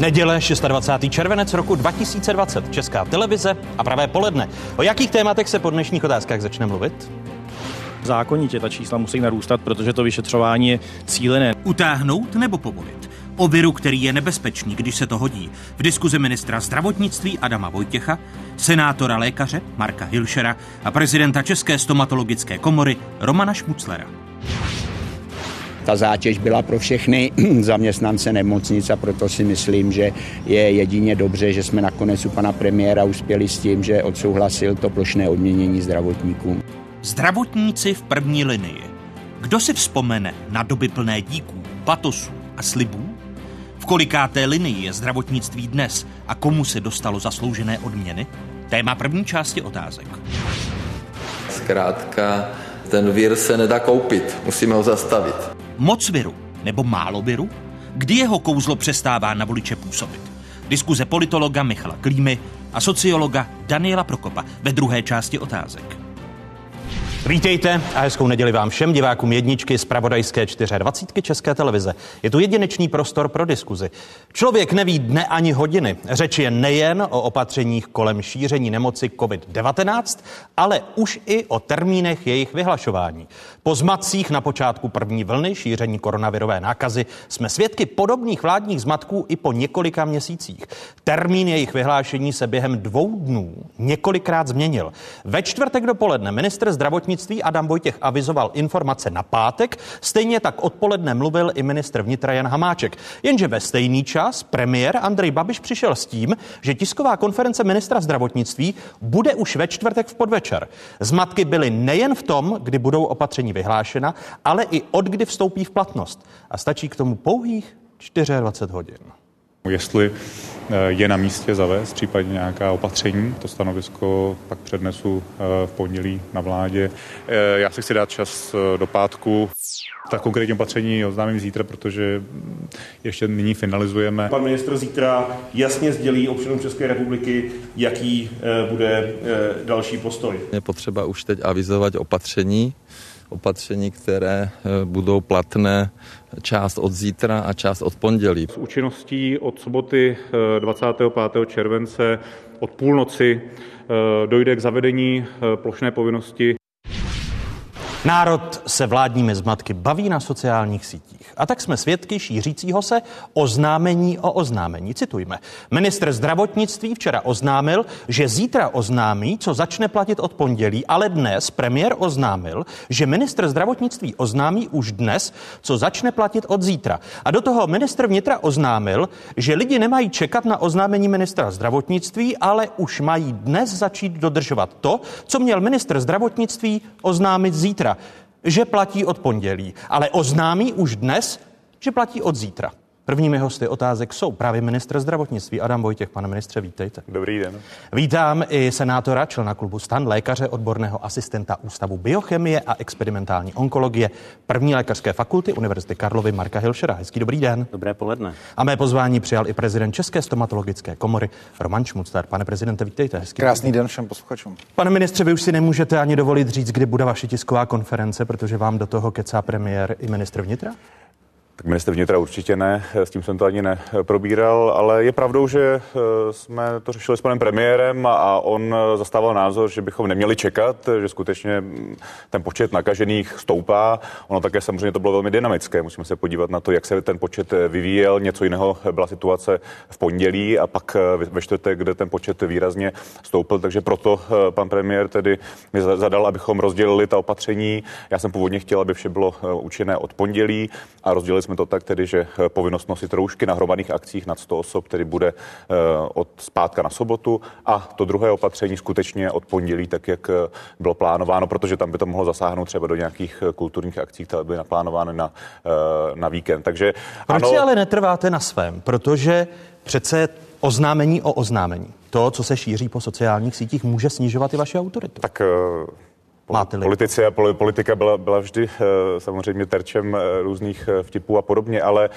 Neděle 26. červenec roku 2020. Česká televize a pravé poledne. O jakých tématech se po dnešních otázkách začne mluvit? Zákonitě ta čísla musí narůstat, protože to vyšetřování je cílené. Utáhnout nebo povolit? O viru, který je nebezpečný, když se to hodí. V diskuzi ministra zdravotnictví Adama Vojtěcha, senátora lékaře Marka Hilšera a prezidenta České stomatologické komory Romana Šmuclera. Ta zátěž byla pro všechny zaměstnance nemocnic a proto si myslím, že je jedině dobře, že jsme nakonec u pana premiéra uspěli s tím, že odsouhlasil to plošné odměnění zdravotníkům. Zdravotníci v první linii. Kdo si vzpomene na doby plné díků, patosů a slibů? V kolikáté linii je zdravotnictví dnes a komu se dostalo zasloužené odměny? Téma první části otázek. Zkrátka, ten vír se nedá koupit, musíme ho zastavit. Moc viru nebo málo viru? Kdy jeho kouzlo přestává na voliče působit? Diskuze politologa Michala Klímy a sociologa Daniela Prokopa ve druhé části otázek. Vítejte a hezkou neděli vám všem divákům jedničky z Pravodajské 24 České televize. Je tu jedinečný prostor pro diskuzi. Člověk neví dne ani hodiny. Řeč je nejen o opatřeních kolem šíření nemoci COVID-19, ale už i o termínech jejich vyhlašování. Po zmatcích na počátku první vlny šíření koronavirové nákazy jsme svědky podobných vládních zmatků i po několika měsících. Termín jejich vyhlášení se během dvou dnů několikrát změnil. Ve čtvrtek dopoledne ministr zdravotnictví zdravotnictví Adam Vojtěch avizoval informace na pátek, stejně tak odpoledne mluvil i ministr vnitra Jan Hamáček. Jenže ve stejný čas premiér Andrej Babiš přišel s tím, že tisková konference ministra zdravotnictví bude už ve čtvrtek v podvečer. Zmatky byly nejen v tom, kdy budou opatření vyhlášena, ale i od kdy vstoupí v platnost. A stačí k tomu pouhých 24 hodin. Jestli eh, je na místě zavést případně nějaká opatření, to stanovisko pak přednesu eh, v pondělí na vládě. Eh, já si chci dát čas do pátku. Tak konkrétní opatření oznámím zítra, protože ještě nyní finalizujeme. Pan ministr zítra jasně sdělí občanům České republiky, jaký bude další postoj. Je potřeba už teď avizovat opatření, opatření, které budou platné část od zítra a část od pondělí. S účinností od soboty 25. Eh, července od půlnoci eh, dojde k zavedení eh, plošné povinnosti Národ se vládními zmatky baví na sociálních sítích. A tak jsme svědky šířícího se oznámení o oznámení. Citujme. Ministr zdravotnictví včera oznámil, že zítra oznámí, co začne platit od pondělí, ale dnes premiér oznámil, že ministr zdravotnictví oznámí už dnes, co začne platit od zítra. A do toho ministr vnitra oznámil, že lidi nemají čekat na oznámení ministra zdravotnictví, ale už mají dnes začít dodržovat to, co měl ministr zdravotnictví oznámit zítra že platí od pondělí, ale oznámí už dnes, že platí od zítra. Prvními hosty otázek jsou právě ministr zdravotnictví Adam Vojtěch. Pane ministře, vítejte. Dobrý den. Vítám i senátora, člena klubu STAN, lékaře, odborného asistenta Ústavu biochemie a experimentální onkologie první lékařské fakulty Univerzity Karlovy Marka Hilšera. Hezký dobrý den. Dobré poledne. A mé pozvání přijal i prezident České stomatologické komory Roman Šmucler. Pane prezidente, vítejte. Hezký Krásný den všem posluchačům. Pane ministře, vy už si nemůžete ani dovolit říct, kdy bude vaše tisková konference, protože vám do toho kecá premiér i ministr vnitra? Tak minister vnitra určitě ne, s tím jsem to ani neprobíral, ale je pravdou, že eh, jsme to řešili s panem premiérem a on zastával názor, že bychom neměli čekat, že skutečně mm, ten počet nakažených stoupá. Ono také samozřejmě to bylo velmi dynamické. Musíme se podívat na to, jak se ten počet vyvíjel. Něco jiného byla situace v pondělí a pak eh, ve čtvrtek, kde ten počet výrazně stoupil. Takže proto eh, pan premiér tedy mi zadal, abychom rozdělili ta opatření. Já jsem původně chtěl, aby vše bylo účinné od pondělí a rozdělili jsme to tak tedy, že eh, povinnost nosit roušky na hromadných akcích nad 100 osob tedy bude eh, od zpátka na sobotu a to druhé opatření skutečně od pondělí, tak jak eh, bylo plánováno, protože tam by to mohlo zasáhnout třeba do nějakých kulturních akcí, které byly naplánovány na, na víkend. Takže Proč ano, si ale netrváte na svém? Protože přece oznámení o oznámení, to, co se šíří po sociálních sítích, může snižovat i vaše autoritu. Tak Máte-li. Politici a poli- politika byla, byla vždy uh, samozřejmě terčem uh, různých uh, vtipů a podobně, ale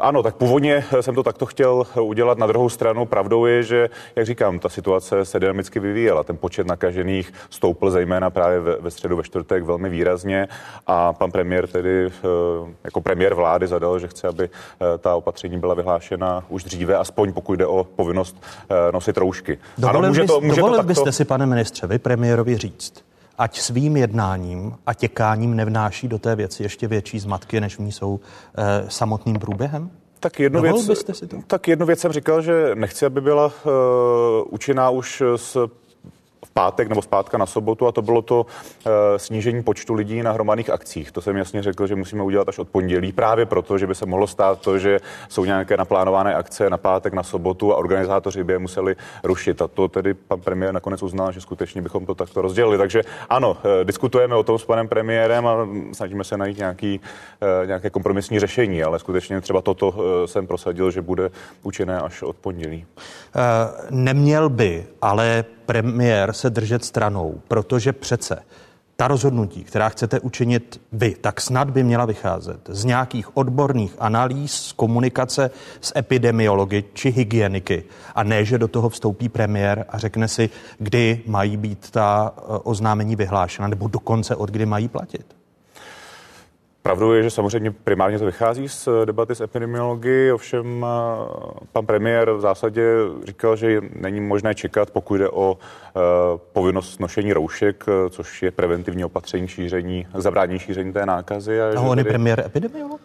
ano, tak původně jsem to takto chtěl udělat. Na druhou stranu pravdou je, že, jak říkám, ta situace se dynamicky vyvíjela. Ten počet nakažených stoupl zejména právě ve, ve středu, ve čtvrtek velmi výrazně a pan premiér tedy jako premiér vlády zadal, že chce, aby ta opatření byla vyhlášena už dříve, aspoň pokud jde o povinnost nosit roušky. Dovolil, ano, může bys, to, může dovolil to takto... byste si, pane ministře, vy premiérovi říct, ať svým jednáním a těkáním nevnáší do té věci ještě větší zmatky, než v ní jsou eh, samotným průběhem? Tak jednu, Dovolil věc, byste si to? tak jednu věc jsem říkal, že nechci, aby byla uh, účinná už s pátek nebo zpátka na sobotu a to bylo to uh, snížení počtu lidí na hromadných akcích. To jsem jasně řekl, že musíme udělat až od pondělí, právě proto, že by se mohlo stát to, že jsou nějaké naplánované akce na pátek, na sobotu a organizátoři by je museli rušit. A to tedy pan premiér nakonec uznal, že skutečně bychom to takto rozdělili. Takže ano, uh, diskutujeme o tom s panem premiérem a snažíme se najít nějaký, uh, nějaké kompromisní řešení, ale skutečně třeba toto uh, jsem prosadil, že bude účinné až od pondělí. Uh, neměl by, ale premiér se držet stranou, protože přece ta rozhodnutí, která chcete učinit vy, tak snad by měla vycházet z nějakých odborných analýz, z komunikace s epidemiology či hygieniky. A ne, že do toho vstoupí premiér a řekne si, kdy mají být ta oznámení vyhlášena, nebo dokonce od kdy mají platit. Pravdou je, že samozřejmě primárně to vychází z debaty s epidemiology, ovšem pan premiér v zásadě říkal, že není možné čekat, pokud jde o uh, povinnost nošení roušek, což je preventivní opatření šíření, zabránění šíření té nákazy. A, a on je premiér epidemiolog?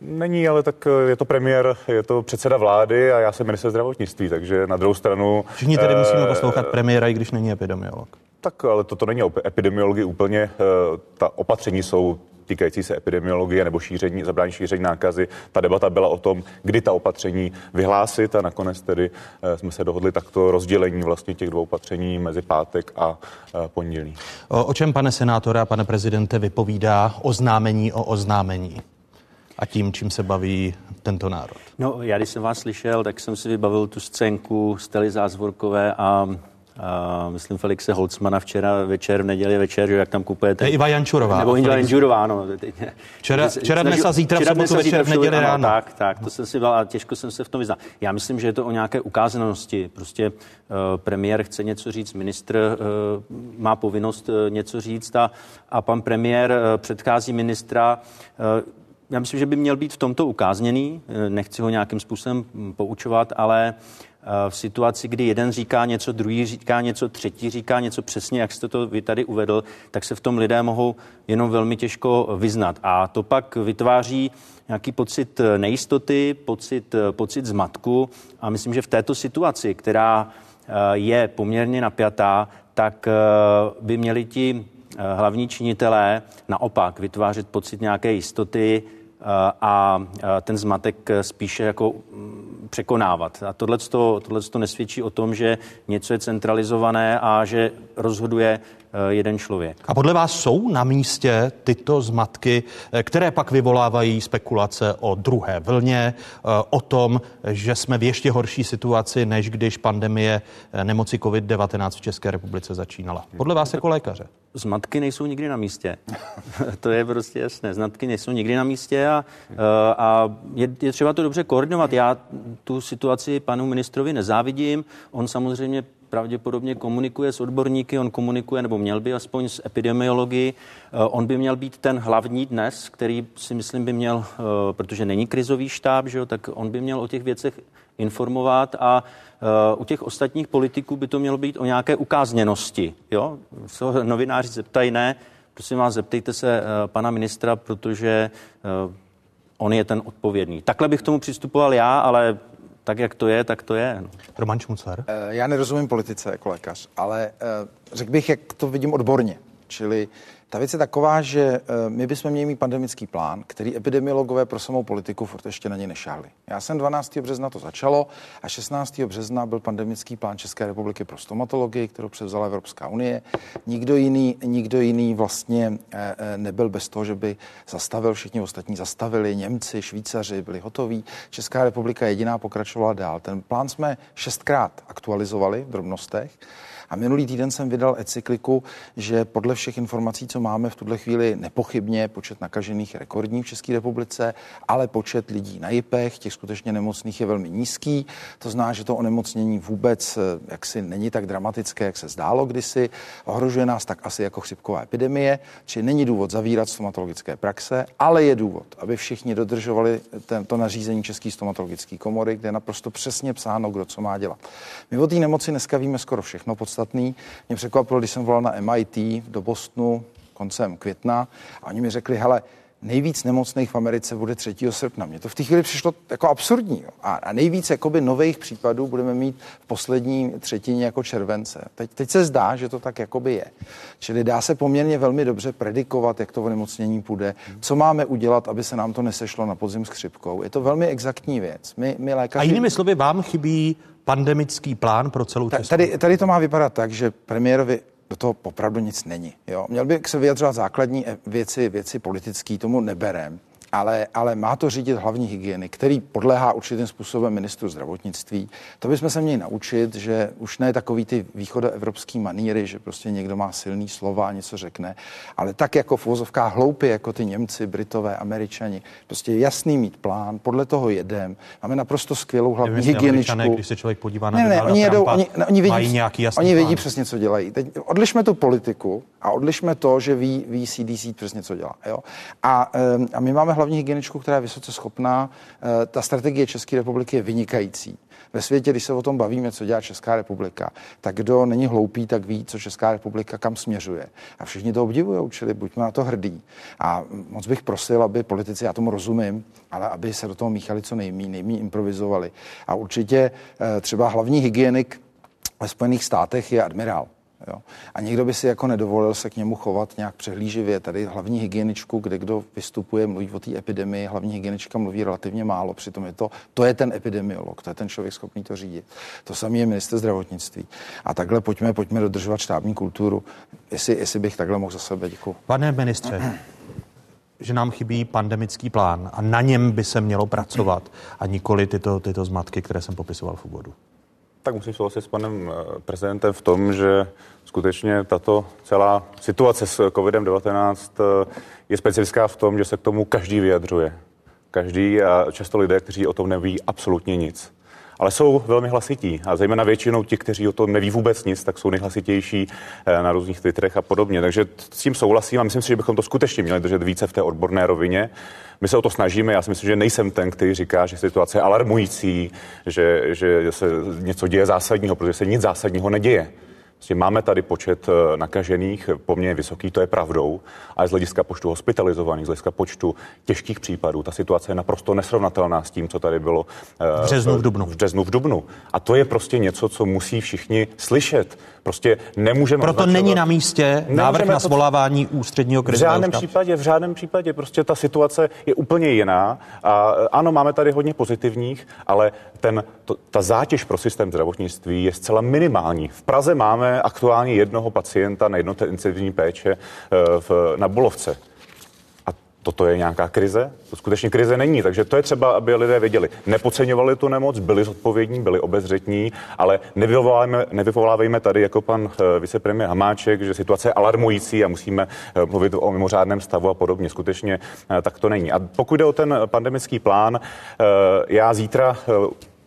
Není, ale tak je to premiér, je to předseda vlády a já jsem minister zdravotnictví, takže na druhou stranu... Všichni tedy musíme poslouchat premiéra, i když není epidemiolog. Tak, ale toto není epidemiologie úplně. Ta opatření jsou týkající se epidemiologie nebo šíření, zabrání šíření nákazy. Ta debata byla o tom, kdy ta opatření vyhlásit a nakonec tedy jsme se dohodli takto rozdělení vlastně těch dvou opatření mezi pátek a pondělí. O, o čem, pane senátore a pane prezidente, vypovídá oznámení o oznámení? a tím, čím se baví tento národ. No, já když jsem vás slyšel, tak jsem si vybavil tu scénku Stely Zázvorkové a a myslím Felixe Holcmana včera večer, v neděli večer, že jak tam kupujete. Iva Jančurová. Nebo Iva Jančurová, no. Včera, včera dnes a zítra v sobotu večer, v neděli ráno. Tak, tak, to jsem si dal a těžko jsem se v tom vyznal. Já myslím, že je to o nějaké ukázanosti. Prostě uh, premiér chce něco říct, ministr uh, má povinnost uh, něco říct a, a pan premiér uh, předchází ministra. Uh, já myslím, že by měl být v tomto ukázněný. Nechci ho nějakým způsobem poučovat, ale v situaci, kdy jeden říká něco, druhý říká něco, třetí říká něco přesně, jak jste to vy tady uvedl, tak se v tom lidé mohou jenom velmi těžko vyznat. A to pak vytváří nějaký pocit nejistoty, pocit, pocit zmatku. A myslím, že v této situaci, která je poměrně napjatá, tak by měli ti hlavní činitelé naopak vytvářet pocit nějaké jistoty a ten zmatek spíše jako překonávat. A tohle to nesvědčí o tom, že něco je centralizované a že rozhoduje jeden člověk. A podle vás jsou na místě tyto zmatky, eh, které pak vyvolávají spekulace o druhé vlně, eh, o tom, že jsme v ještě horší situaci, než když pandemie nemoci COVID-19 v České republice začínala? Podle vás jako lékaře? Zmatky nejsou nikdy na místě. to je prostě jasné. Zmatky nejsou nikdy na místě a, a je, je třeba to dobře koordinovat. Já tu situaci panu ministrovi nezávidím. On samozřejmě pravděpodobně komunikuje s odborníky, on komunikuje, nebo měl by aspoň s epidemiologií. Eh, on by měl být ten hlavní dnes, který si myslím by měl, eh, protože není krizový štáb, že jo, tak on by měl o těch věcech informovat a uh, u těch ostatních politiků by to mělo být o nějaké ukázněnosti. Jo? Co novináři zeptají, ne, prosím vás, zeptejte se pana ministra, protože on je ten odpovědný. Takhle bych k tomu přistupoval já, ale tak, jak to je, tak to je. No. Roman Čmucar? Já nerozumím politice jako lékař, ale řekl bych, jak to vidím odborně. Čili ta věc je taková, že eh, my bychom měli mít pandemický plán, který epidemiologové pro samou politiku furt ještě na něj nešáhli. Já jsem 12. března to začalo a 16. března byl pandemický plán České republiky pro stomatologii, kterou převzala Evropská unie. Nikdo jiný, nikdo jiný vlastně eh, eh, nebyl bez toho, že by zastavil, všichni ostatní zastavili, Němci, Švýcaři byli hotoví. Česká republika jediná pokračovala dál. Ten plán jsme šestkrát aktualizovali v drobnostech. A minulý týden jsem vydal encykliku, že podle všech informací, co máme v tuhle chvíli, nepochybně počet nakažených je rekordní v České republice, ale počet lidí na JIPech, těch skutečně nemocných, je velmi nízký. To zná, že to onemocnění vůbec eh, jaksi není tak dramatické, jak se zdálo kdysi. Ohrožuje nás tak asi jako chřipková epidemie, či není důvod zavírat stomatologické praxe, ale je důvod, aby všichni dodržovali tento nařízení České stomatologické komory, kde je naprosto přesně psáno, kdo co má dělat. My o té nemoci dneska víme skoro všechno podstatný. Mě překvapilo, když jsem volal na MIT do Bostonu koncem května a oni mi řekli, hele, nejvíc nemocných v Americe bude 3. srpna. Mně to v té chvíli přišlo jako absurdní. Jo. A, a nejvíc jakoby nových případů budeme mít v poslední třetině jako července. Teď, teď se zdá, že to tak jakoby je. Čili dá se poměrně velmi dobře predikovat, jak to onemocnění půjde, co máme udělat, aby se nám to nesešlo na podzim s chřipkou. Je to velmi exaktní věc. My, my lékaři... A jinými slovy, vám chybí pandemický plán pro celou Českou? Tady, tady to má vypadat tak, že premiérovi do toho opravdu nic není. Jo? Měl by se vyjadřovat základní eh, věci, věci politické, tomu neberem ale, ale má to řídit hlavní hygieny, který podléhá určitým způsobem ministru zdravotnictví. To bychom se měli naučit, že už ne takový ty východoevropský maníry, že prostě někdo má silný slova a něco řekne, ale tak jako v uvozovkách hloupě, jako ty Němci, Britové, Američani. Prostě jasný mít plán, podle toho jedem. Máme naprosto skvělou hlavní Nevím, hygieničku. Když se člověk podívá na ne, ne, oni, jedou, Trumpa, oni, ne, oni, mají vidí, nějaký jasný oni plán. vědí přesně, co dělají. Teď odlišme tu politiku a odlišme to, že ví, ví CDC přesně, co dělá. Jo? A, a my máme hlavní hygieničku, která je vysoce schopná. Eh, Ta strategie České republiky je vynikající. Ve světě, když se o tom bavíme, co dělá Česká republika, tak kdo není hloupý, tak ví, co Česká republika kam směřuje. A všichni to obdivují, čili buďme na to hrdí. A moc bych prosil, aby politici, já tomu rozumím, ale aby se do toho míchali co nejmí, nejmí improvizovali. A určitě eh, třeba hlavní hygienik ve Spojených státech je admirál. Jo. A někdo by si jako nedovolil se k němu chovat nějak přehlíživě. Tady hlavní hygieničku, kde kdo vystupuje, mluví o té epidemii, hlavní hygienička mluví relativně málo, přitom je to, to je ten epidemiolog, to je ten člověk schopný to řídit. To samý je minister zdravotnictví. A takhle pojďme, pojďme dodržovat štábní kulturu. Jestli, jestli bych takhle mohl za sebe, děkuji. Pane ministře, že nám chybí pandemický plán a na něm by se mělo pracovat a nikoli tyto, tyto zmatky, které jsem popisoval v úvodu. Tak musím souhlasit s panem eh, prezidentem v tom, že skutečně tato celá situace s COVID-19 eh, je specifická v tom, že se k tomu každý vyjadřuje. Každý a často lidé, kteří o tom neví absolutně nic. Ale jsou velmi hlasití a zejména většinou ti, kteří o tom neví vůbec nic, tak jsou nejhlasitější eh, na různých Twitterech a podobně. Takže s tím souhlasím a myslím si, že bychom to skutečně měli držet více v té odborné rovině. My se o to snažíme, já si myslím, že nejsem ten, který říká, že situace je alarmující, že, že se něco děje zásadního, protože se nic zásadního neděje. Prostě máme tady počet eh, nakažených poměrně vysoký, to je pravdou, ale z hlediska počtu hospitalizovaných, z hlediska počtu těžkých případů, ta situace je naprosto nesrovnatelná s tím, co tady bylo V březnu, v dubnu. V březnu, v dubnu. A to je prostě něco, co musí všichni slyšet. Prostě nemůžeme. Proto označovat- není na místě návrh na to- svolávání ústředního v krizového žádném případě, v žádném případě, prostě ta situace je úplně jiná. A ano, máme tady hodně pozitivních, ale ten, to, ta zátěž pro systém zdravotnictví je zcela minimální. V Praze máme aktuálně jednoho pacienta na jednotné intenzivní péče eh, v, na Bulovce. A toto je nějaká krize? To skutečně krize není, takže to je třeba, aby lidé věděli. Nepodceňovali tu nemoc, byli zodpovědní, byli obezřetní, ale nevyvolávejme, nevyvolávejme tady jako pan eh, vicepremiér Hamáček, že situace je alarmující a musíme eh, mluvit o mimořádném stavu a podobně. Skutečně tak to není. A pokud jde o ten pandemický plán, já zítra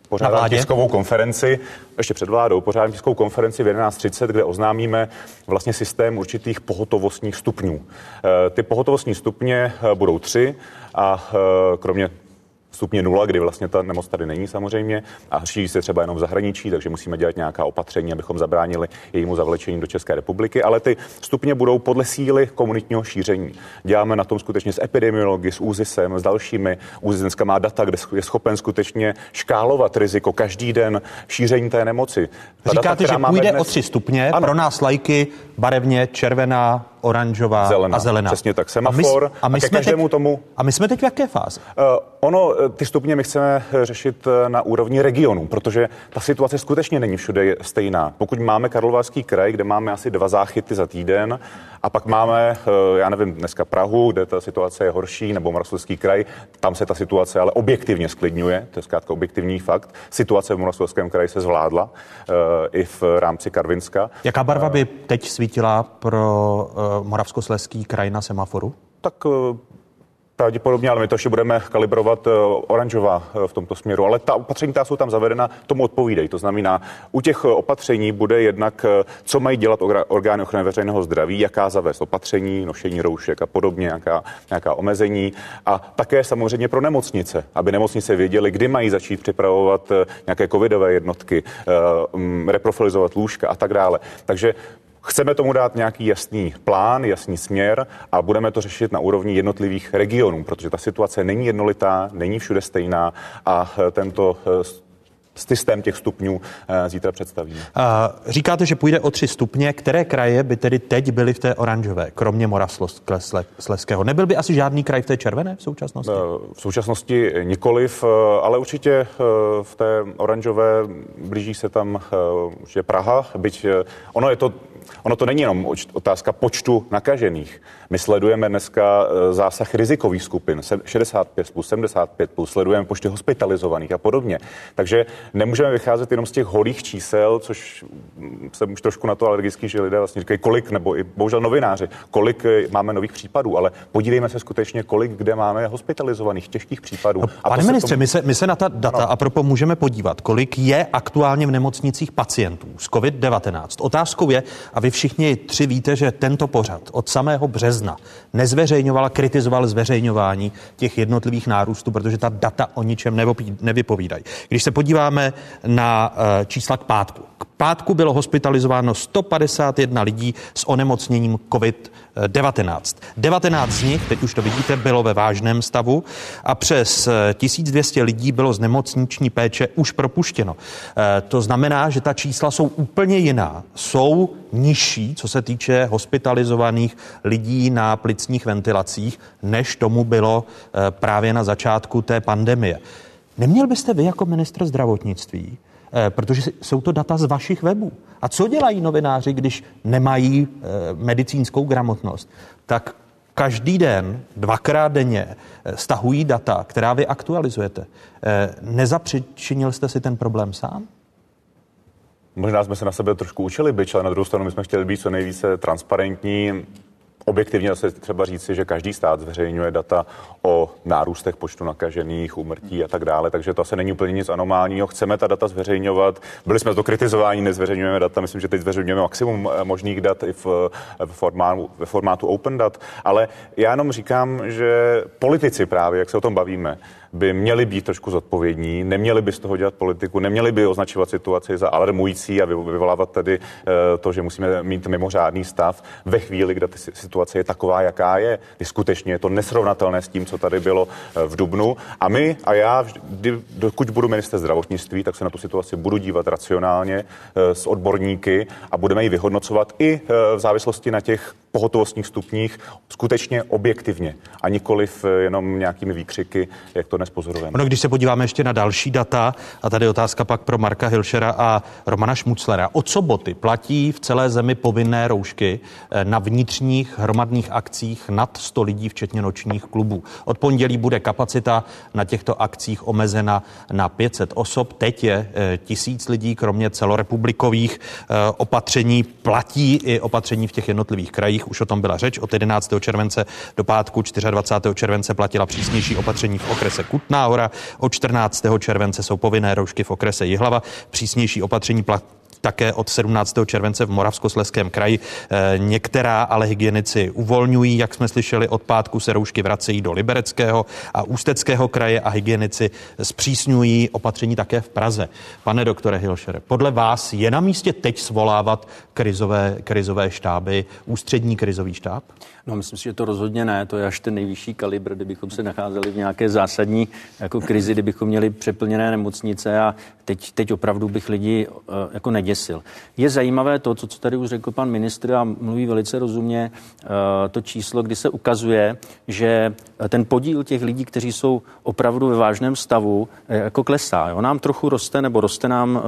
pořádám tiskovou konferenci, ještě před vládou, pořádám tiskovou konferenci v 11.30, kde oznámíme vlastně systém určitých pohotovostních stupňů. Eh, Ty pohotovostní stupně eh, budou tři a eh, kromě stupně nula, kdy vlastně ta nemoc tady není samozřejmě a šíří se třeba jenom v zahraničí, takže musíme dělat nějaká opatření, abychom zabránili jejímu zavlečení do České republiky, ale ty stupně budou podle síly komunitního šíření. Děláme na tom skutečně s epidemiology, s ÚZISem, s dalšími. ÚZIS dneska má data, kde je schopen skutečně škálovat riziko každý den šíření té nemoci. Ta data, Říkáte, která že půjde dnes- o tři stupně, Ano. pro nás lajky barevně červená, oranžová Zelená, a zelená. přesně tak, semafor a my, a my a jsme každému teď, tomu- A my jsme teď v jaké fázi? Uh, ono, eh, ty stupně my chceme řešit eh, na úrovni regionu, protože ta situace skutečně není všude stejná. Pokud máme Karlovarský kraj, kde máme asi dva záchyty za týden, a pak máme, já nevím, dneska Prahu, kde ta situace je horší, nebo Moravskoslezský kraj, tam se ta situace ale objektivně sklidňuje, to je zkrátka objektivní fakt. Situace v Moravskoslezském kraji se zvládla i v rámci Karvinska. Jaká barva by teď svítila pro Moravskoslezský kraj na semaforu? Tak eh, pravděpodobně, ale my to ještě budeme kalibrovat eh, oranžová eh, v tomto směru. Ale ta opatření, která jsou tam zavedena, tomu odpovídají. To znamená, u těch opatření bude jednak, co mají dělat orgány ochrany veřejného zdraví, jaká zavést opatření, nošení roušek a podobně, nějaká, nějaká omezení. A také samozřejmě pro nemocnice, aby nemocnice věděly, kdy mají začít připravovat nějaké covidové jednotky, mm, reprofilizovat lůžka a tak dále. Takže Chceme tomu dát nějaký jasný plán, jasný směr a budeme to řešit na úrovni jednotlivých regionů, protože ta situace není jednolitá, není všude stejná a eh, tento eh, systém těch stupňů eh, zítra představíme. Uh, říkáte, že půjde o tři stupně. Které kraje by tedy teď byly v té oranžové, kromě Moravskoslezského? Nebyl by asi žádný kraj v té červené v současnosti? V současnosti nikoliv, ale určitě v té oranžové blíží se tam určitě Praha, byť ono je to Ono to není jenom otázka počtu nakažených. My sledujeme dneska eh, zásah rizikových skupin, se- 65 plus, 75 plus, sledujeme počty hospitalizovaných a podobně. Takže nemůžeme vycházet jenom z těch holých čísel, což mm, jsem už trošku na to alergický, že lidé vlastně říkají, kolik, nebo i bohužel novináři, kolik eh, máme nových případů, ale podívejme se skutečně, kolik kde máme hospitalizovaných těžkých případů. A to Pane ministře, tomu- my se, my se na ta data a propo můžeme podívat, kolik je aktuálně v nemocnicích pacientů s COVID-19. Otázkou je, a vy všichni tři víte, že tento pořad od samého března nezveřejňoval a kritizoval zveřejňování těch jednotlivých nárůstů, protože ta data o ničem nevypovídají. Když se podíváme na eh, čísla k pátku. K pátku bylo hospitalizováno 151 lidí s onemocněním COVID-19. 19 z nich, teď už to vidíte, bylo ve vážném stavu a přes eh, 1200 lidí bylo z nemocniční péče už propuštěno. Eh, To znamená, že ta čísla jsou úplně jiná. Jsou nižší, co se týče hospitalizovaných lidí na plicních ventilacích, než tomu bylo eh, právě na začátku té pandemie. Neměl byste vy jako ministr zdravotnictví Eh, protože si- jsou to data z vašich webů. A co dělají novináři, když nemají eh, medicínskou gramotnost? Tak každý den, dvakrát denně eh, stahují data, která vy aktualizujete. Eh, Nezapřičinil jste si ten problém sám? Možná jsme se na sebe trošku učili byč, ale na druhou stranu my jsme chtěli být co nejvíce transparentní. Objektivně se třeba říci, že každý stát zveřejňuje data o nárůstech počtu nakažených, úmrtí a tak dále, takže to asi není úplně nic anomálního. Chceme ta data zveřejňovat. Byli jsme to kritizováni, nezveřejňujeme data. Myslím, že teď zveřejňujeme maximum eh, možných dat i v, eh, v formátu, ve formátu open dat. Ale já jenom říkám, že politici právě, jak se o tom bavíme, by měli být trošku zodpovědní, neměli by z toho dělat politiku, neměli by označovat situaci za alarmující a vy- vyvolávat tady eh, to, že musíme mít mimořádný stav ve chvíli, kdy ta si- situace je taková, jaká je. Kdy skutečně je to nesrovnatelné s tím, co tady bylo eh, v Dubnu. A my a já, vždy, dokud budu minister zdravotnictví, tak se na tu situaci budu dívat racionálně eh, s odborníky a budeme ji vyhodnocovat i v závislosti na těch pohotovostních stupních skutečně objektivně a nikoliv jenom nějakými výkřiky, jak to dnes pozorujeme. Ono, když se podíváme ještě na další data, a tady otázka pak pro Marka Hilšera a Romana Šmuclera. Od soboty platí v celé zemi povinné roušky eh, na vnitřních hromadných akcích nad 100 lidí, včetně nočních klubů. Od pondělí bude kapacita na těchto akcích omezena na 500 osob. Teď je eh, tisíc lidí, kromě celorepublikových eh, opatření. Platí i opatření v těch jednotlivých krajích. Už o tom byla řeč. Od 11. července do pátku 24. července platila přísnější opatření v okrese Kutná hora. Od 14. července jsou povinné roušky v okrese Jihlava. Přísnější opatření platí také od 17. července v Moravskosleském kraji. Eh, Některá ale hygienici uvolňují, jak jsme slyšeli, od pátku se roušky vracejí do Libereckého a Ústeckého kraje a hygienici zpřísňují opatření také v Praze. Pane doktore Hilšere, podle vás je na místě teď svolávat krizové, krizové štáby, ústřední krizový štáb? No, myslím si, že to rozhodně ne. To je až ten nejvyšší kalibr, kdybychom se nacházeli v nějaké zásadní jako krizi, kdybychom měli přeplněné nemocnice a teď, teď opravdu bych lidi eh, jako nedělal naděsil. Je zajímavé to, co, co tady už řekl pan ministr a mluví velice rozumně, to číslo, kdy se ukazuje, že ten podíl těch lidí, kteří jsou opravdu ve vážném stavu, jako klesá. Jo? Nám trochu roste, nebo roste nám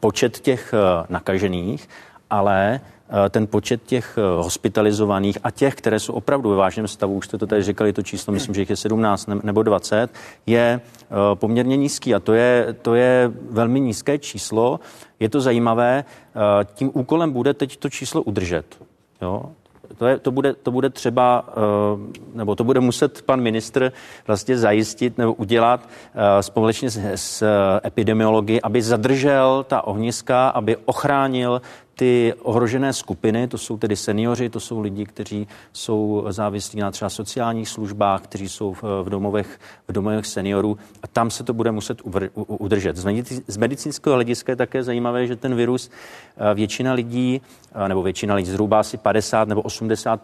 počet těch nakažených, ale Eh, ten počet těch eh, hospitalizovaných a těch, které jsou opravdu ve vážném stavu, už jste to tady říkali, to číslo, myslím, že jich je 17 nebo 20, je eh, poměrně nízký a to je, to je velmi nízké číslo. Je to zajímavé. Tím úkolem bude teď to číslo udržet. Jo? To, je, to, bude, to bude třeba, nebo to bude muset pan ministr vlastně zajistit nebo udělat společně s, s epidemiology, aby zadržel ta ohniska, aby ochránil ty ohrožené skupiny, to jsou tedy seniori, to jsou lidi, kteří jsou závislí na třeba sociálních službách, kteří jsou v, domovech, v domovech seniorů a tam se to bude muset udržet. Z medicínského hlediska je také zajímavé, že ten virus eh, většina lidí, eh, nebo většina lidí, zhruba asi 50 nebo 80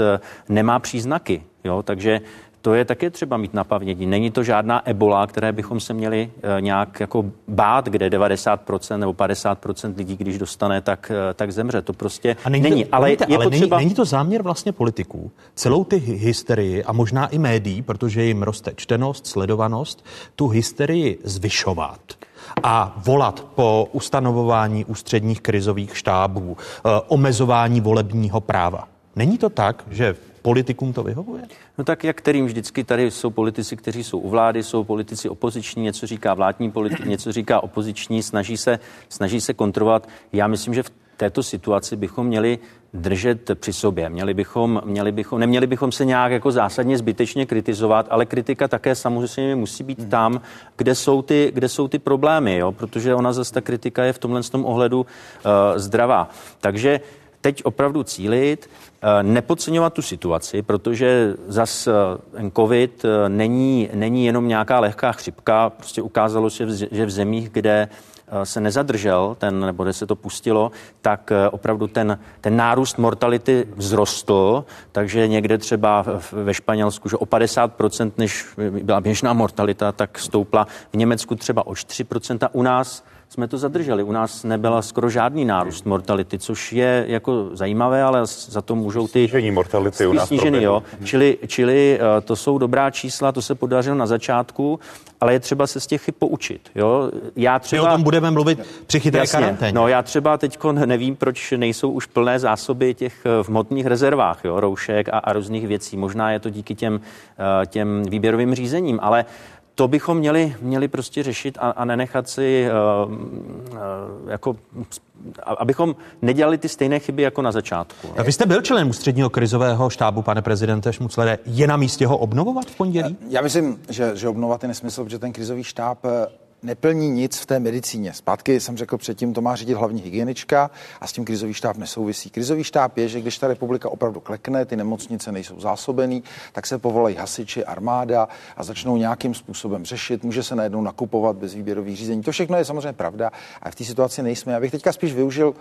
eh, nemá příznaky. Jo? Takže to je také třeba mít na paměti. Není to žádná ebola, které bychom se měli eh, nějak jako bát, kde 90% nebo 50% lidí, když dostane, tak, eh, tak zemře. To prostě a není. není. To, ale je ale potřeba... není, není to záměr vlastně politiků. Celou ty hysterii a možná i médií, protože jim roste čtenost, sledovanost, tu hysterii zvyšovat a volat po ustanovování ústředních krizových štábů, eh, omezování volebního práva. Není to tak, že politikům to vyhovuje? No tak jak kterým vždycky tady jsou politici, kteří jsou u vlády, jsou politici opoziční, něco říká vládní politik, něco říká opoziční, snaží se, snaží se kontrolovat. Já myslím, že v této situaci bychom měli držet při sobě. Měli bychom, měli bychom, neměli bychom se nějak jako zásadně zbytečně kritizovat, ale kritika také samozřejmě musí být tam, kde jsou ty, kde jsou ty problémy, jo? protože ona zase ta kritika je v tomhle tom ohledu uh, zdravá. Takže teď opravdu cílit, eh, nepodceňovat tu situaci, protože zas eh, ten covid eh, není, není jenom nějaká lehká chřipka. Prostě ukázalo se, že v zemích, kde se nezadržel, ten, nebo kde se to pustilo, tak opravdu ten, ten nárůst mortality vzrostl, takže někde třeba ve Španělsku, že o 50%, než byla běžná mortalita, tak stoupla v Německu třeba o 4%, u nás jsme to zadrželi. U nás nebyla skoro žádný nárůst mortality, což je jako zajímavé, ale za to můžou ty... Snížení mortality u nás snížení, jo. Čili, čili eh, to jsou dobrá čísla, to se podařilo na začátku, ale je třeba se z těch chyb poučit. Jo. Já třeba... My o tom budeme mluvit při chytré Jasně, karanténě. No já třeba teď nevím, proč nejsou už plné zásoby těch eh, v hmotných rezervách, jo, roušek a, a různých věcí. Možná je to díky těm, eh, těm výběrovým řízením, ale to bychom měli, měli prostě řešit a, a nenechat si uh, uh, jako abychom nedělali ty stejné chyby jako na začátku. A vy jste byl členem ústředního krizového štábu, pane prezidente Šmuclere. Je na místě ho obnovovat v pondělí? Já myslím, že, že obnovovat je nesmysl, protože ten krizový štáb neplní nic v té medicíně. Zpátky jsem řekl předtím, to má řídit hlavní hygienička a s tím krizový štáb nesouvisí. Krizový štáb je, že když ta republika opravdu klekne, ty nemocnice nejsou zásobený, tak se povolají hasiči, armáda a začnou nějakým způsobem řešit. Může se najednou nakupovat bez výběrových řízení. To všechno je samozřejmě pravda a v té situaci nejsme. Já bych teďka spíš využil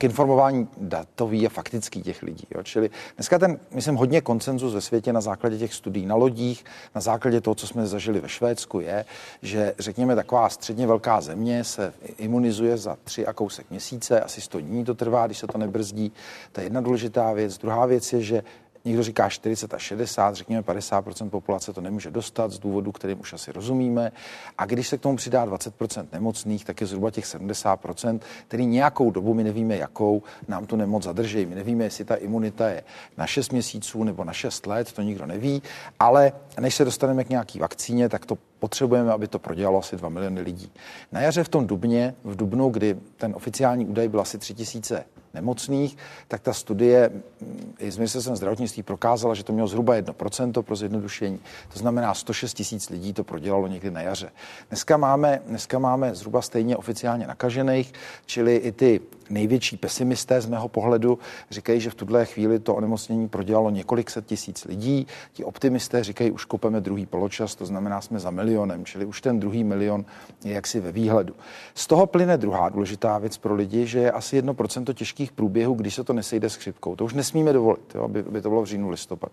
k informování datový a faktický těch lidí. Jo. Čili dneska ten, myslím, hodně koncenzus ve světě na základě těch studií na lodích, na základě toho, co jsme zažili ve Švédsku, je, že řekněme taková středně velká země se imunizuje za tři a kousek měsíce, asi 100 dní to trvá, když se to nebrzdí. To je jedna důležitá věc. Druhá věc je, že Někdo říká 40 až 60, řekněme 50% populace to nemůže dostat z důvodu, kterým už asi rozumíme. A když se k tomu přidá 20% nemocných, tak je zhruba těch 70% který nějakou dobu, my nevíme jakou, nám tu nemoc zadrží. My nevíme, jestli ta imunita je na 6 měsíců nebo na 6 let, to nikdo neví. Ale než se dostaneme k nějaký vakcíně, tak to potřebujeme, aby to prodělalo asi 2 miliony lidí. Na jaře v tom dubně, v dubnu, kdy ten oficiální údaj byl asi 3000 nemocných, tak ta studie mm, i z ministerstvem zdravotnictví prokázala, že to mělo zhruba 1% pro zjednodušení. To znamená 106 tisíc lidí to prodělalo někdy na jaře. Dneska máme, dneska máme zhruba stejně oficiálně nakažených, čili i ty největší pesimisté z mého pohledu říkají, že v tuhle chvíli to onemocnění prodělalo několik set tisíc lidí. Ti optimisté říkají, už kopeme druhý poločas, to znamená, jsme za milionem, čili už ten druhý milion je jaksi ve výhledu. Z toho plyne druhá důležitá věc pro lidi, že je asi jedno procento těžkých průběhů, když se to nesejde s chřipkou. To už nesmíme dovolit, jo, aby, aby to bylo v říjnu listopadu.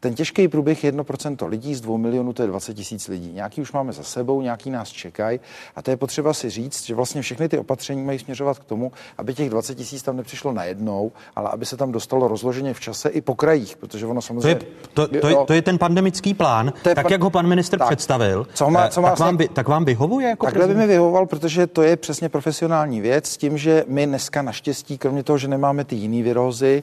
Ten těžký průběh je 1% lidí z 2 milionů, to je 20 tisíc lidí. Nějaký už máme za sebou, nějaký nás čekají a to je potřeba si říct, že vlastně všechny ty opatření mají směřovat k tomu, aby těch 20 tisíc tam nepřišlo najednou, ale aby se tam dostalo rozloženě v čase i po krajích, protože ono To samozřejmě... je, to, to, je, to je ten pandemický plán, To je tak pan- jak ho pan ministr tak. představil. Co má- eh, co má tak, vám, vy, tak vám vyhovuje jako Takhle by prezident? mi vyhovoval, protože to je přesně profesionální věc, s tím, že my dneska naštěstí, kromě toho, že nemáme ty jiné virózy,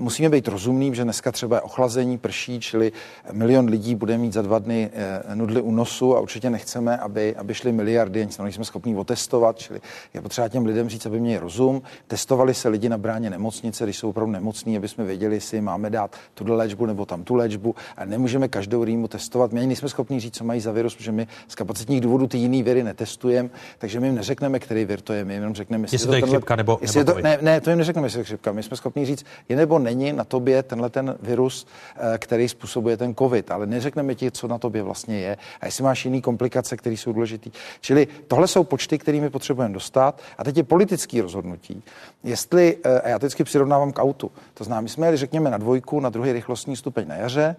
musíme být rozumní, že dneska třeba je ochlazení, prší, čili milion lidí bude mít za dva dny eh, nudly u nosu a určitě nechceme, aby, aby šly miliardy, ani to nejsme schopni otestovat, čili je potřeba těm lidem říct, aby měli rozum. Testovali se lidi na bráně nemocnice, když jsou opravdu nemocní, aby jsme věděli, jestli máme dát tuhle léčbu nebo tam tu léčbu a nemůžeme každou rýmu testovat. My ani nejsme schopni říct, co mají za virus, protože my z kapacitních důvodů ty jiný viry netestujeme, takže my jim neřekneme, který vir to je, my jim jenom řekneme, Jestli to je chřipka nebo- jestli nebo to, ne, ne, to jim neřekneme, jestli je chřipka. My jsme schopni říct, je nebo není na tobě tenhle ten virus, eh, který způsobuje ten covid, ale neřekneme ti, co na tobě vlastně je a jestli máš jiný komplikace, které jsou důležité. Čili tohle jsou počty, kterými potřebujeme dostat. A teď je politický rozhodnutí. Jestli, eh, a já vždycky přirovnávám k autu. To znamená, my jsme jeli, řekněme, na dvojku, na druhý rychlostní stupeň na jaře.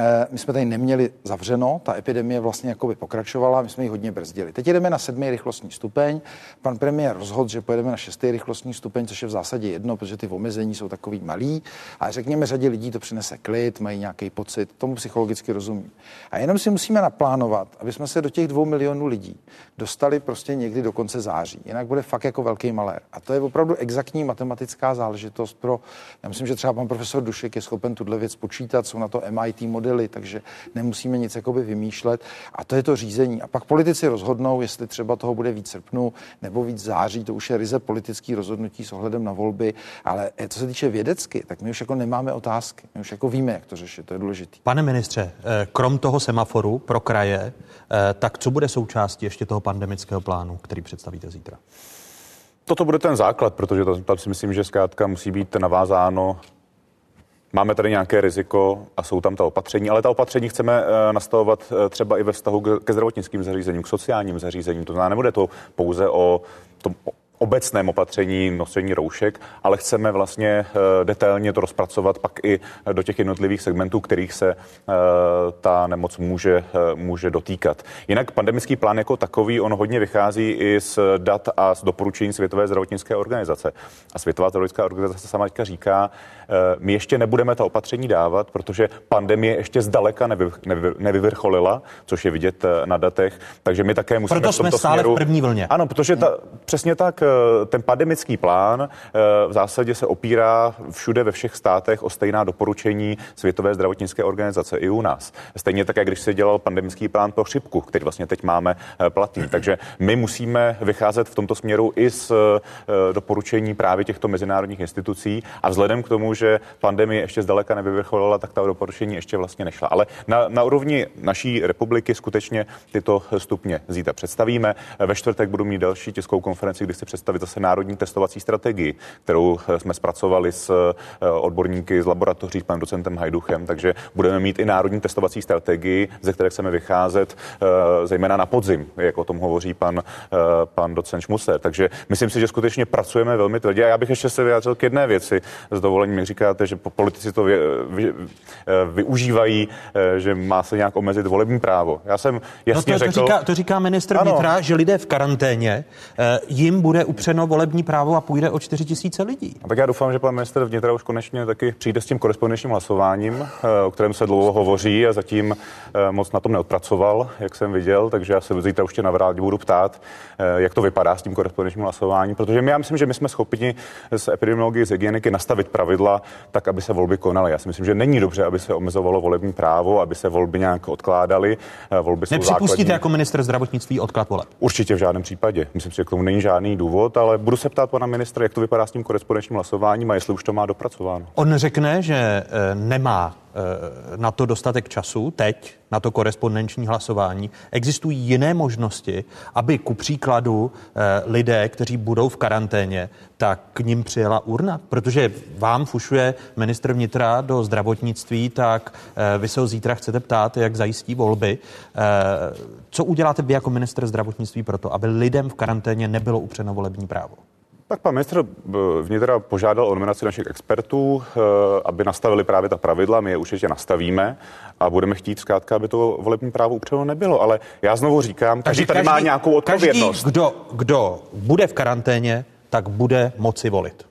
Eh, My jsme tady neměli zavřeno, ta epidemie vlastně jakoby pokračovala, my jsme ji hodně brzdili. Teď jedeme na sedmý rychlostní stupeň. Pan premiér rozhodl, že pojedeme na šestý rychlostní stupeň, což je v zásadě jedno, protože ty omezení jsou takový malý. A řekněme, řadě lidí to přinese klid, mají nějaký pocit, tomu psychologicky rozumím. A jenom si musíme naplánovat, aby jsme se do těch dvou milionů lidí dostali prostě někdy do konce září. Jinak bude fakt jako velký malér. A to je opravdu exaktní matematická záležitost pro, já myslím, že třeba pan profesor Dušek je schopen tuhle věc počítat, jsou na to MIT modely, takže nemusíme nic jakoby vymýšlet. A to je to řízení. A pak politici rozhodnou, jestli třeba toho bude víc srpnu nebo víc září, to už je ryze politický rozhodnutí s ohledem na volby. Ale eh, co se týče vědecky, tak my už jako nemáme otázky. My už jako víme, jak to řešit, to je důležité. Pane ministře, eh, krom toho semaforu pro kraje, eh, tak co bude součástí ještě toho pandemického plánu, který představíte zítra? Toto bude ten základ, protože to, tam si myslím, že zkrátka musí být navázáno. Máme tady nějaké riziko a jsou tam ta opatření, ale ta opatření chceme eh, nastavovat eh, třeba i ve vztahu ke ke zdravotnickým zařízením, k sociálním zařízením. To znamená, nebude to pouze o tom obecném opatření nosení roušek, ale chceme vlastně eh, detailně to rozpracovat pak i do těch jednotlivých segmentů, kterých se eh, ta nemoc může, eh, může dotýkat. Jinak pandemický plán jako takový, on hodně vychází i z dat a z doporučení Světové zdravotnické organizace. A Světová zdravotnická organizace sama teďka říká, my ještě nebudeme ta opatření dávat, protože pandemie ještě zdaleka nevy, nevy, nevyvrcholila, což je vidět na datech, takže my také musíme Proto v tomto jsme stále v směru, první vlně. Ano, protože ta, přesně tak, ten pandemický plán eh, v zásadě se opírá všude ve všech státech o stejná doporučení Světové zdravotnické organizace i u nás. Stejně tak, jak když se dělal pandemický plán pro chřipku, který vlastně teď máme eh, platný. Takže my musíme vycházet v tomto směru i z eh, doporučení právě těchto mezinárodních institucí a vzhledem k tomu, že pandemie ještě zdaleka nevyvrcholila, tak ta doporučení ještě vlastně nešla. Ale na, na úrovni naší republiky skutečně tyto stupně zítra představíme. Ve čtvrtek budu mít další tiskovou konferenci, kdy chci představit zase národní testovací strategii, kterou eh, jsme zpracovali s eh, odborníky z laboratoří, s panem docentem Hajduchem, takže budeme mít i národní testovací strategii, ze které chceme vycházet eh, zejména na podzim, jak o tom hovoří pan, pan docent Šmuser. Takže myslím si, že skutečně pracujeme velmi tvrdě. A já bych ještě se vyjádřil k jedné věci. S dovolením, jak říkáte, že po- politici to vy, vy, využívají, že má se nějak omezit volební právo. Já jsem No jasně to, to, řekl... říká, to říká ministr vnitra, že lidé v karanténě, jim bude upřeno volební právo a půjde o 4 tisíce lidí. A tak já doufám, že pan minister vnitra už konečně taky přijde s tím korespondenčním hlasováním, eh, o kterém se dlouho hovoří a zatím eh, moc na tom neodpracoval, jak jsem viděl, takže já se zítra ještě na vládě budu ptát, eh, jak to vypadá s tím korespondenčním hlasováním, protože my, já myslím, že my jsme schopni z epidemiologie, z hygieniky nastavit pravidla tak, aby se volby konaly. Já si myslím, že není dobře, aby se omezovalo volební právo, aby se volby nějak odkládaly. Volby Nepřipustíte základní. jako minister zdravotnictví odklad voleb. Určitě v žádném případě. Myslím si, že k tomu není žádný důvod, ale budu se ptát pana ministra, jak to vypadá s tím korespondenčním hlasováním a jestli už to má dopracováno. On řekne, že eh, nemá na to dostatek času teď, na to korespondenční hlasování. Existují jiné možnosti, aby ku příkladu eh, lidé, kteří budou v karanténě, tak k ním přijela urna. Protože vám fušuje ministr vnitra do zdravotnictví, tak eh, vy se ho zítra chcete ptát, jak zajistí volby. Eh, Co uděláte vy jako minister zdravotnictví pro to, aby lidem v karanténě nebylo upřeno volební právo? Tak pan ministr eh, vnitra požádal o nominaci našich expertů, eh, aby nastavili právě ta pravidla. My je určitě nastavíme a budeme chtít zkrátka, aby to volební právo upřeno nebylo. Ale já znovu říkám, každý tady má nějakou odpovědnost. Každý, kdo, kdo bude v karanténě, tak bude moci volit.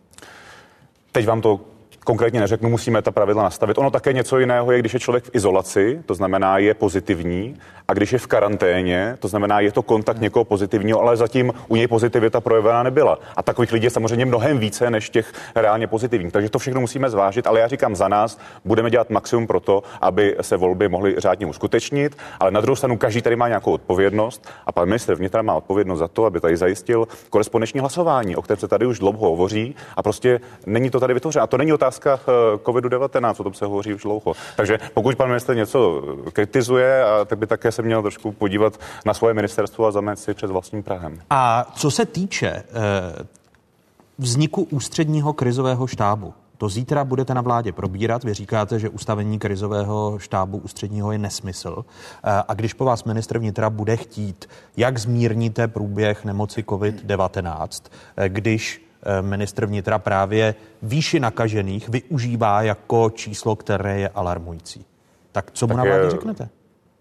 Teď vám to konkrétně neřeknu, musíme ta pravidla nastavit. Ono také něco jiného je, když je člověk v izolaci, to znamená je pozitivní, a když je v karanténě, to znamená je to kontakt někoho pozitivního, ale zatím u něj pozitivita projevená nebyla. A takových lidí je samozřejmě mnohem více než těch reálně pozitivních. Takže to všechno musíme zvážit, ale já říkám za nás, budeme dělat maximum pro to, aby se volby mohly řádně uskutečnit, ale na druhou stranu každý tady má nějakou odpovědnost a pan ministr vnitra má odpovědnost za to, aby tady zajistil korespondenční hlasování, o kterém se tady už dlouho hovoří a prostě není to tady vytvořeno. A to není otázka otázka eh, COVID-19, o tom se hovoří už dlouho. Takže pokud pan minister něco kritizuje, tak by také se měl trošku podívat na svoje ministerstvo a zamést si před vlastním Prahem. A co se týče eh, vzniku ústředního krizového štábu, to zítra budete na vládě probírat. Vy říkáte, že ustavení krizového štábu ústředního je nesmysl. Eh, a když po vás ministr vnitra bude chtít, jak zmírníte průběh nemoci COVID-19, když Eh, ministr vnitra právě výši nakažených využívá jako číslo, které je alarmující. Tak co mu na vládě řeknete?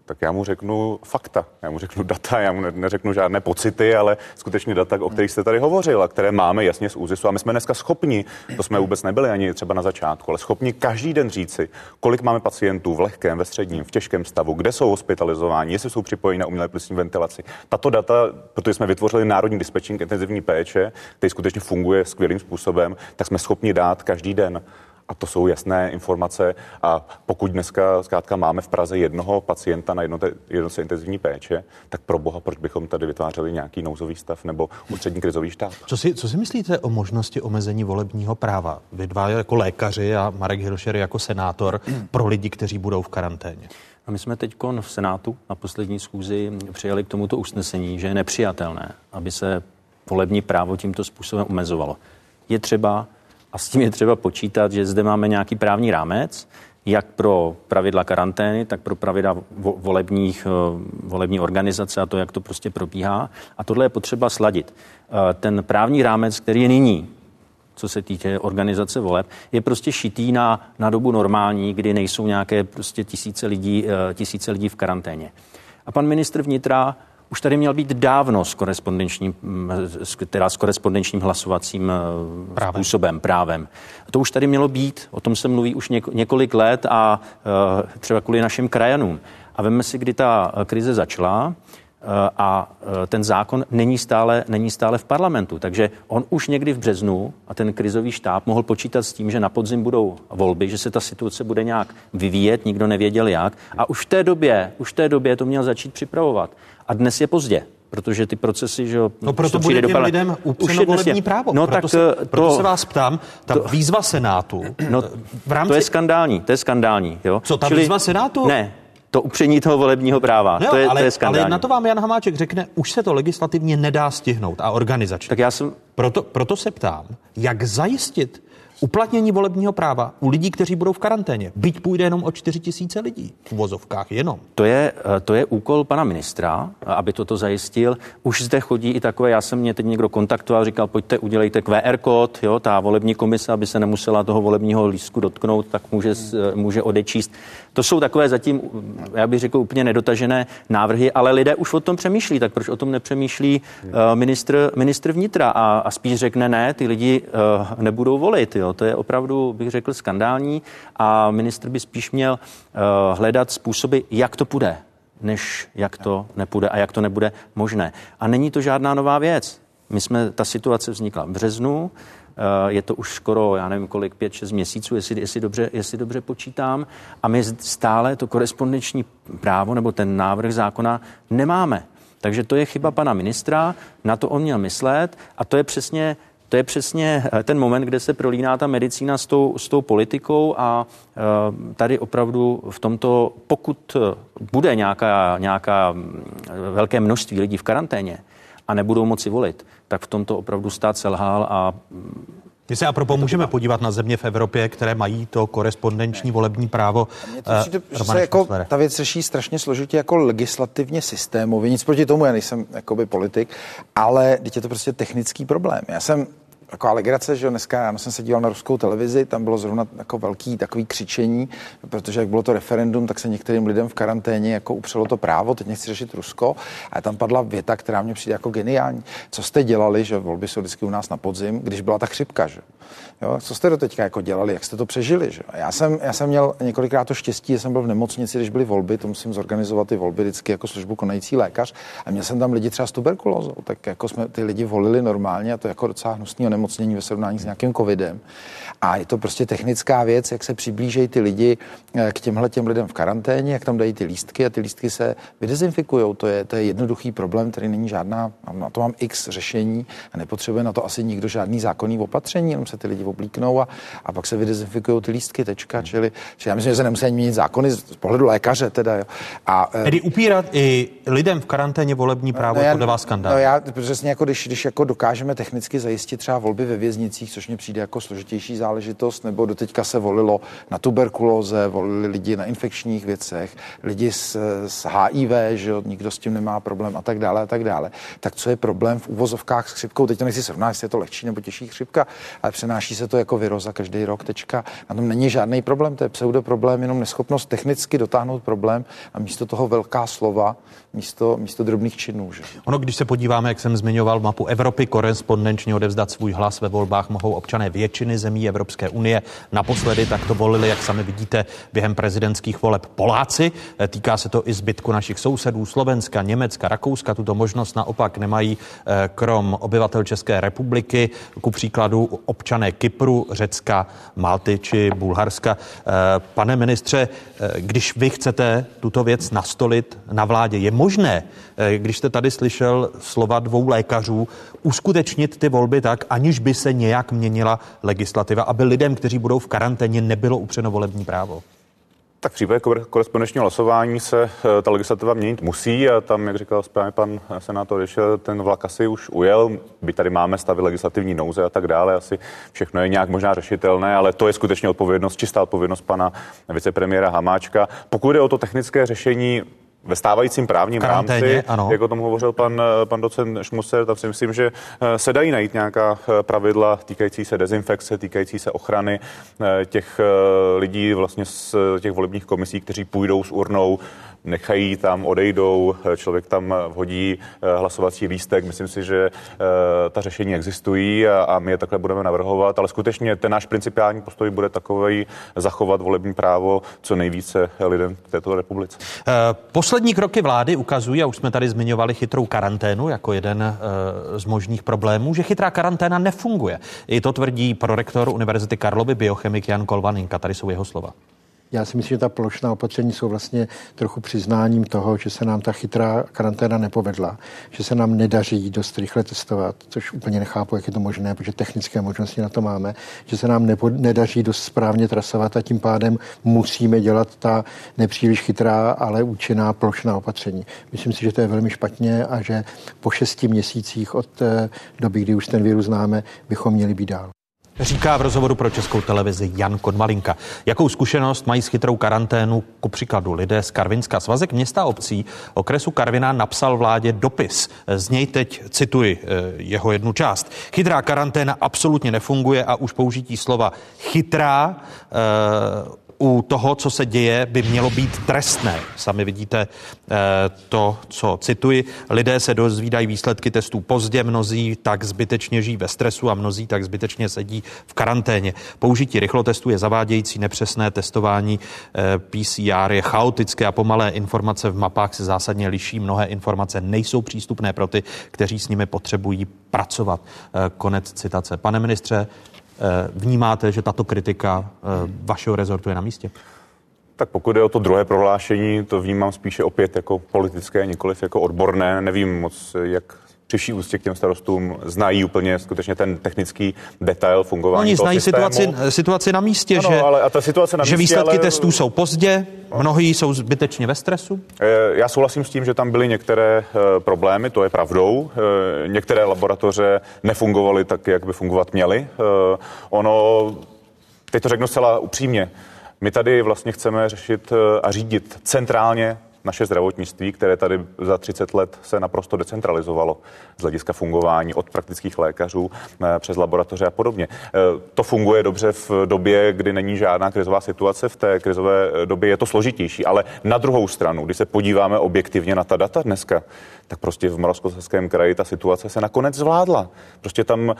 Tak já mu řeknu fakta, já mu řeknu data, já mu neřeknu žádné pocity, ale skutečně data, o kterých jste tady hovořil a které máme jasně z úzisu. A my jsme dneska schopni, to jsme vůbec nebyli ani třeba na začátku, ale schopni každý den říci, kolik máme pacientů v lehkém, ve středním, v těžkém stavu, kde jsou hospitalizováni, jestli jsou připojeni na umělé plicní ventilaci. Tato data, protože jsme vytvořili národní dispečing intenzivní péče, který skutečně funguje skvělým způsobem, tak jsme schopni dát každý den. A to jsou jasné informace. A pokud dneska zkrátka máme v Praze jednoho pacienta na jednote, jednotce intenzivní péče, tak pro boha, proč bychom tady vytvářeli nějaký nouzový stav nebo ústřední krizový štáb? Co si, co si myslíte o možnosti omezení volebního práva? Vy dva jako lékaři a Marek Hilšer jako senátor pro lidi, kteří budou v karanténě. A my jsme teď v Senátu na poslední schůzi přijali k tomuto usnesení, že je nepřijatelné, aby se volební právo tímto způsobem omezovalo. Je třeba a s tím je třeba počítat, že zde máme nějaký právní rámec, jak pro pravidla karantény, tak pro pravidla volebních, eh, volební organizace a to, jak to prostě probíhá. A tohle je potřeba sladit. Eh, ten právní rámec, který je nyní, co se týče organizace voleb, je prostě šitý na, na dobu normální, kdy nejsou nějaké prostě tisíce lidí, eh, tisíce lidí v karanténě. A pan ministr vnitra už tady měl být dávno s korespondenčním, mm, teda s korespondenčním hlasovacím eh, právem. způsobem, právem. To už tady mělo být, o tom se mluví už několik let a eh, třeba kvůli našim krajanům. A veme si, kdy ta eh, krize začala, a ten zákon není stále, není stále v parlamentu. Takže on už někdy v březnu a ten krizový štáb mohl počítat s tím, že na podzim budou volby, že se ta situace bude nějak vyvíjet, nikdo nevěděl jak. A už v té době, už v té době to měl začít připravovat. A dnes je pozdě protože ty procesy, že No proto bude těm lidem upřeno volební právo. No proto tak se, to, proto se vás ptám, ta to, výzva Senátu no, v rámci... To je skandální, to je skandální. Jo? Co, ta Čili, výzva Senátu? Ne, to upření toho volebního práva. No, to, je, ale, to je skandální. Ale na to vám Jan Hamáček řekne, už se to legislativně nedá stihnout a organizačně. Tak já jsem... Proto, proto se ptám, jak zajistit uplatnění volebního práva u lidí, kteří budou v karanténě. Byť půjde jenom o 4 tisíce lidí v vozovkách jenom. To je, eh, to je úkol pana ministra, aby toto zajistil. Už zde chodí i takové, já jsem mě teď někdo kontaktoval, říkal, pojďte, udělejte QR kód, jo, ta volební komise, aby se nemusela toho volebního lístku dotknout, tak může, eh, může odečíst. To jsou takové zatím, já bych řekl, úplně nedotažené návrhy, ale lidé už o tom přemýšlí, tak proč o tom nepřemýšlí ministr, ministr vnitra a, a spíš řekne ne, ty lidi nebudou volit. Jo. To je opravdu, bych řekl, skandální a ministr by spíš měl uh, hledat způsoby, jak to půjde, než jak to nepůjde a jak to nebude možné. A není to žádná nová věc. My jsme, ta situace vznikla v březnu, Eh, je to už skoro, já nevím kolik, pět, šest měsíců, jestli, jestli, dobře, jestli dobře počítám. A my stále to korespondenční právo nebo ten návrh zákona nemáme. Takže to je chyba pana ministra, na to on měl myslet a to je přesně to je přesně eh, ten moment, kde se prolíná ta medicína s tou, s tou politikou a uh, tady opravdu v tomto, pokud bude nějaká, nějaká mm, velké množství lidí v karanténě a nebudou moci volit, tak v tomto opravdu stát selhal a my se a propo můžeme podívat na země v Evropě, které mají to korespondenční volební právo. to přijde, že se jako ta věc řeší strašně složitě jako legislativně systémově. Nic proti tomu, já nejsem jakoby politik, ale teď je to prostě technický problém. Já jsem taková legrace, že dneska ráno jsem se díval na ruskou televizi, tam bylo zrovna jako velký takový křičení, protože jak bylo to referendum, tak se některým lidem v karanténě jako upřelo to právo, teď nechci řešit Rusko, a tam padla věta, která mě přijde jako geniální. Co jste dělali, že volby jsou vždycky u nás na podzim, když byla ta chřipka, že? Jo, co jste do teďka jako dělali, jak jste to přežili? Že? Já, jsem, já jsem měl několikrát to štěstí, že jsem byl v nemocnici, když byly volby, to musím zorganizovat ty volby vždycky jako službu konající lékař a měl jsem tam lidi třeba s tuberkulózou, tak jako jsme ty lidi volili normálně a to jako docela hnusný onemocnění ve srovnání s nějakým covidem. A je to prostě technická věc, jak se přiblížejí ty lidi eh, k těmhle těm lidem v karanténě, jak tam dají ty lístky a ty lístky se vydezinfikují. To je, to je jednoduchý problém, který není žádná, na to mám x řešení a nepotřebuje na to asi nikdo žádný zákonný opatření, jenom se ty lidi oblíknou a, a pak se vydezinfikují ty lístky, tečka. Čili, čili já myslím, že se nemusí měnit zákony z pohledu lékaře. Teda, jo. A, eh, Tedy upírat i lidem v karanténě volební právo no, já, podle vás skandál. No já přesně jako když, když jako dokážeme technicky zajistit třeba volby ve věznicích, což mě přijde jako složitější záležitost, nebo doteďka se volilo na tuberkulóze, volili lidi na infekčních věcech, lidi s, s HIV, že jo, nikdo s tím nemá problém a tak dále a tak dále. Tak co je problém v uvozovkách s chřipkou? Teď to nechci srovnat, jestli je to lehčí nebo těžší chřipka, ale přenáší se to jako viroza každý rok, tečka. Na tom není žádný problém, to je pseudoproblém, jenom neschopnost technicky dotáhnout problém a místo toho velká slova, místo, místo drobných činů. Že? Ono, když se podíváme, jak jsem zmiňoval mapu Evropy, korespondenčně odevzdat svůj hlas ve volbách mohou občané většiny zemí Evropské unie. Naposledy takto volili, jak sami vidíte, během prezidentských voleb Poláci. Týká se to i zbytku našich sousedů Slovenska, Německa, Rakouska. Tuto možnost naopak nemají eh, krom obyvatel České republiky, ku příkladu občané Kypru, Řecka, Malty či Bulharska. Eh, pane ministře, když vy chcete tuto věc nastolit na vládě, je možné, když jste tady slyšel slova dvou lékařů, uskutečnit ty volby tak, aniž by se nějak měnila legislativa, aby lidem, kteří budou v karanténě, nebylo upřeno volební právo? Tak v případě korespondenčního hlasování se eh, ta legislativa měnit musí a tam, jak říkal správně pan senátor, když ten vlak asi už ujel, by tady máme stavy legislativní nouze a tak dále, asi všechno je nějak možná řešitelné, ale to je skutečně odpovědnost, čistá odpovědnost pana vicepremiéra Hamáčka. Pokud jde o to technické řešení, ve stávajícím právním Karanténě, rámci, ano. jak o tom hovořil pan, pan docent Šmuser, tam si myslím, že eh, se dají najít nějaká eh, pravidla týkající se dezinfekce, týkající se ochrany eh, těch lidí vlastně z těch volebních komisí, kteří půjdou s urnou nechají tam, odejdou, člověk tam vhodí eh, hlasovací lístek. Myslím si, že eh, ta řešení existují a, a my je takhle budeme navrhovat, ale skutečně ten náš principiální postoj bude takový zachovat volební právo co nejvíce lidem v této republice. Eh, poslední kroky vlády ukazují, a už jsme tady zmiňovali chytrou karanténu jako jeden z možných problémů, že chytrá karanténa nefunguje. I to tvrdí prorektor Univerzity Karlovy biochemik Jan Kolvaninka. Tady jsou jeho slova. Já si myslím, že ta plošná opatření jsou vlastně trochu přiznáním toho, že se nám ta chytrá karanténa nepovedla, že se nám nedaří dost rychle testovat, což úplně nechápu, jak je to možné, protože technické možnosti na to máme, že se nám nepo, nedaří dost správně trasovat a tím pádem musíme dělat ta nepříliš chytrá, ale účinná plošná opatření. Myslím si, že to je velmi špatně a že po šesti měsících od eh, doby, kdy už ten virus známe, bychom měli být dál. Říká v rozhovoru pro českou televizi Jan Konmalinka. Jakou zkušenost mají s chytrou karanténu ku příkladu lidé z Karvinska? Svazek města obcí okresu Karvina napsal vládě dopis. Z něj teď cituji eh, jeho jednu část. Chytrá karanténa absolutně nefunguje a už použití slova chytrá eh, u toho, co se děje, by mělo být trestné. Sami vidíte eh, to, co cituji. Lidé se dozvídají výsledky testů pozdě, mnozí tak zbytečně žijí ve stresu a mnozí tak zbytečně sedí v karanténě. Použití rychlotestu je zavádějící, nepřesné testování eh, PCR je chaotické a pomalé informace v mapách se zásadně liší. Mnohé informace nejsou přístupné pro ty, kteří s nimi potřebují pracovat. Eh, konec citace. Pane ministře, vnímáte, že tato kritika eh, vašeho rezortu je na místě? Tak pokud je o to druhé prohlášení, to vnímám spíše opět jako politické, nikoliv jako odborné. Nevím moc, jak při vší ústě k těm starostům znají úplně skutečně ten technický detail fungování Oni znají situaci, situaci na místě, ano, že, ale a ta situace na že místě, výsledky ale... testů jsou pozdě, mnohý jsou zbytečně ve stresu? Eh, já souhlasím s tím, že tam byly některé eh, problémy, to je pravdou. Eh, některé laboratoře nefungovaly tak, jak by fungovat měly. Ono, teď to řeknu zcela upřímně, my tady vlastně chceme řešit a řídit centrálně naše zdravotnictví, které tady za 30 let se naprosto decentralizovalo z hlediska fungování od praktických lékařů eh, přes laboratoře a podobně. Eh, to funguje dobře v době, kdy není žádná krizová situace. V té krizové době je to složitější, ale na druhou stranu, když se podíváme objektivně na ta data dneska, tak prostě v Moravskoslezském kraji ta situace se nakonec zvládla. Prostě tam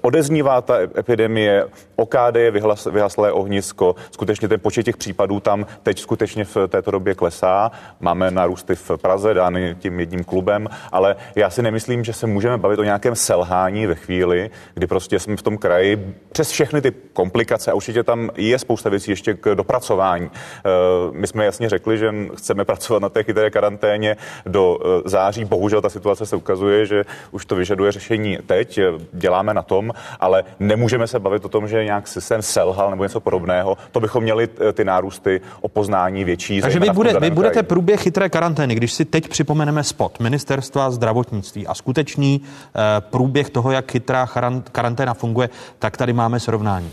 odeznívá ta epidemie, OKD je vyhlas, vyhaslé ohnisko, skutečně ten počet těch případů tam teď skutečně v této době klesá. Máme narůsty v Praze, dány tím jedním klubem, ale já si nemyslím, že se můžeme bavit o nějakém selhání ve chvíli, kdy prostě jsme v tom kraji přes všechny ty komplikace a určitě tam je spousta věcí ještě k dopracování. Eh, my jsme jasně řekli, že chceme pracovat na té chytré karanténě do eh, září. Bohužel ta situace se ukazuje, že už to vyžaduje řešení teď. Děláme na tom, ale nemůžeme se bavit o tom, že nějak systém selhal nebo něco podobného. To bychom měli eh, ty nárůsty o poznání větší. Takže vy, bude, vy budete průběh chytré karantény, když si teď připomeneme spot ministerstva zdravotnictví a skutečný uh, průběh toho, jak chytrá karanténa funguje, tak tady máme srovnání.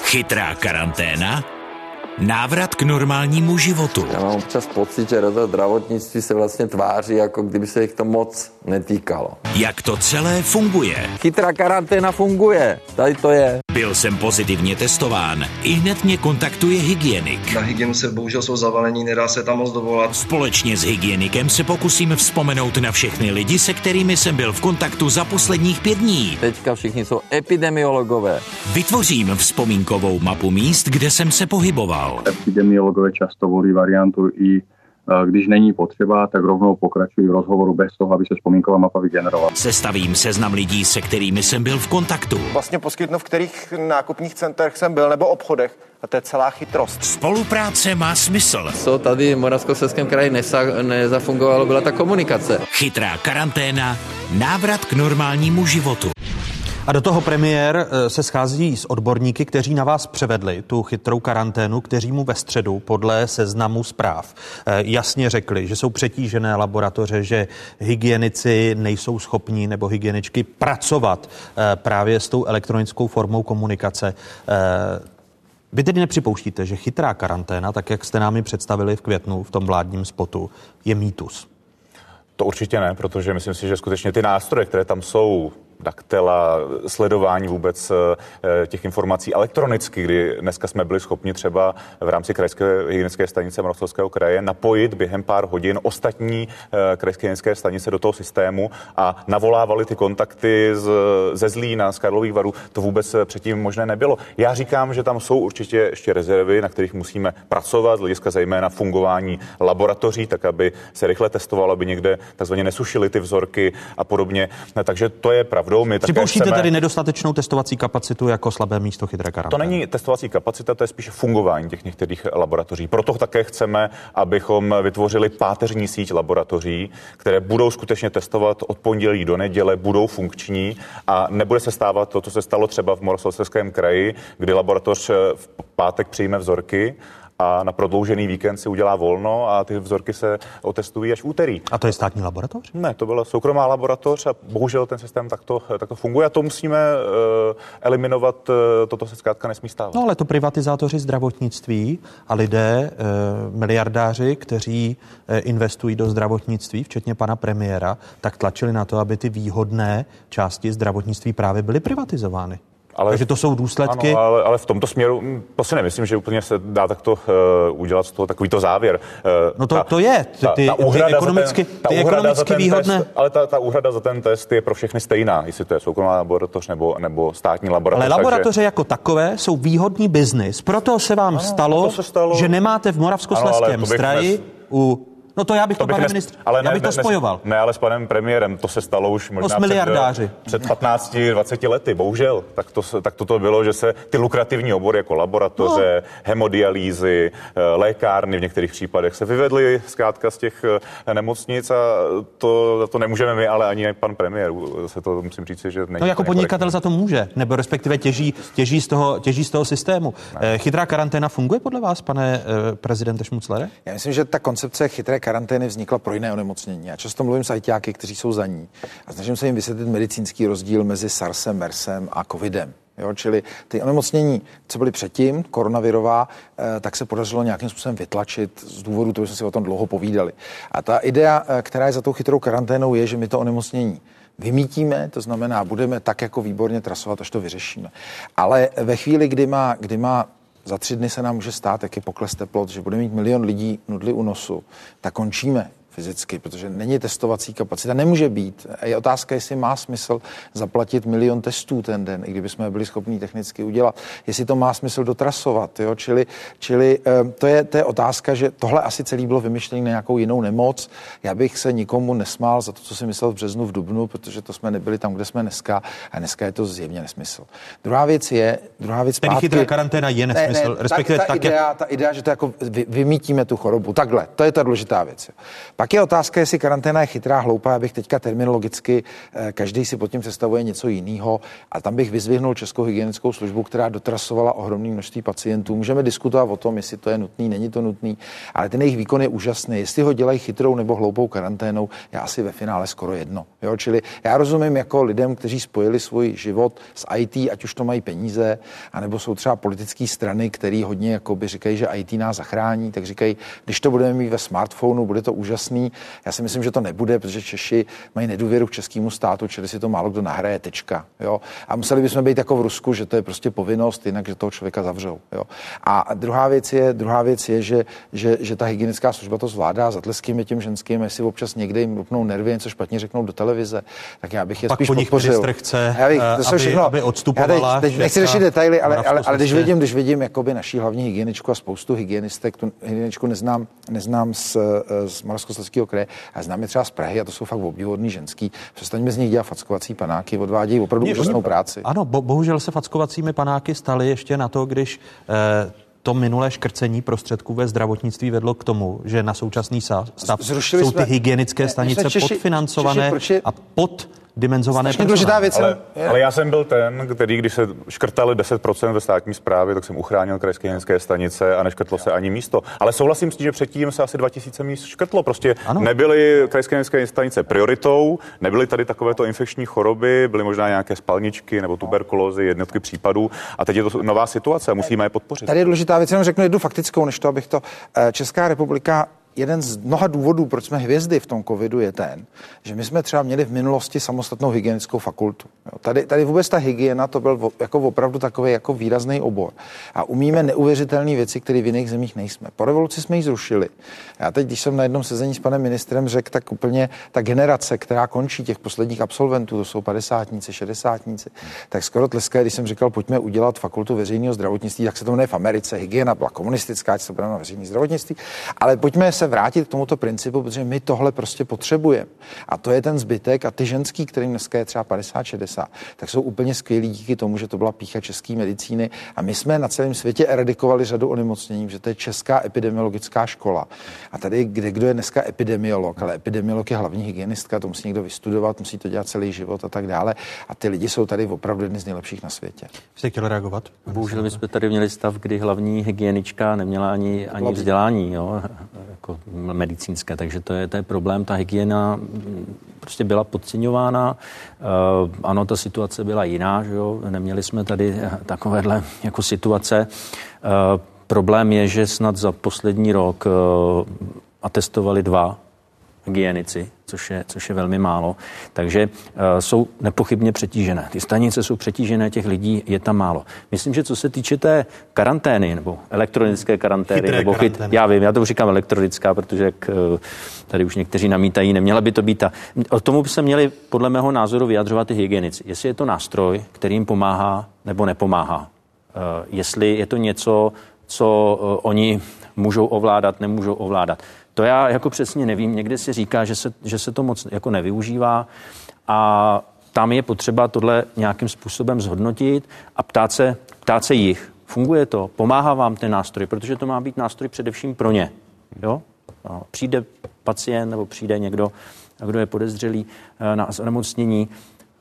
Chytrá karanténa Návrat k normálnímu životu. Já mám občas pocit, že rezort zdravotnictví se vlastně tváří, jako kdyby se jich to moc netýkalo. Jak to celé funguje? Chytrá karanténa funguje. Tady to je. Byl jsem pozitivně testován. I hned mě kontaktuje hygienik. Na hygienu se bohužel jsou zavalení, nedá se tam moc dovolat. Společně s hygienikem se pokusím vzpomenout na všechny lidi, se kterými jsem byl v kontaktu za posledních pět dní. Teďka všichni jsou epidemiologové. Vytvořím vzpomínkovou mapu míst, kde jsem se pohyboval. Epidemiologové často volí variantu i když není potřeba, tak rovnou pokračují v rozhovoru bez toho, aby se vzpomínková mapa vygenerovala. Sestavím seznam lidí, se kterými jsem byl v kontaktu. Vlastně poskytnu, v kterých nákupních centrech jsem byl nebo obchodech. A to je celá chytrost. Spolupráce má smysl. Co tady v Moravskoslezském kraji nesa, nezafungovalo, byla ta komunikace. Chytrá karanténa, návrat k normálnímu životu. A do toho premiér eh, se schází s odborníky, kteří na vás převedli tu chytrou karanténu, kteří mu ve středu podle seznamu zpráv eh, jasně řekli, že jsou přetížené laboratoře, že hygienici nejsou schopní nebo hygieničky pracovat eh, právě s tou elektronickou formou komunikace. Vy tedy nepřipouštíte, že chytrá karanténa, tak jak jste nám ji představili v květnu v tom vládním spotu, je mýtus? To určitě ne, protože myslím si, že skutečně ty nástroje, které tam jsou, daktela, sledování vůbec eh, těch informací elektronicky, kdy dneska jsme byli schopni třeba v rámci krajské hygienické stanice Moravského kraje napojit během pár hodin ostatní eh, krajské hygienické stanice do toho systému a navolávali ty kontakty z, ze Zlína, z Karlových varů. To vůbec eh, předtím možné nebylo. Já říkám, že tam jsou určitě ještě rezervy, na kterých musíme pracovat, z hlediska zejména fungování laboratoří, tak aby se rychle testovalo, aby někde takzvaně nesušili ty vzorky a podobně. Takže to je pravda pravdou. My Připouštíte chceme... tady nedostatečnou testovací kapacitu jako slabé místo chytré karantény? To není testovací kapacita, to je spíše fungování těch některých laboratoří. Proto také chceme, abychom vytvořili páteřní síť laboratoří, které budou skutečně testovat od pondělí do neděle, budou funkční a nebude se stávat to, co se stalo třeba v Moravskoslezském kraji, kdy laboratoř v pátek přijme vzorky a na prodloužený víkend si udělá volno a ty vzorky se otestují až v úterý. A to je státní laboratoř? Ne, to byla soukromá laboratoř a bohužel ten systém takto, takto funguje a to musíme uh, eliminovat, uh, toto se zkrátka nesmí stávat. No ale to privatizátoři zdravotnictví a lidé, uh, miliardáři, kteří uh, investují do zdravotnictví, včetně pana premiéra, tak tlačili na to, aby ty výhodné části zdravotnictví právě byly privatizovány. Ale, Takže to jsou důsledky. Ano, ale, ale v tomto směru hm, to si nemyslím, že úplně se dá takto uh, udělat z toho takovýto závěr. Uh, no to, ta, to je. Ty, ty, ta, ta ty ekonomicky, ten, ta ty ekonomicky výhodné. Test, ale ta, ta úhrada za ten test je pro všechny stejná, jestli to je soukromá laboratoř nebo, nebo státní laboratoř. Ale laboratoře takže... jako takové jsou výhodný biznis. Proto se vám ano, stalo, se stalo, že nemáte v Moravskoslezském straji u No to já bych to, to bych pane ministr, ale já bych ne, to spojoval. Ne, ale s panem premiérem, to se stalo už možná no, miliardáři. před, před 15-20 lety, bohužel. Tak to, tak to, to bylo, že se ty lukrativní obory jako laboratoře, no. hemodialýzy, eh, lékárny v některých případech se vyvedly zkrátka z těch eh, nemocnic a to, to nemůžeme my, ale ani pan premiér. Se to musím říct, že není. No jako podnikatel za to může, nebo respektive těží, těží, z, toho, těží z toho systému. Ne. Eh, chytrá karanténa funguje podle vás, pane prezidente Šmuclere? Já myslím, že ta koncepce chytré karantény vznikla pro jiné onemocnění. Já často mluvím s ajťáky, kteří jsou za ní a snažím se jim vysvětlit medicínský rozdíl mezi SARSem, MERSem a COVIDem. Jo? Čili ty onemocnění, co byly předtím, koronavirová, eh, tak se podařilo nějakým způsobem vytlačit z důvodu že jsme si o tom dlouho povídali. A ta idea, eh, která je za tou chytrou karanténou, je, že my to onemocnění vymítíme, to znamená, budeme tak jako výborně trasovat, až to vyřešíme. Ale ve chvíli, kdy má, kdy má za tři dny se nám může stát, jak je pokles teplot, že bude mít milion lidí nudli u nosu, tak končíme fyzicky, protože není testovací kapacita, nemůže být. A je otázka, jestli má smysl zaplatit milion testů ten den, i kdyby jsme byli schopni technicky udělat. Jestli to má smysl dotrasovat, jo? Čili, čili eh, to, je, to je otázka, že tohle asi celý bylo vymyšlené na nějakou jinou nemoc. Já bych se nikomu nesmál za to, co si myslel v březnu, v dubnu, protože to jsme nebyli tam, kde jsme dneska a dneska je to zjevně nesmysl. Druhá věc je, druhá věc Tedy chytrá karanténa je nesmysl, ne, ne, respektive ta, ta, tak, idea, ta idea, že to jako vy, vymítíme tu chorobu. Takhle, to je ta důležitá věc. Jo. Pak je otázka, jestli karanténa je chytrá, hloupá, abych teďka terminologicky, eh, každý si pod tím představuje něco jiného. A tam bych vyzvihnul Českou hygienickou službu, která dotrasovala ohromné množství pacientů. Můžeme diskutovat o tom, jestli to je nutný, není to nutný, ale ten jejich výkon je úžasný. Jestli ho dělají chytrou nebo hloupou karanténou, je asi ve finále skoro jedno. Jo? Čili já rozumím jako lidem, kteří spojili svůj život s IT, ať už to mají peníze, anebo jsou třeba politické strany, které hodně říkají, že IT nás zachrání, tak říkají, když to budeme mít ve smartphonu, bude to úžasný. Já si myslím, že to nebude, protože Češi mají nedůvěru k českému státu, čili si to málo kdo nahraje, tečka. Jo? A museli bychom být jako v Rusku, že to je prostě povinnost, jinak, že toho člověka zavřou. Jo? A druhá věc je, druhá věc je že, že, že, ta hygienická služba to zvládá, zatleskými těm ženským, jestli občas někde jim rupnou nervy, něco špatně řeknou do televize, tak já bych je Pak spíš po nich podpořil. chce, já bych, eh, to jsou aby, všechno, aby odstupovala. Já teď, teď nechci řešit detaily, ale, ale, ale když vidím, když vidím jakoby naší hlavní hygieničku a spoustu hygienistek, tu hygieničku neznám, neznám z, eh, z Moravskoslezského kraje, a znám je třeba z Prahy a to jsou fakt obdivuhodný ženský. Přestaňme z nich dělat fackovací panáky, odvádějí opravdu Mě- úžasnou práci. Ano, bo, bohužel se fackovacími panáky staly ještě na to, když eh, to minulé škrcení prostředků ve zdravotnictví vedlo k tomu, že na současný stav Zrušili jsou jsme- ty hygienické stanice Češi- podfinancované Češi, je- a poddimenzované Strašně důležitá věc Ale, ale já jsem byl ten, který, když se škrtali 10% ve státní správě, tak jsem uchránil krajské hygienické stanice a neškrtlo se ani místo. Ale souhlasím s tím, že předtím se asi 2000 míst škrtlo. Prostě ano. nebyly krajské hygienické stanice prioritou, nebyly tady takovéto infekční choroby, byly možná nějaké spalničky nebo tuberkulózy, jednotky případů. A teď je to nová situace a musíme je podpořit. Tady je důležitá věc, jenom řeknu jednu faktickou, než to, abych to. Eh, Česká republika jeden z mnoha důvodů, proč jsme hvězdy v tom covidu, je ten, že my jsme třeba měli v minulosti samostatnou hygienickou fakultu. Jo, tady, tady vůbec ta hygiena, to byl jako opravdu takový jako výrazný obor. A umíme neuvěřitelné věci, které v jiných zemích nejsme. Po revoluci jsme ji zrušili. Já teď, když jsem na jednom sezení s panem ministrem řekl, tak úplně ta generace, která končí těch posledních absolventů, to jsou padesátníci, šedesátníci, tak skoro tleskají, když jsem říkal, pojďme udělat fakultu veřejného zdravotnictví, tak se to jmenuje v Americe. Hygiena byla komunistická, ať se to bude na veřejné zdravotnictví, ale pojďme se vrátit k tomuto principu, protože my tohle prostě potřebujeme. A to je ten zbytek a ty ženský, kterým dneska je třeba 50-60, tak jsou úplně skvělí díky tomu, že to byla pícha české medicíny. A my jsme na celém světě eradikovali řadu onemocnění, že to je česká epidemiologická škola. A tady, kde kdo je dneska epidemiolog, ale epidemiolog je hlavní hygienistka, to musí někdo vystudovat, musí to dělat celý život a tak dále. A ty lidi jsou tady opravdu jedni z nejlepších na světě. Jste chtěl reagovat? Bohužel my jsme tady měli stav, kdy hlavní hygienička neměla ani, ani vzdělání jo, jako medicínské, takže to je, to je problém. Ta hygiena mm, prostě byla podceňována. Uh, ano, ta situace byla jiná, že jo? neměli jsme tady takovéhle jako situace. Uh, problém je, že snad za poslední rok atestovali dva hygienici, což je, což je velmi málo. Takže uh, jsou nepochybně přetížené. Ty stanice jsou přetížené, těch lidí je tam málo. Myslím, že co se týče té karantény, nebo elektronické karantény, Chytré nebo karantény. já vím, já to říkám elektronická, protože jak uh, tady už někteří namítají, neměla by to být ta. O tomu by se měli podle mého názoru vyjadřovat i hygienici. Jestli je to nástroj, který jim pomáhá nebo nepomáhá. Uh, jestli je to něco, co oni můžou ovládat, nemůžou ovládat. To já jako přesně nevím. Někde se říká, že se, že se to moc jako nevyužívá a tam je potřeba tohle nějakým způsobem zhodnotit a ptát se, ptát se jich. Funguje to? Pomáhá vám ten nástroj? Protože to má být nástroj především pro ně. Jo? Přijde pacient nebo přijde někdo, kdo je podezřelý eh, na onemocnění,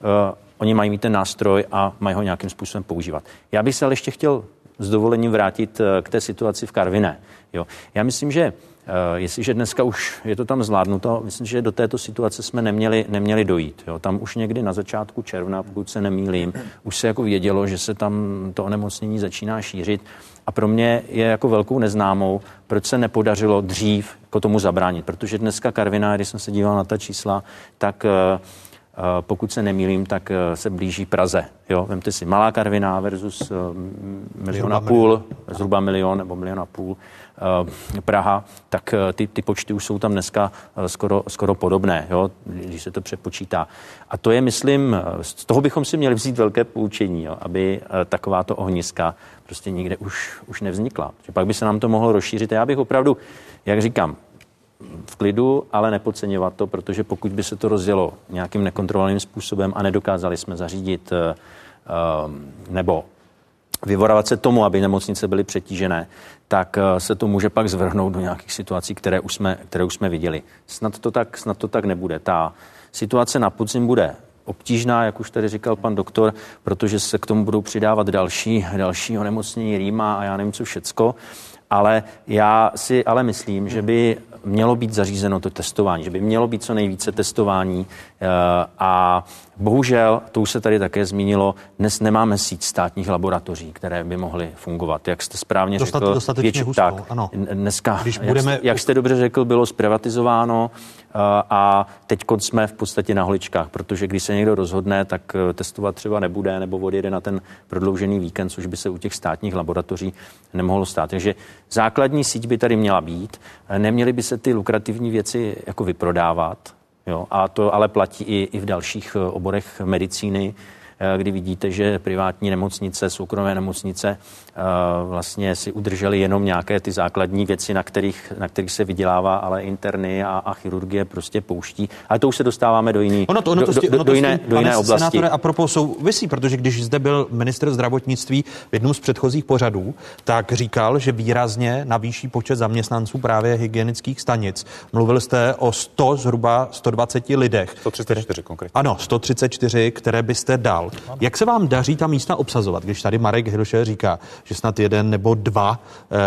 eh, oni mají mít ten nástroj a mají ho nějakým způsobem používat. Já bych se ale ještě chtěl s dovolením vrátit eh, k té situaci v Karviné. Jo. Já myslím, že jestliže dneska už je to tam zvládnuto, myslím, že do této situace jsme neměli, neměli dojít. Jo. Tam už někdy na začátku června, pokud se nemýlím, už se jako vědělo, že se tam to onemocnění začíná šířit. A pro mě je jako velkou neznámou, proč se nepodařilo dřív jako tomu zabránit. Protože dneska Karviná, když jsem se díval na ta čísla, tak uh, pokud se nemýlím, tak eh, se blíží Praze. Jo, vemte si malá Karviná versus eh, milion a půl, zhruba milion nebo milion a půl Praha, tak ty, ty počty už jsou tam dneska skoro, skoro podobné, jo, když se to přepočítá. A to je, myslím, z toho bychom si měli vzít velké poučení, jo, aby takováto ohniska prostě nikde už, už nevznikla. Že pak by se nám to mohlo rozšířit. Já bych opravdu, jak říkám, v klidu, ale nepodceňovat to, protože pokud by se to rozdělo nějakým nekontrolovaným způsobem a nedokázali jsme zařídit nebo vyvorovat se tomu, aby nemocnice byly přetížené, tak uh, se to může pak zvrhnout do nějakých situací, které už jsme, které už jsme viděli. Snad to, tak, snad to tak nebude. Ta situace na podzim bude obtížná, jak už tady říkal pan doktor, protože se k tomu budou přidávat další, další onemocnění rýma a já nevím, co všecko. Ale já si ale myslím, že by mělo být zařízeno to testování, že by mělo být co nejvíce testování eh, a bohužel, to už se tady také zmínilo, dnes nemáme síť státních laboratoří, které by mohly fungovat. Jak jste správně Dostat, řekl, dostatečně větši, hustou, tak, ano. dneska, Když jak, budeme... jste, jak jste dobře řekl, bylo zprivatizováno eh, a teď jsme v podstatě na holičkách, protože když se někdo rozhodne, tak eh, testovat třeba nebude nebo odjede na ten prodloužený víkend, což by se u těch státních laboratoří nemohlo stát. Takže základní síť by tady měla být, neměly by se ty lukrativní věci jako vyprodávat, Jo, a to ale platí i, i v dalších eh, oborech medicíny, kdy vidíte, že privátní nemocnice, soukromé nemocnice eh, vlastně si udrželi jenom nějaké ty základní věci, na kterých, na kterých se vydělává, ale interny a, a chirurgie prostě pouští. Ale to už se dostáváme do, jiný, ono to, ono to, do, do, ono do, jiné, do jiné oblasti. Senátore, a propos souvisí, protože když zde byl minister zdravotnictví v jednom z předchozích pořadů, tak říkal, že výrazně navýší počet zaměstnanců právě hygienických stanic. Mluvil jste o 100, zhruba 120 lidech. 134 které, konkrétně. Ano, 134, které byste dal. Jak se vám daří ta místa obsazovat, když tady Marek Hilše říká, že snad jeden nebo dva eh,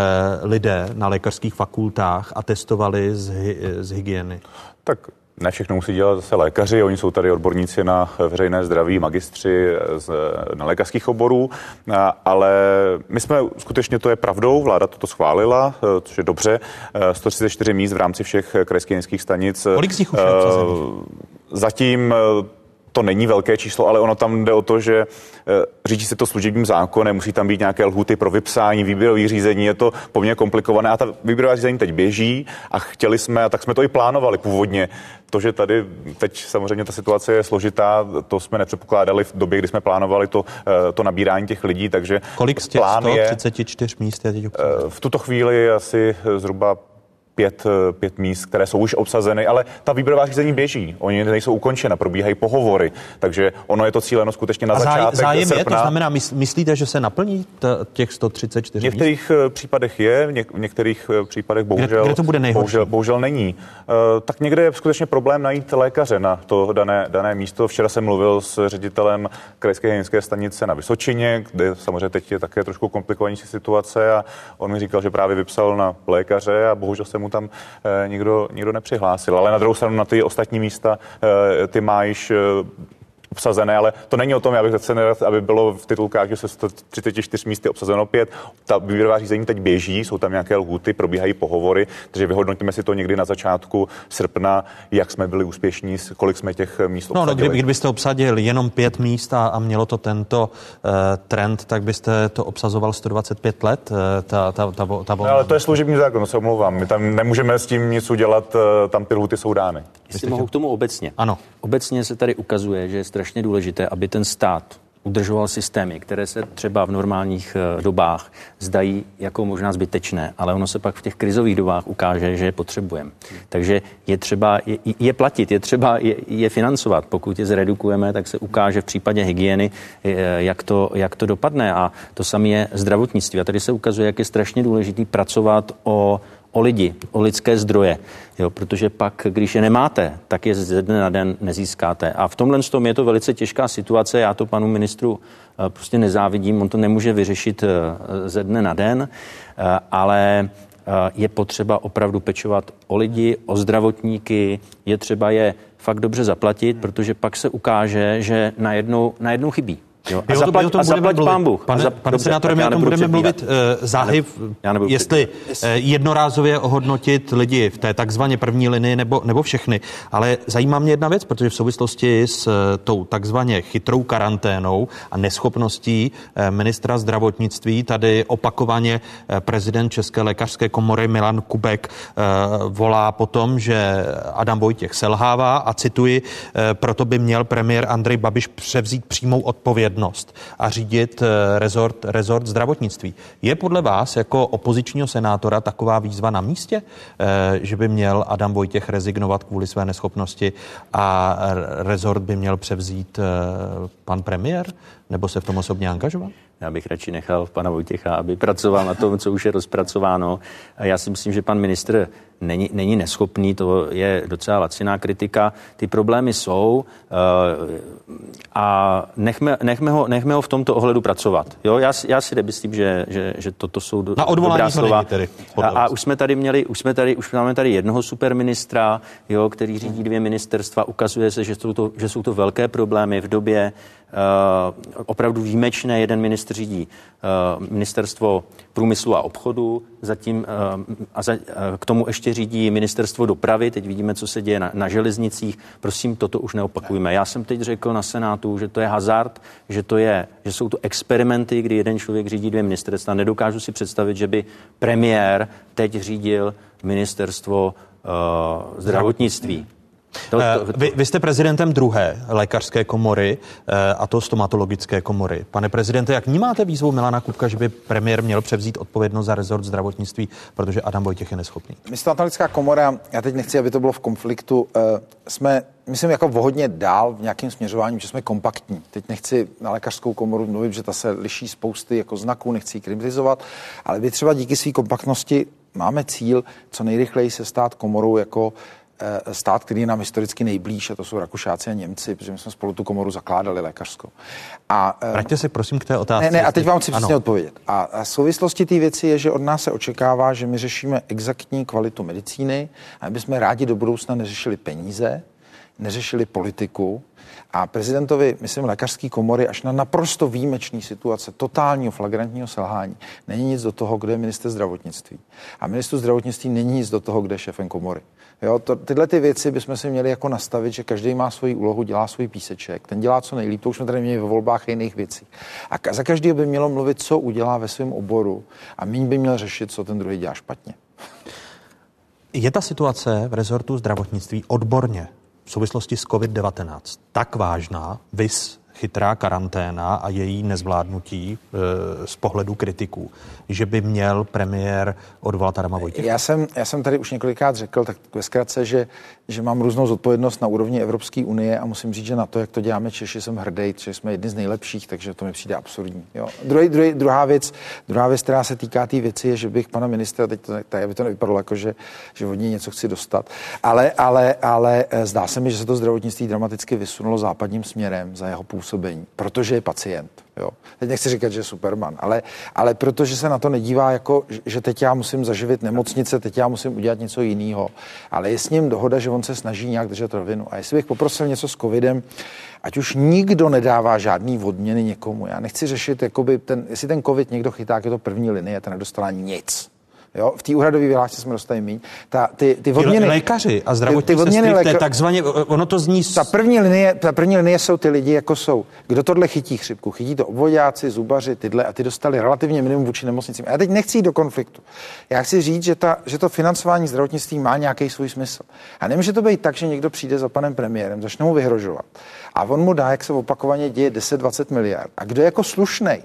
lidé na lékařských fakultách atestovali z, hy, z hygieny? Tak ne všechno musí dělat zase lékaři, oni jsou tady odborníci na veřejné zdraví, magistři z, na lékařských oborů, ale my jsme skutečně, to je pravdou, vláda toto schválila, což je dobře, 134 míst v rámci všech krajských stanic. Kolik z nich už je Zatím to není velké číslo, ale ono tam jde o to, že eh, řídí se to služebním zákonem, musí tam být nějaké lhuty pro vypsání, výběrových řízení, je to poměrně komplikované a ta výběrová řízení teď běží a chtěli jsme, a tak jsme to i plánovali původně. To, že tady teď samozřejmě ta situace je složitá, to jsme nepředpokládali v době, kdy jsme plánovali to, eh, to nabírání těch lidí, takže Kolik z těch 134 míst je teď eh, V tuto chvíli je asi zhruba pět, eh, pět míst, které jsou už obsazeny, ale ta výběrová řízení běží. Oni nejsou ukončena, probíhají pohovory, takže ono je to cíleno skutečně na A začátek zájem srpna. je, to znamená, myslíte, že se naplní t- těch 134 V některých míst? případech je, v některých eh, případech bohužel, kde, kde to bude bohužel, bohužel není. Uh, tak někde je skutečně problém najít lékaře na to dané, dané místo. Včera jsem mluvil s ředitelem krajské hygienické stanice na Vysočině, kde samozřejmě teď je také trošku komplikovanější situace a on mi říkal, že právě vypsal na lékaře a bohužel se mu mu tam eh, nikdo, nikdo nepřihlásil. Ale na druhou stranu na ty ostatní místa eh, ty máš obsazené, ale to není o tom, já bych zase nerad, aby bylo v titulkách, že se 134 míst je obsazeno pět. Ta výběrová řízení teď běží, jsou tam nějaké lhuty, probíhají pohovory, takže vyhodnotíme si to někdy na začátku srpna, jak jsme byli úspěšní, kolik jsme těch míst obsadili. No, no kdyby, kdybyste obsadil jenom pět míst a, a mělo to tento uh, trend, tak byste to obsazoval 125 let, uh, ta, ta, ta, ta no, ale to je služební zákon, no se omlouvám. My tam nemůžeme s tím nic udělat, uh, tam ty lhuty jsou dány. Jestli mohu k tomu obecně. Ano. Obecně se tady ukazuje, že strašně důležité, aby ten stát udržoval systémy, které se třeba v normálních eh, dobách zdají jako možná zbytečné, ale ono se pak v těch krizových dobách ukáže, že je potřebujeme. Takže je třeba je, je platit, je třeba je, je financovat. Pokud je zredukujeme, tak se ukáže v případě hygieny, eh, jak to, jak to dopadne. A to samé je zdravotnictví. A tady se ukazuje, jak je strašně důležitý pracovat o o lidi, o lidské zdroje, jo, protože pak, když je nemáte, tak je ze dne na den nezískáte. A v tomhle tom je to velice těžká situace, já to panu ministru eh, prostě nezávidím, on to nemůže vyřešit eh, ze dne na den, eh, ale je potřeba opravdu pečovat o lidi, o zdravotníky, je třeba je fakt dobře zaplatit, protože pak se ukáže, že najednou, najednou chybí. Jo, a zaplať, a zaplať pán Bůh. Pane, za, pane senátore, my o tom budeme mluvit uh, záhy, jestli uh, jednorázově ohodnotit lidi v té takzvaně první linii nebo, nebo všechny. Ale zajímá mě jedna věc, protože v souvislosti s uh, tou takzvaně chytrou karanténou a neschopností uh, ministra zdravotnictví tady opakovaně uh, prezident České lékařské komory Milan Kubek uh, volá potom, že Adam Vojtěch selhává a cituji, uh, proto by měl premiér Andrej Babiš převzít přímou odpovědnost odpovědnost a řídit eh, rezort, rezort zdravotnictví. Je podle vás jako opozičního senátora taková výzva na místě, eh, že by měl Adam Vojtěch rezignovat kvůli své neschopnosti a rezort by měl převzít eh, pan premiér? Nebo se v tom osobně angažovat? Já bych radši nechal pana Vojtěcha, aby pracoval na tom, co už je rozpracováno. A já si myslím, že pan ministr není, není neschopný, to je docela laciná kritika. Ty problémy jsou uh, a nechme, nechme, ho, nechme ho v tomto ohledu pracovat. Jo? Já, já si nemyslím, že, že, že toto jsou do, Na dobrá slova. Tedy, a, a už jsme tady měli, už jsme tady, už máme tady jednoho superministra, jo, který řídí dvě ministerstva. Ukazuje se, že jsou to, že jsou to velké problémy v době uh, opravdu výjimečné. Jeden ministr řídí uh, ministerstvo průmyslu a obchodu, zatím uh, a za, uh, k tomu ještě řídí ministerstvo dopravy. Teď vidíme, co se děje na, na železnicích. Prosím, toto už neopakujme. Já jsem teď řekl na Senátu, že to je hazard, že, to je, že jsou to experimenty, kdy jeden člověk řídí dvě ministerstva. Nedokážu si představit, že by premiér teď řídil ministerstvo uh, zdravotnictví. To, to, to. Vy, vy jste prezidentem druhé lékařské komory, a to stomatologické komory. Pane prezidente, jak vnímáte výzvu Milana Kupka, že by premiér měl převzít odpovědnost za rezort zdravotnictví, protože Adam Vojtěch je neschopný? My stomatologická komora, já teď nechci, aby to bylo v konfliktu, jsme, myslím, jako hodně dál v nějakém směřování, že jsme kompaktní. Teď nechci na lékařskou komoru mluvit, že ta se liší spousty jako znaků, nechci ji kritizovat, ale my třeba díky své kompaktnosti máme cíl co nejrychleji se stát komorou jako Eh, stát, který je nám historicky nejblíž, a to jsou Rakušáci a Němci, protože my jsme spolu tu komoru zakládali lékařskou. A, eh, Vraťte se prosím k té otázce. Ne, ne, a teď vám chci přesně odpovědět. A, a souvislosti té věci je, že od nás se očekává, že my řešíme exaktní kvalitu medicíny a my bychom rádi do budoucna neřešili peníze, neřešili politiku, a prezidentovi, myslím, lékařské komory až na naprosto výjimečný situace, totálního flagrantního selhání, není nic do toho, kdo je minister zdravotnictví. A minister zdravotnictví není nic do toho, kde je šéfem komory. Jo, to, tyhle ty věci bychom si měli jako nastavit, že každý má svoji úlohu, dělá svůj píseček, ten dělá co nejlíp, to už jsme tady měli ve volbách jiných věcí. A za každý by mělo mluvit, co udělá ve svém oboru a míň by měl řešit, co ten druhý dělá špatně. Je ta situace v rezortu zdravotnictví odborně v souvislosti s COVID-19 tak vážná, vys chytrá karanténa a její nezvládnutí e, z pohledu kritiků, že by měl premiér odvolat Adama Vojtěcha? Já jsem, já jsem tady už několikrát řekl, tak ve zkratce, že, že mám různou zodpovědnost na úrovni Evropské unie a musím říct, že na to, jak to děláme Češi, jsem hrdý, že jsme jedni z nejlepších, takže to mi přijde absurdní. Jo. Druhý, druhý, druhá, věc, druhá věc, která se týká té tý věci, je, že bych pana ministra, teď to, tak, aby to nevypadalo jako, že, že od něj něco chci dostat, ale, ale, ale eh, zdá se mi, že se to zdravotnictví dramaticky vysunulo západním směrem za jeho působení, protože je pacient. Jo. Teď nechci říkat, že je Superman, ale, ale protože se na to nedívá jako, že teď já musím zaživit nemocnice, teď já musím udělat něco jiného. Ale je s ním dohoda, že on se snaží nějak držet rovinu. A jestli bych poprosil něco s covidem, ať už nikdo nedává žádný odměny někomu. Já nechci řešit, jakoby ten, jestli ten covid někdo chytá, je to první linie, ten nedostala nic. Jo? V té úhradové vyhlášce jsme dostali míň. Ta, ty, ty odměny, lékaři a zdravotní ty, ty odměny sestry, léka... takzvaně, ono to zní... Ta první, linie, ta první linie jsou ty lidi, jako jsou, kdo tohle chytí chřipku. Chytí to obvodáci, zubaři, tyhle a ty dostali relativně minimum vůči nemocnicím. A já teď nechci jít do konfliktu. Já chci říct, že, ta, že to financování zdravotnictví má nějaký svůj smysl. A nemůže to být tak, že někdo přijde za panem premiérem, začne mu vyhrožovat. A on mu dá, jak se opakovaně děje, 10-20 miliard. A kdo je jako slušnej,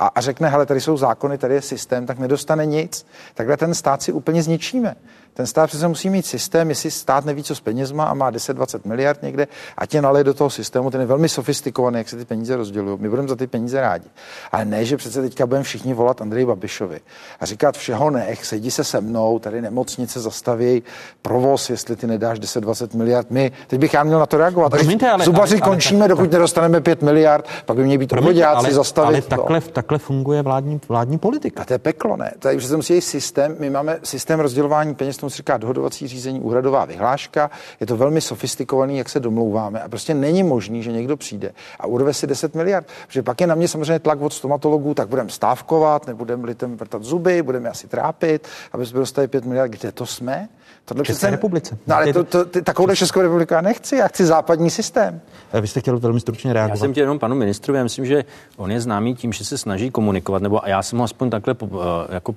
a, a řekne, hele, tady jsou zákony, tady je systém, tak nedostane nic. Takhle ten stát si úplně zničíme. Ten stát přece musí mít systém, jestli stát neví, co s penězma a má 10-20 miliard někde a tě nalije do toho systému, ten je velmi sofistikovaný, jak se ty peníze rozdělují. My budeme za ty peníze rádi. Ale ne, že přece teďka budeme všichni volat Andrej Babišovi a říkat všeho nech, sedí se se mnou, tady nemocnice zastaví provoz, jestli ty nedáš 10-20 miliard. My, teď bych já měl na to reagovat. Promiňte, ale, Zubaři ale, ale, končíme, ale, dokud nedostaneme 5 miliard, pak by měly být obvodáci zastavit. Ale takhle, takhle takhle funguje vládní, vládní politika. A to je peklo, ne? Takže to musí systém. My máme systém rozdělování peněz, tomu se říká dohodovací řízení, úhradová vyhláška. Je to velmi sofistikovaný, jak se domlouváme. A prostě není možný, že někdo přijde a urve si 10 miliard. Protože pak je na mě samozřejmě tlak od stomatologů, tak budeme stávkovat, nebudeme litem vrtat zuby, budeme asi trápit, aby jsme dostali 5 miliard. Kde to jsme? Tohle České přece... republice. No ale to, to, ty, takovouhle Českou republiku já nechci, já chci západní systém. Vy jste chtěl velmi stručně reagovat. Já jsem chtěl jenom panu ministrovi, já myslím, že on je známý tím, že se snaží komunikovat, nebo já jsem ho aspoň takhle po, eh, jako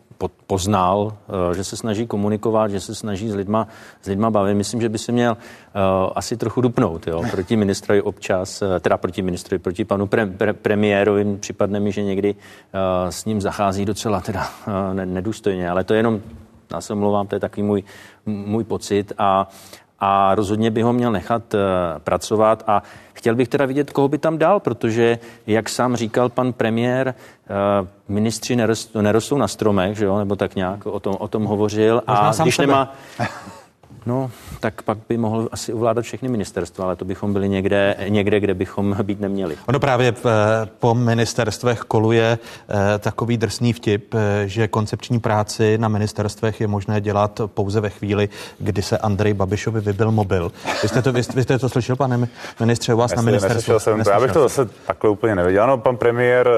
poznal, eh, že se snaží komunikovat, že se snaží s lidma, s lidma bavit. Myslím, že by se měl uh, asi trochu dupnout, jo, proti ministrovi občas, teda proti ministrovi, proti panu pre, pre, premiérovi. Připadne mi, že někdy uh, s ním zachází docela teda uh, nedůstojně, ale to je jenom já se omlouvám, to je takový můj, můj pocit a, a rozhodně by ho měl nechat uh, pracovat a chtěl bych teda vidět, koho by tam dal, protože, jak sám říkal pan premiér, uh, ministři nerostou, nerostou na stromech, že jo, nebo tak nějak o tom, o tom hovořil Možná a když sebe. nemá... No, tak pak by mohl asi ovládat všechny ministerstva, ale to bychom byli někde, někde kde bychom být neměli. Ono právě eh, po ministerstvech koluje eh, takový drsný vtip, eh, že koncepční práci na ministerstvech je možné dělat pouze ve chvíli, kdy se Andrej Babišovi vybil mobil. Vy jste to, vy, vy jste to slyšel, pane ministře, u vás Nesli, na ministerstvu? Jsem to. Já bych to zase takhle úplně nevěděl. Ano, pan premiér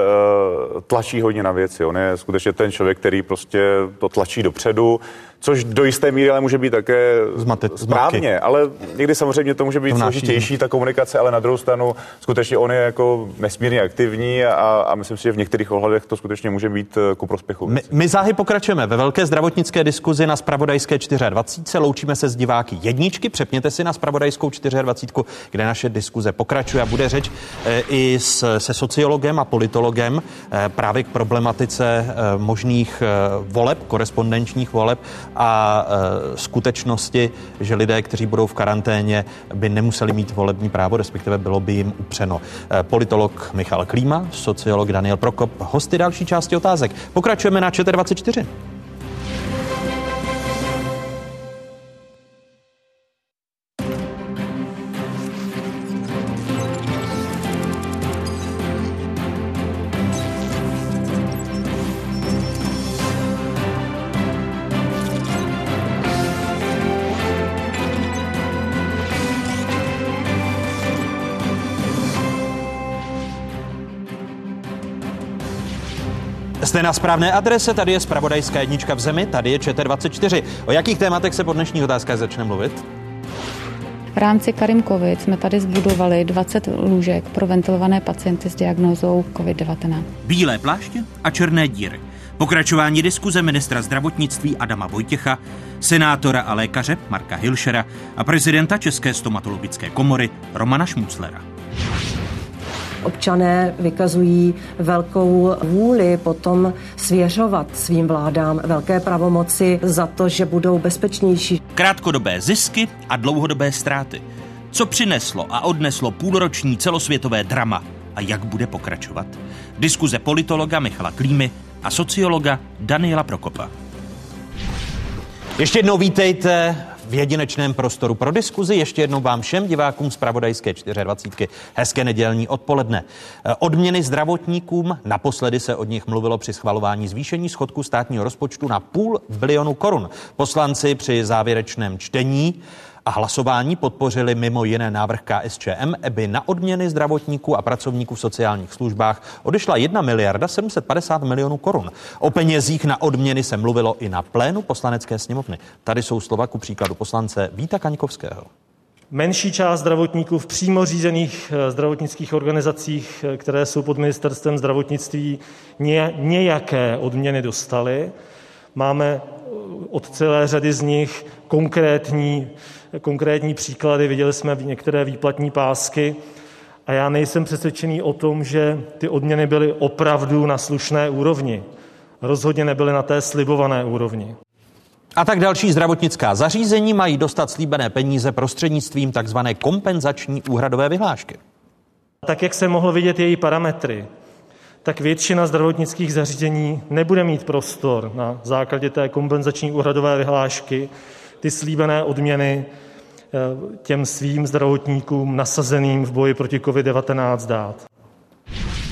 tlačí hodně na věci. On je skutečně ten člověk, který prostě to tlačí dopředu což do jisté míry ale může být také Zmate, správně, zmatky. ale někdy samozřejmě to může být složitější, ta komunikace, ale na druhou stranu skutečně on je jako nesmírně aktivní a, a myslím si, že v některých ohledech to skutečně může být eh, ku prospěchu. My, my záhy pokračujeme ve velké zdravotnické diskuzi na Spravodajské 24. Loučíme se s diváky jedničky, přepněte si na Spravodajskou 24, kde naše diskuze pokračuje a bude řeč e, i s, se sociologem a politologem e, právě k problematice e, možných voleb, korespondenčních voleb a e, skutečnosti, že lidé, kteří budou v karanténě, by nemuseli mít volební právo, respektive bylo by jim upřeno. E, politolog Michal Klíma, sociolog Daniel Prokop, hosty další části otázek. Pokračujeme na ČT24. Jste na správné adrese, tady je Spravodajská jednička v zemi, tady je ČT24. O jakých tématech se po dnešních otázkách začne mluvit? V rámci Karim COVID jsme tady zbudovali 20 lůžek pro ventilované pacienty s diagnózou COVID-19. Bílé pláště a černé díry. Pokračování diskuze ministra zdravotnictví Adama Vojtěcha, senátora a lékaře Marka Hilšera a prezidenta České stomatologické komory Romana Šmuclera. Občané vykazují velkou vůli potom svěřovat svým vládám velké pravomoci za to, že budou bezpečnější. Krátkodobé zisky a dlouhodobé ztráty. Co přineslo a odneslo půlroční celosvětové drama a jak bude pokračovat? Diskuze politologa Michala Klímy a sociologa Daniela Prokopa. Ještě jednou vítejte v jedinečném prostoru pro diskuzi. Ještě jednou vám všem divákům z Pravodajské 24. Hezké nedělní odpoledne. Odměny zdravotníkům, naposledy se od nich mluvilo při schvalování zvýšení schodku státního rozpočtu na půl bilionu korun. Poslanci při závěrečném čtení a hlasování podpořili mimo jiné návrh KSČM, aby na odměny zdravotníků a pracovníků v sociálních službách odešla 1 miliarda 750 milionů korun. O penězích na odměny se mluvilo i na plénu poslanecké sněmovny. Tady jsou slova ku příkladu poslance Víta Kaňkovského. Menší část zdravotníků v přímo řízených zdravotnických organizacích, které jsou pod ministerstvem zdravotnictví, nějaké odměny dostaly. Máme od celé řady z nich konkrétní konkrétní příklady, viděli jsme některé výplatní pásky a já nejsem přesvědčený o tom, že ty odměny byly opravdu na slušné úrovni. Rozhodně nebyly na té slibované úrovni. A tak další zdravotnická zařízení mají dostat slíbené peníze prostřednictvím takzvané kompenzační úhradové vyhlášky. Tak, jak se mohlo vidět její parametry, tak většina zdravotnických zařízení nebude mít prostor na základě té kompenzační úhradové vyhlášky ty slíbené odměny těm svým zdravotníkům nasazeným v boji proti COVID-19 dát.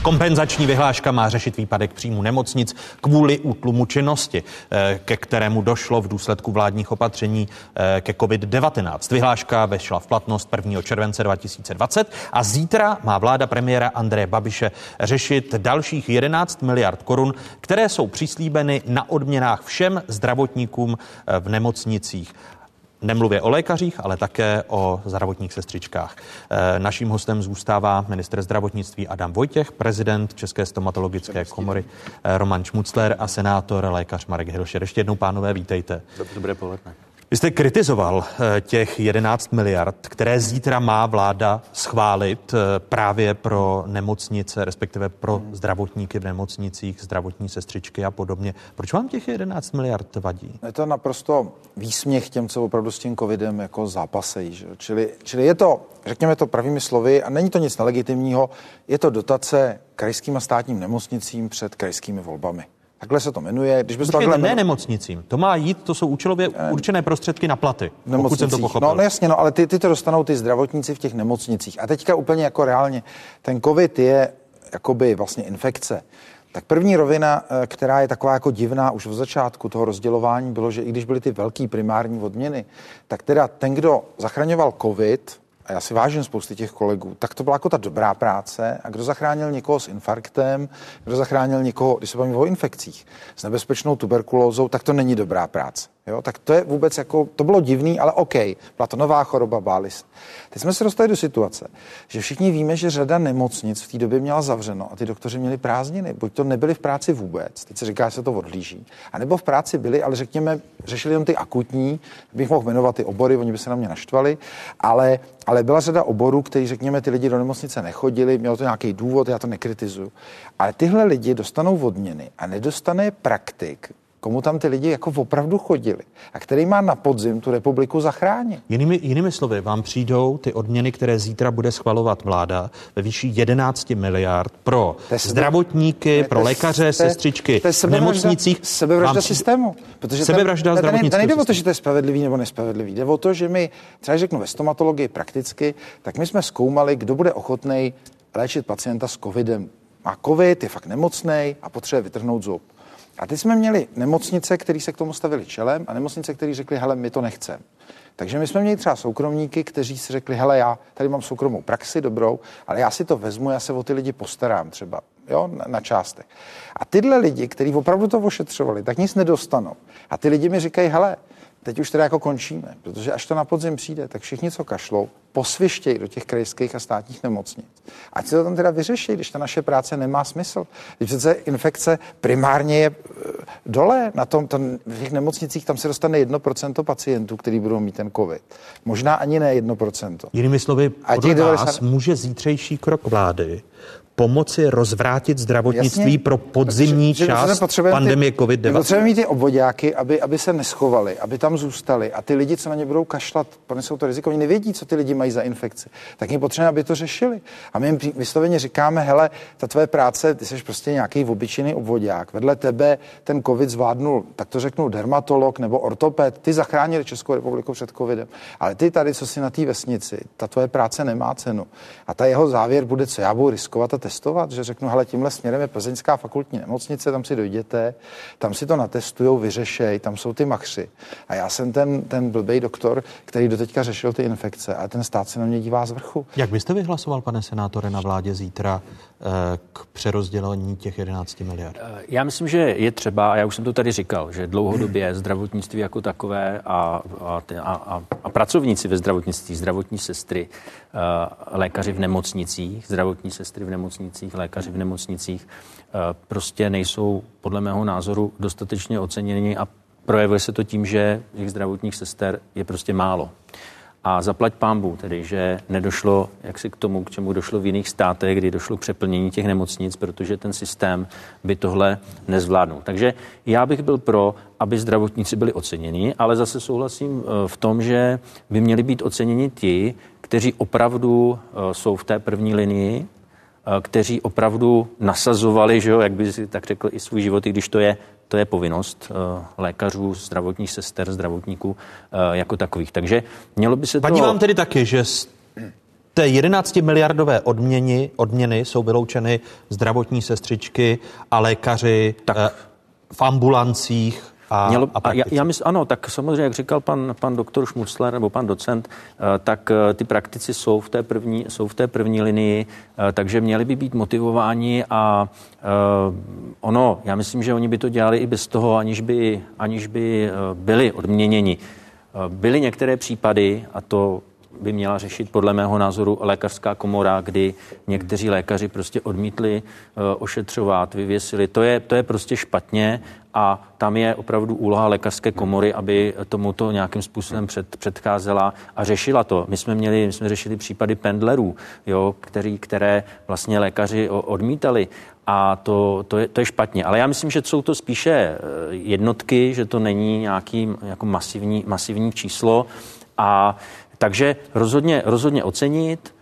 Kompenzační vyhláška má řešit výpadek příjmu nemocnic kvůli útlumu činnosti, eh, ke kterému došlo v důsledku vládních opatření eh, ke COVID-19. Vyhláška vešla v platnost 1. července 2020 a zítra má vláda premiéra Andreje Babiše řešit dalších 11 miliard korun, které jsou přislíbeny na odměnách všem zdravotníkům eh, v nemocnicích. Nemluvě o lékařích, ale také o zdravotních sestřičkách. Eh, naším hostem zůstává minister zdravotnictví Adam Vojtěch, prezident České stomatologické komory eh, Roman Šmucler a senátor lékař Marek Hilšer. Ještě jednou, pánové, vítejte. Dobré poledne. Vy jste kritizoval eh, těch 11 miliard, které zítra má vláda schválit eh, právě pro nemocnice, respektive pro zdravotníky v nemocnicích, zdravotní sestřičky a podobně. Proč vám těch 11 miliard vadí? Je to naprosto výsměch těm, co opravdu s tím covidem jako zápasejí. Že? Čili, čili je to, řekněme to pravými slovy, a není to nic nelegitimního, je to dotace krajským a státním nemocnicím před krajskými volbami. Takhle se to jmenuje. Když bys Počkejte, ne nemocnicím. To má jít, to jsou účelově určené prostředky na platy, pokud jsem to pochopil. No, no jasně, no, ale ty, ty to dostanou ty zdravotníci v těch nemocnicích. A teďka úplně jako reálně, ten covid je jakoby vlastně infekce. Tak první rovina, eh, která je taková jako divná už v začátku toho rozdělování, bylo, že i když byly ty velké primární odměny, tak teda ten, kdo zachraňoval covid, a já si vážím spousty těch kolegů, tak to byla jako ta dobrá práce. A kdo zachránil někoho s infarktem, kdo zachránil někoho, když se bavíme o infekcích, s nebezpečnou tuberkulózou, tak to není dobrá práce. Jo, tak to je vůbec jako, to bylo divný, ale OK, byla to nová choroba, báli se. Teď jsme se dostali do situace, že všichni víme, že řada nemocnic v té době měla zavřeno a ty doktoři měli prázdniny. Buď to nebyli v práci vůbec, teď se říká, že se to odhlíží, a nebo v práci byli, ale řekněme, řešili jenom ty akutní, bych mohl jmenovat ty obory, oni by se na mě naštvali, ale, ale byla řada oborů, který, řekněme, ty lidi do nemocnice nechodili, mělo to nějaký důvod, já to nekritizuju. Ale tyhle lidi dostanou odměny a nedostane praktik, komu tam ty lidi jako opravdu chodili a který má na podzim tu republiku zachránit. Jinými, jinými slovy, vám přijdou ty odměny, které zítra bude schvalovat vláda ve výši 11 miliard pro sebe, zdravotníky, ne, pro lékaře, to, sestřičky to je v nemocnicích. Sebevražda systému. Protože sebevražda ten, ten nejde o to, že to je spravedlivý nebo nespravedlivý. Jde o to, že my, třeba řeknu ve stomatologii prakticky, tak my jsme zkoumali, kdo bude ochotný léčit pacienta s covidem. Má covid, je fakt nemocný a potřebuje vytrhnout zub. A teď jsme měli nemocnice, které se k tomu stavili čelem a nemocnice, které řekli, hele, my to nechceme. Takže my jsme měli třeba soukromníky, kteří si řekli, hele, já tady mám soukromou praxi dobrou, ale já si to vezmu, já se o ty lidi postarám třeba, jo, na, na částech. A tyhle lidi, kteří opravdu to ošetřovali, tak nic nedostanou. A ty lidi mi říkají, hele, teď už teda jako končíme, protože až to na podzim přijde, tak všichni, co kašlou, posvištějí do těch krajských a státních nemocnic. Ať se to tam teda vyřeší, když ta naše práce nemá smysl. Když přece infekce primárně je eh, dole, na tom, tom, v těch nemocnicích tam se dostane 1% pacientů, kteří budou mít ten covid. Možná ani ne 1%. Jinými slovy, podle 90... vás může zítřejší krok vlády pomoci rozvrátit zdravotnictví Jasně, pro podzimní protože, část pandemie COVID-19? Potřebujeme mít ty obvodáky, aby, aby se neschovali, aby tam zůstali a ty lidi, co na ně budou kašlat, jsou to riziko, oni nevědí, co ty lidi mají za infekci, tak je potřeba, aby to řešili. A my jim vysloveně říkáme, hele, ta tvoje práce, ty jsi prostě nějaký obyčejný obvodák, vedle tebe ten covid zvládnul, tak to řeknu, dermatolog nebo ortoped, ty zachránili Českou republiku před covidem. Ale ty tady, co si na té vesnici, ta tvoje práce nemá cenu. A ta jeho závěr bude, co já budu riskovat a testovat, že řeknu, hele, tímhle směrem je Plzeňská fakultní nemocnice, tam si dojděte, tam si to natestujou, vyřešej, tam jsou ty machři. A já jsem ten, ten blbej doktor, který doteďka řešil ty infekce a ten stát se na mě dívá z vrchu. Jak byste vyhlasoval, pane senátore, na vládě zítra k přerozdělení těch 11 miliard? Eh, já myslím, že je třeba, a já už jsem to tady říkal, že dlouhodobě zdravotnictví jako takové a, a, a, a pracovníci ve zdravotnictví, zdravotní sestry, eh, lékaři v nemocnicích, zdravotní sestry v nemocnicích, lékaři v nemocnicích eh, prostě nejsou podle mého názoru dostatečně oceněni a projevuje se to tím, že jejich zdravotních sester je prostě málo. A zaplať pámbu, tedy, že nedošlo jak si k tomu, k čemu došlo v jiných státech, kdy došlo k přeplnění těch nemocnic, protože ten systém by tohle nezvládnul. Takže já bych byl pro, aby zdravotníci byli oceněni, ale zase souhlasím eh, v tom, že by měli být oceněni ti, kteří opravdu eh, jsou v té první linii Eh, kteří opravdu nasazovali, že jo, jak by si tak řekl, i svůj život, i když to je, to je povinnost uh, lékařů, zdravotních sester, zdravotníků uh, jako takových. Takže mělo by se Vadí to... vám tedy taky, že té 11 miliardové odměny, odměny jsou vyloučeny zdravotní sestřičky a lékaři tak. Eh, v ambulancích a, Mělo, a, a já, já mysl, ano, tak samozřejmě, jak říkal pan, pan doktor Šmucler nebo pan docent, eh, tak eh, ty praktici jsou v té první, jsou v té první linii, takže měli by být motivováni a ono, já myslím, že oni by to dělali i bez toho, aniž by, aniž by byli odměněni. Byly některé případy, a to by měla řešit podle mého názoru lékařská komora, kdy někteří lékaři prostě odmítli uh, ošetřovat, vyvěsili. To je, to je prostě špatně a tam je opravdu úloha lékařské komory, aby tomuto nějakým způsobem před, předcházela a řešila to. My jsme měli, my jsme řešili případy pendlerů, jo, který, které vlastně lékaři odmítali a to, to, je, to je špatně. Ale já myslím, že jsou to spíše eh, jednotky, že to není nějaký jako masivní, masivní číslo a takže rozhodně, rozhodně ocenit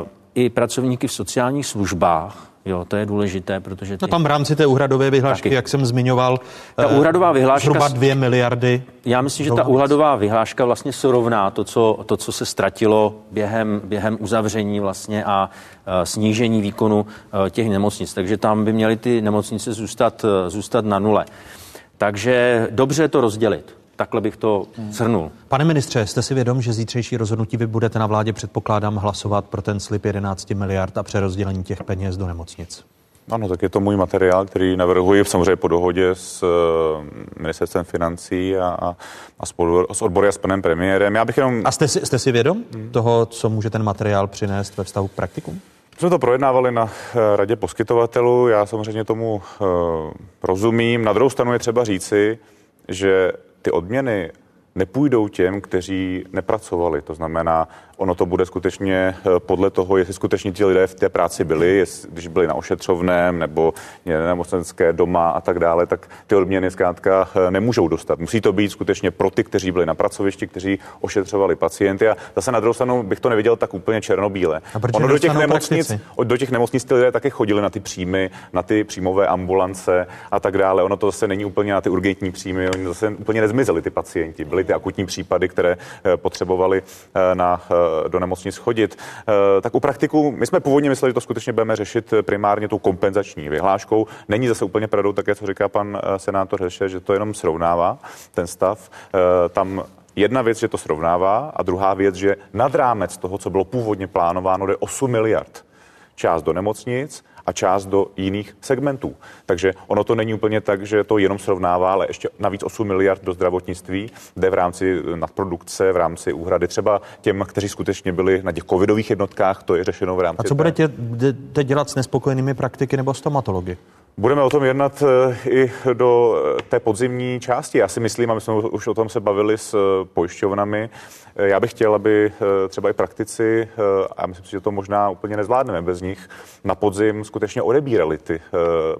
uh, i pracovníky v sociálních službách, Jo, to je důležité, protože... Ty... No tam v rámci té úhradové vyhlášky, Taky. jak jsem zmiňoval, ta úhradová vyhláška... zhruba dvě miliardy. Já myslím, že ta úhradová vyhláška vlastně se rovná to, co, to, co se ztratilo během, během uzavření vlastně a uh, snížení výkonu těch nemocnic. Takže tam by měly ty nemocnice zůstat, zůstat na nule. Takže dobře to rozdělit. Takhle bych to shrnul. Pane ministře, jste si vědom, že zítřejší rozhodnutí vy budete na vládě, předpokládám, hlasovat pro ten slib 11 miliard a přerozdělení těch peněz do nemocnic? Ano, tak je to můj materiál, který navrhuji samozřejmě po dohodě s uh, ministerstvem financí a, a, a spolu s odbory a s panem premiérem. Já bych jenom... A jste si, jste si vědom hmm. toho, co může ten materiál přinést ve vztahu k praktikům? Jsme to projednávali na eh, radě poskytovatelů, já samozřejmě tomu uh, rozumím. Na druhou stranu je třeba říci, že ty odměny nepůjdou těm, kteří nepracovali. To znamená, ono to bude skutečně eh, podle toho, jestli skutečně ti lidé v té práci byli, jestli, když byli na ošetřovném nebo nemocenské doma a tak dále, tak ty odměny zkrátka eh, nemůžou dostat. Musí to být skutečně pro ty, kteří byli na pracovišti, kteří ošetřovali pacienty. A zase na druhou stranu bych to neviděl tak úplně černobíle. ono do těch, nemocnic, do těch nemocnic ty lidé také chodili na ty příjmy, na ty příjmové ambulance a tak dále. Ono to zase není úplně na ty urgentní příjmy, oni zase úplně nezmizeli ty pacienti. Byly ty akutní případy, které eh, potřebovali na do nemocnic chodit. Eh, tak u praktiků, my jsme původně mysleli, že to skutečně budeme řešit primárně tou kompenzační vyhláškou. Není zase úplně pravdou také, co říká pan eh, senátor Heše, že to jenom srovnává ten stav. Tam Jedna věc, že to srovnává, a druhá věc, že nad rámec toho, co bylo původně plánováno, jde 8 miliard. Část do nemocnic a část do jiných segmentů. Takže ono to není úplně tak, že to jenom srovnává, ale ještě navíc 8 miliard do zdravotnictví jde v rámci nadprodukce, v rámci úhrady třeba těm, kteří skutečně byli na těch covidových jednotkách, to je řešeno v rámci. A co budete dělat s nespokojenými praktiky nebo stomatology? Budeme o tom jednat eh, i do eh, té podzimní části. Já si myslím, a my jsme už o tom se bavili s eh, pojišťovnami, já bych chtěl, aby třeba i praktici, a myslím si, že to možná úplně nezvládneme bez nich, na podzim skutečně odebírali ty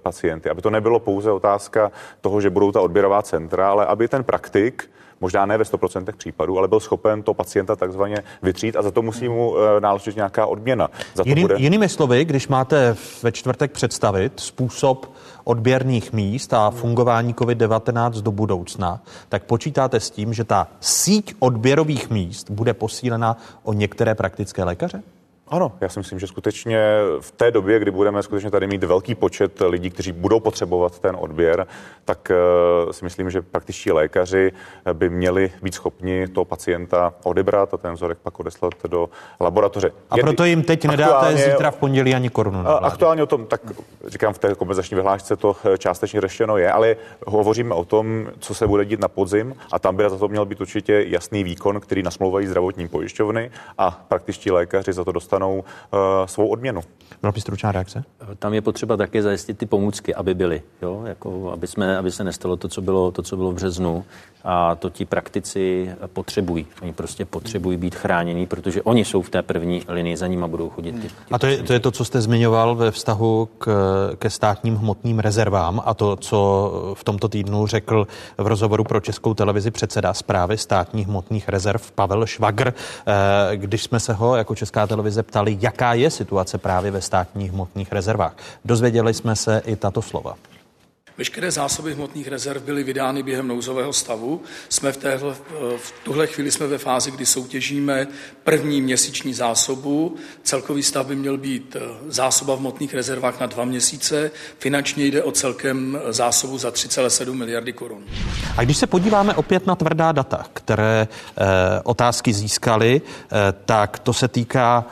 pacienty. Aby to nebylo pouze otázka toho, že budou ta odběrová centra, ale aby ten praktik možná ne ve 100% případů, ale byl schopen to pacienta takzvaně vytřít a za to musí mu eh, náležet nějaká odměna. Za Jiný, to bude... Jinými slovy, když máte ve čtvrtek představit způsob odběrných míst a fungování COVID-19 do budoucna, tak počítáte s tím, že ta síť odběrových míst bude posílena o některé praktické lékaře? Ano, já si myslím, že skutečně v té době, kdy budeme skutečně tady mít velký počet lidí, kteří budou potřebovat ten odběr, tak uh, si myslím, že praktičtí lékaři by měli být schopni toho pacienta odebrat a ten vzorek pak odeslat do laboratoře. A proto jim teď nedáte zítra v pondělí ani korunu. Na aktuálně o tom, tak říkám, v té kompenzační vyhlášce to eh, částečně řešeno je, ale hovoříme o tom, co se bude dít na podzim a tam by za to měl být určitě jasný výkon, který nasmlouvají zdravotní pojišťovny a praktičtí lékaři za to dostanou dostanou uh, svou odměnu. By stručná reakce? Tam je potřeba také zajistit ty pomůcky, aby byly, jo? Jako, aby, jsme, aby se nestalo to co, bylo, to, co bylo v březnu. A to ti praktici potřebují. Oni prostě potřebují být chráněni, protože oni jsou v té první linii, za nimi budou chodit. Ty, ty a to je, to je to, co jste zmiňoval ve vztahu k, ke státním hmotným rezervám a to, co v tomto týdnu řekl v rozhovoru pro českou televizi předseda zprávy státních hmotných rezerv Pavel Švagr, eh, když jsme se ho jako česká televize ptali, jaká je situace právě ve státních hmotných rezervách. Dozvěděli jsme se i tato slova. Veškeré zásoby hmotných rezerv byly vydány během nouzového stavu. Jsme v, téhle, v tuhle chvíli jsme ve fázi, kdy soutěžíme první měsíční zásobu. Celkový stav by měl být zásoba v hmotných rezervách na dva měsíce. Finančně jde o celkem zásobu za 3,7 miliardy korun. A když se podíváme opět na tvrdá data, které e, otázky získaly, tak to se týká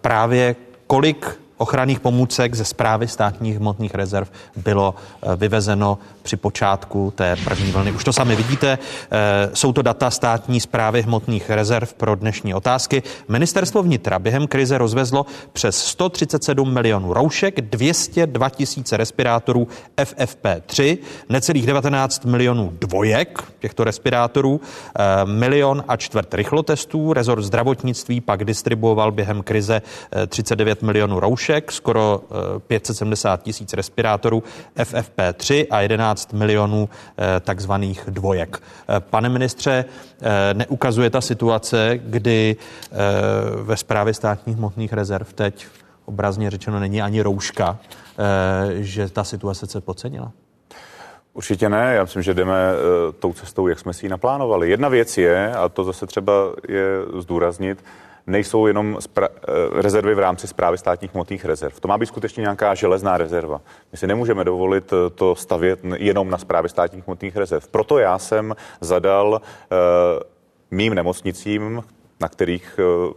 právě kolik ochranných pomůcek ze zprávy státních hmotných rezerv bylo eh, vyvezeno při počátku té první vlny. Už to sami vidíte, eh, jsou to data státní zprávy hmotných rezerv pro dnešní otázky. Ministerstvo vnitra během krize rozvezlo přes 137 milionů roušek, 202 tisíce respirátorů FFP3, necelých 19 milionů dvojek těchto respirátorů, eh, milion a čtvrt rychlotestů. Rezort zdravotnictví pak distribuoval během krize 39 milionů roušek, skoro 570 tisíc respirátorů FFP3 a 11 15 milionů eh, takzvaných dvojek. Eh, pane ministře, eh, neukazuje ta situace, kdy ve správě státních hmotných rezerv teď obrazně řečeno není ani rouška, že ta situace se podcenila? Určitě ne, já myslím, že jdeme tou cestou, jak jsme si ji naplánovali. Jedna věc je, a to zase třeba je zdůraznit, nejsou jenom spra- eh, rezervy v rámci zprávy státních hmotných rezerv. To má být skutečně nějaká železná rezerva. My si nemůžeme dovolit eh, to stavět jenom na zprávě státních hmotných rezerv. Proto já jsem zadal uh, mým nemocnicím, na kterých uh,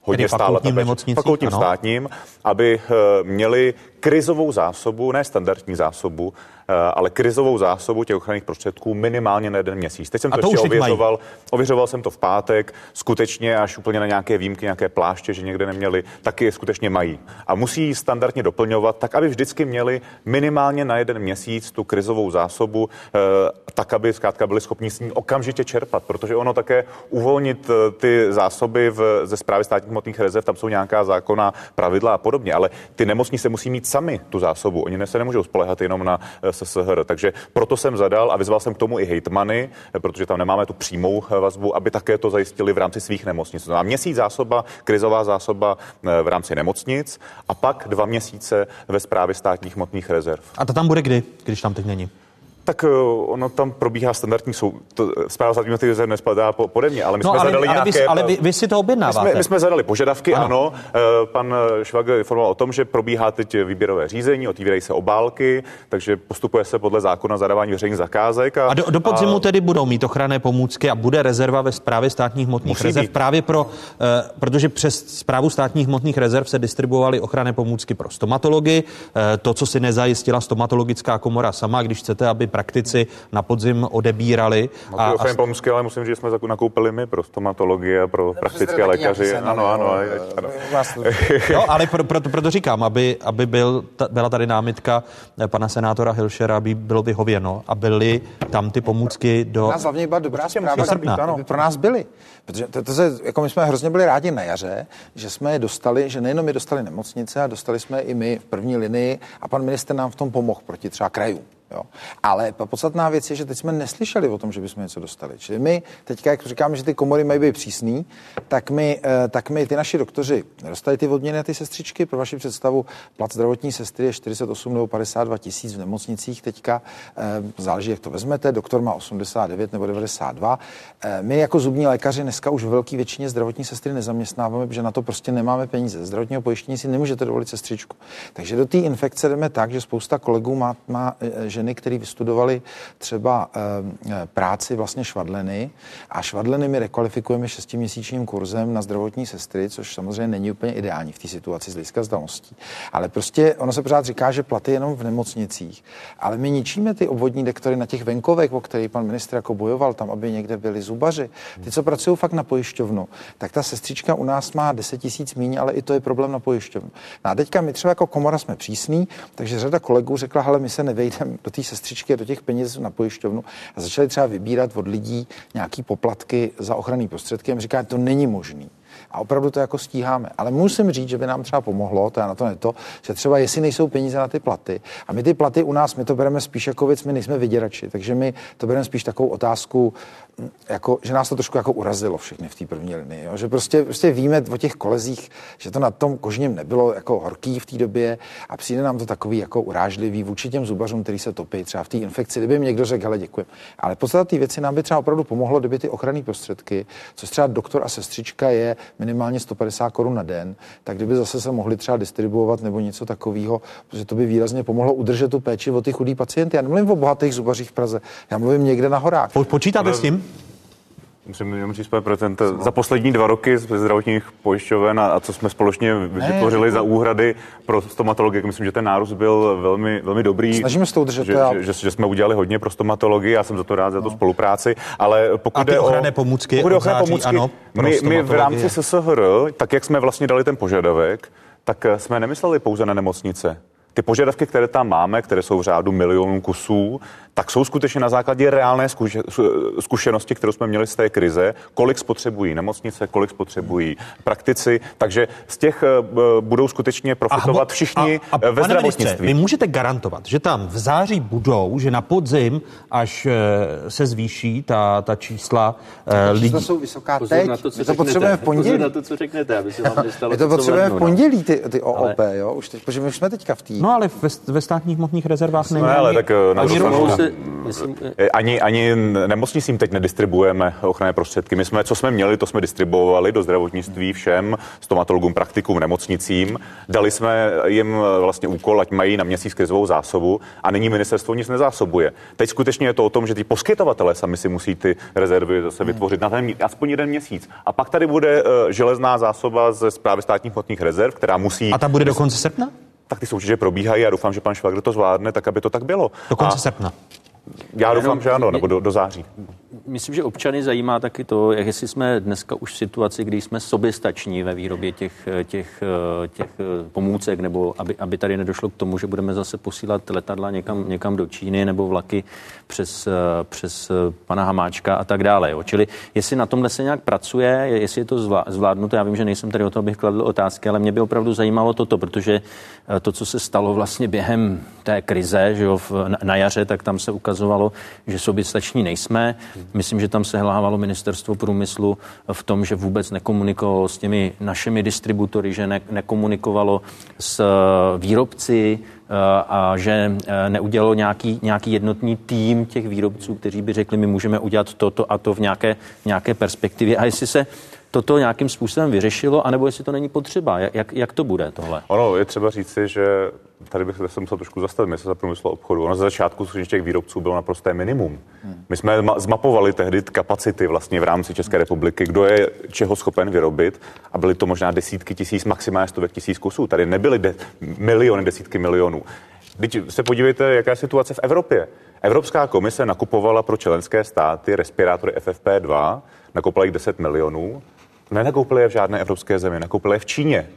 hodně stála ta peč, fakultním ano. státním, aby uh, měli krizovou zásobu, ne standardní zásobu, ale krizovou zásobu těch ochranných prostředků minimálně na jeden měsíc. Teď jsem to, to ještě ověřoval. Ověřoval jsem to v pátek, skutečně až úplně na nějaké výjimky, nějaké pláště, že někde neměli, taky je skutečně mají. A musí standardně doplňovat, tak aby vždycky měli minimálně na jeden měsíc tu krizovou zásobu, eh, tak aby zkrátka byli schopni s ní okamžitě čerpat, protože ono také uvolnit eh, ty zásoby v, ze zprávy státních hmotných rezerv, tam jsou nějaká zákona pravidla a podobně, ale ty nemocnice musí mít sami tu zásobu. Oni se nemůžou spolehat jenom na SSHR. Takže proto jsem zadal a vyzval jsem k tomu i hejtmany, protože tam nemáme tu přímou vazbu, aby také to zajistili v rámci svých nemocnic. A měsíc zásoba, krizová zásoba eh, v rámci nemocnic a pak dva měsíce ve správě státních hmotných rezerv. A to tam bude kdy, když tam teď není? Tak eh, ono tam probíhá standardní sou... To, eh, zpráva státního rezerv nespadá po, pode mě, ale my no, jsme ale, zadali ale nějaké... Vy, ale vy, vy si to objednáváte. My jsme, my jsme zadali požadavky, ano. ano. Eh, pan Švagr informoval o tom, že probíhá teď výběrové řízení, otvírají se obálky, takže postupuje se podle zákona zadávání veřejných zakázek. A, a do, do podzimu a... tedy budou mít ochranné pomůcky a bude rezerva ve správě státních hmotných Musí rezerv být. právě pro, eh, protože přes zprávu státních hmotných rezerv se distribuovaly ochranné pomůcky pro stomatology, eh, to, co si nezajistila stomatologická komora sama, když chcete, aby praktici na podzim odebírali. No, a, a... pomůcky, ale musím říct, že jsme nakoupili my pro stomatologie, pro praktické lékaři. Ano, ano. ano. No, ale pro, pro, proto říkám, aby, aby byl, ta, byla tady námitka pana senátora Hilšera, aby bylo vyhověno a byly tam ty pomůcky do. Pro nás hlavně byla dobrá zpráva, srpna. Aby pro nás byly. Protože to, to se, jako my jsme hrozně byli rádi na jaře, že jsme je dostali, že nejenom je dostali nemocnice, a dostali jsme i my v první linii a pan minister nám v tom pomohl proti třeba krajům. Jo. Ale podstatná věc je, že teď jsme neslyšeli o tom, že bychom něco dostali. Čili my teďka, jak říkáme, že ty komory mají být přísný, tak my, eh, tak my ty naši doktoři nedostali ty odměny ty sestřičky. Pro vaši představu, plat zdravotní sestry je 48 nebo 52 tisíc v nemocnicích teďka. Eh, záleží, jak to vezmete. Doktor má 89 nebo 92. Eh, my jako zubní lékaři dneska už v velké většině zdravotní sestry nezaměstnáváme, protože na to prostě nemáme peníze. Zdravotního pojištění si nemůžete dovolit sestřičku. Takže do té infekce jdeme tak, že spousta kolegů má, má že ženy, které vystudovali třeba e, práci vlastně švadleny a švadleny my rekvalifikujeme šestiměsíčním kurzem na zdravotní sestry, což samozřejmě není úplně ideální v té situaci z hlediska zdalostí. Ale prostě ono se pořád říká, že platy jenom v nemocnicích. Ale my ničíme ty obvodní dektory na těch venkovech, o kterých pan ministr jako bojoval tam, aby někde byli zubaři. Ty, co pracují fakt na pojišťovnu, tak ta sestřička u nás má 10 tisíc míň, ale i to je problém na pojišťovnu. No a teďka my třeba jako komora jsme přísní, takže řada kolegů řekla, hele, my se nevejdeme do té sestřičky do těch peněz na pojišťovnu a začali třeba vybírat od lidí nějaký poplatky za ochranný prostředky. A říká, to není možný. A opravdu to jako stíháme. Ale musím říct, že by nám třeba pomohlo, to je na to ne to, že třeba jestli nejsou peníze na ty platy. A my ty platy u nás, my to bereme spíš jako věc, my nejsme vyděrači, takže my to bereme spíš takovou otázku, jako, že nás to trošku jako urazilo všechny v té první linii. Jo? Že prostě, prostě víme o těch kolezích, že to na tom kožním nebylo jako horký v té době a přijde nám to takový jako urážlivý vůči těm zubařům, který se topí třeba v té infekci. Kdyby mi někdo řekl, hele, děkuji. Ale podstata té věci nám by třeba opravdu pomohlo, kdyby ty ochranné prostředky, co třeba doktor a sestřička je minimálně 150 korun na den, tak kdyby zase se mohli třeba distribuovat nebo něco takového, protože to by výrazně pomohlo udržet tu péči o ty chudý pacienty. Já nemluvím o bohatých zubařích v Praze, já mluvím někde na horách. Počítáte s tím? Musím jenom říct, za poslední dva roky ze zdravotních pojišťoven a, a co jsme společně vytvořili za úhrady pro stomatology, myslím, že ten nárůst byl velmi, velmi dobrý. Snažíme se to udržet. Že, že, že, že, jsme udělali hodně pro stomatologii, já jsem za to rád, za tu no. spolupráci, ale pokud a ty jde ochranné o, pomůcky, pokud září, pomůcky ano, my, my v rámci SSHR, tak jak jsme vlastně dali ten požadavek, tak jsme nemysleli pouze na nemocnice. Ty požadavky, které tam máme, které jsou v řádu milionů kusů, tak jsou skutečně na základě reálné zkušenosti, kterou jsme měli z té krize, kolik spotřebují nemocnice, kolik spotřebují praktici, takže z těch eh, budou skutečně profitovat a, všichni a, a, ve zdravotnictví. Ministře, vy můžete garantovat, že tam v září budou, že na podzim, až eh, se zvýší ta, ta čísla uh, lidí. To jsou vysoká Pozor teď, na to, co to potřebujeme v pondělí. Pozor na to, co řeknete, aby se vám nestalo My to potřebujeme v pondělí, ty, ty OOP, ale... jo, už teď, protože my už jsme teďka v té. No ale ve, ve státních hmotných rezervách není. Ale tak ani, se, myslím, ani, ani nemocnicím teď nedistribuujeme ochranné prostředky. My jsme, co jsme měli, to jsme distribuovali do zdravotnictví všem stomatologům, praktikům, nemocnicím. Dali jsme jim vlastně úkol, ať mají na měsíc krizovou zásobu a nyní ministerstvo nic nezásobuje. Teď skutečně je to o tom, že ty poskytovatelé sami si musí ty rezervy zase vytvořit na ten aspoň jeden měsíc. A pak tady bude železná zásoba ze zprávy státních hmotných rezerv, která musí. A ta bude do konce srpna? Tak ty soutěže probíhají a doufám, že pan Švagr to zvládne, tak aby to tak bylo. Do konce a srpna. Já doufám, že ano, nebo do, do září. Myslím, že občany zajímá taky to, jak jestli jsme dneska už v situaci, kdy jsme soběstační ve výrobě těch, těch, těch pomůcek, nebo aby, aby tady nedošlo k tomu, že budeme zase posílat letadla někam, někam do Číny nebo vlaky přes, přes pana Hamáčka a tak dále. Jo. Čili jestli na tomhle se nějak pracuje, jestli je to zvládnuto, já vím, že nejsem tady o to, abych kladl otázky, ale mě by opravdu zajímalo toto, protože to, co se stalo vlastně během té krize, že jo, na jaře, tak tam se ukazovalo, že soběstační nejsme. Myslím, že tam se hlávalo ministerstvo průmyslu v tom, že vůbec nekomunikovalo s těmi našimi distributory, že ne, nekomunikovalo s výrobci, eh, a že eh, neudělalo nějaký, nějaký jednotný tým těch výrobců, kteří by řekli, my můžeme udělat toto a to v nějaké, nějaké perspektivě. A jestli se toto nějakým způsobem vyřešilo, anebo jestli to není potřeba. Jak, jak to bude tohle? Ono je třeba říci, že tady bych se musel trošku zastavit, se za průmysl obchodu. Ono ze začátku těch výrobců bylo naprosté minimum. My jsme zmapovali tehdy kapacity vlastně v rámci České republiky, kdo je čeho schopen vyrobit a byly to možná desítky tisíc, maximálně stovek tisíc kusů. Tady nebyly de- miliony, desítky milionů. Teď se podívejte, jaká je situace v Evropě. Evropská komise nakupovala pro členské státy respirátory FFP2, nakoupila jich 10 milionů, nenakoupili je v žádné evropské zemi, nakoupili je v Číně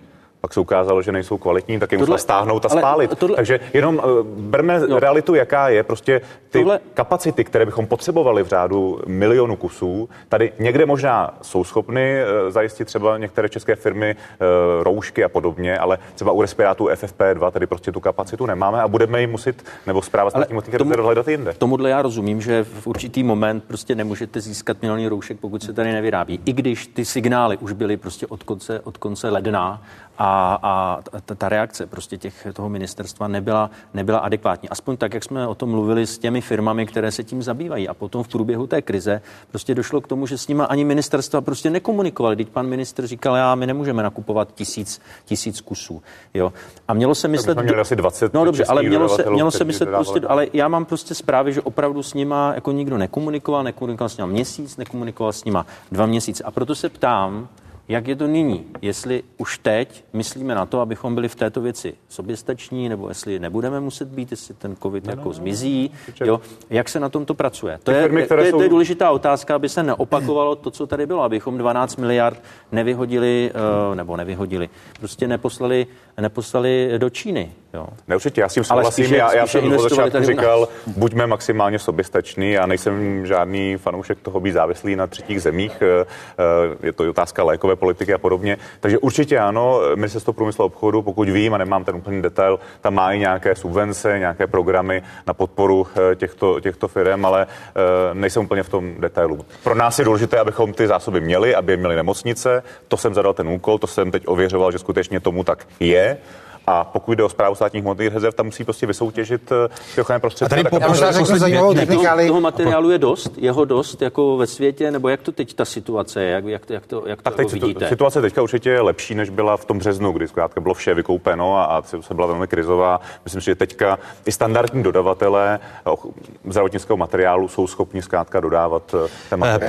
pak se ukázalo, že nejsou kvalitní, tak je musela stáhnout a spálit. Tohle, Takže jenom uh, berme no. realitu, jaká je. Prostě ty tohle, kapacity, které bychom potřebovali v řádu milionu kusů, tady někde možná jsou schopny uh, zajistit třeba některé české firmy uh, roušky a podobně, ale třeba u respirátu FFP2 tady prostě tu kapacitu nemáme a budeme ji muset, nebo zpráva státní motých tomu, hledat jinde. Tomuhle já rozumím, že v určitý moment prostě nemůžete získat miliony roušek, pokud se tady nevyrábí. I když ty signály už byly prostě od konce, od konce ledna a, a ta, ta reakce prostě těch, toho ministerstva nebyla, nebyla adekvátní. Aspoň tak, jak jsme o tom mluvili s těmi firmami, které se tím zabývají. A potom v průběhu té krize prostě došlo k tomu, že s nimi ani ministerstva prostě nekomunikovali. Teď pan ministr říkal, já, my nemůžeme nakupovat tisíc, tisíc kusů. Jo. A mělo se myslet... Měli asi 20 no dobře, ale mělo se, mělo se myslet prostě, ale já mám prostě zprávy, že opravdu s nima jako nikdo nekomunikoval, nekomunikoval s nima měsíc, nekomunikoval s nima dva měsíce. A proto se ptám, jak je to nyní? Jestli už teď myslíme na to, abychom byli v této věci soběstační, nebo jestli nebudeme muset být, jestli ten covid no, jako no, zmizí, no, jo? jak se na tom to pracuje? To je, firmy, to, je, jsou... to je důležitá otázka, aby se neopakovalo to, co tady bylo, abychom 12 miliard nevyhodili, uh, nebo nevyhodili, prostě neposlali, neposlali do Číny. Jo. Ne, určitě, já s tím souhlasím. spíše- já, já jsem od začátku říkal, buďme maximálně soběstační. Já nejsem žádný fanoušek toho být závislý na třetích zemích. Eh, eh, Je to otázka lékové politiky a podobně. Takže určitě ano, ministerstvo průmyslu a obchodu, pokud vím a nemám ten úplný detail, tam i nějaké subvence, nějaké programy na podporu eh, těchto, těchto firm, ale eh, nejsem úplně v tom detailu. Pro nás je důležité, abychom ty zásoby měli, aby je měli nemocnice. To jsem zadal ten úkol, to jsem teď ověřoval, že skutečně tomu tak je. A pokud jde o zprávu státních hmotných rezerv, tam musí prostě vysoutěžit eh, ty ochranné prostředky. tady tak po- možná řeknu poslední zajímavou věc. Toho, toho materiálu je dost? Jeho dost jako ve světě? Nebo jak to teď ta situace je? Jak, jak, to- jak to, jak to Tak jako teď vidíte? situace teďka určitě je lepší, než byla v tom březnu, kdy zkrátka bylo vše vykoupeno a, a se byla velmi krizová. Myslím si, že teďka i standardní dodavatelé och- zdravotnického materiálu jsou schopni zkrátka dodávat eh, ten materiál.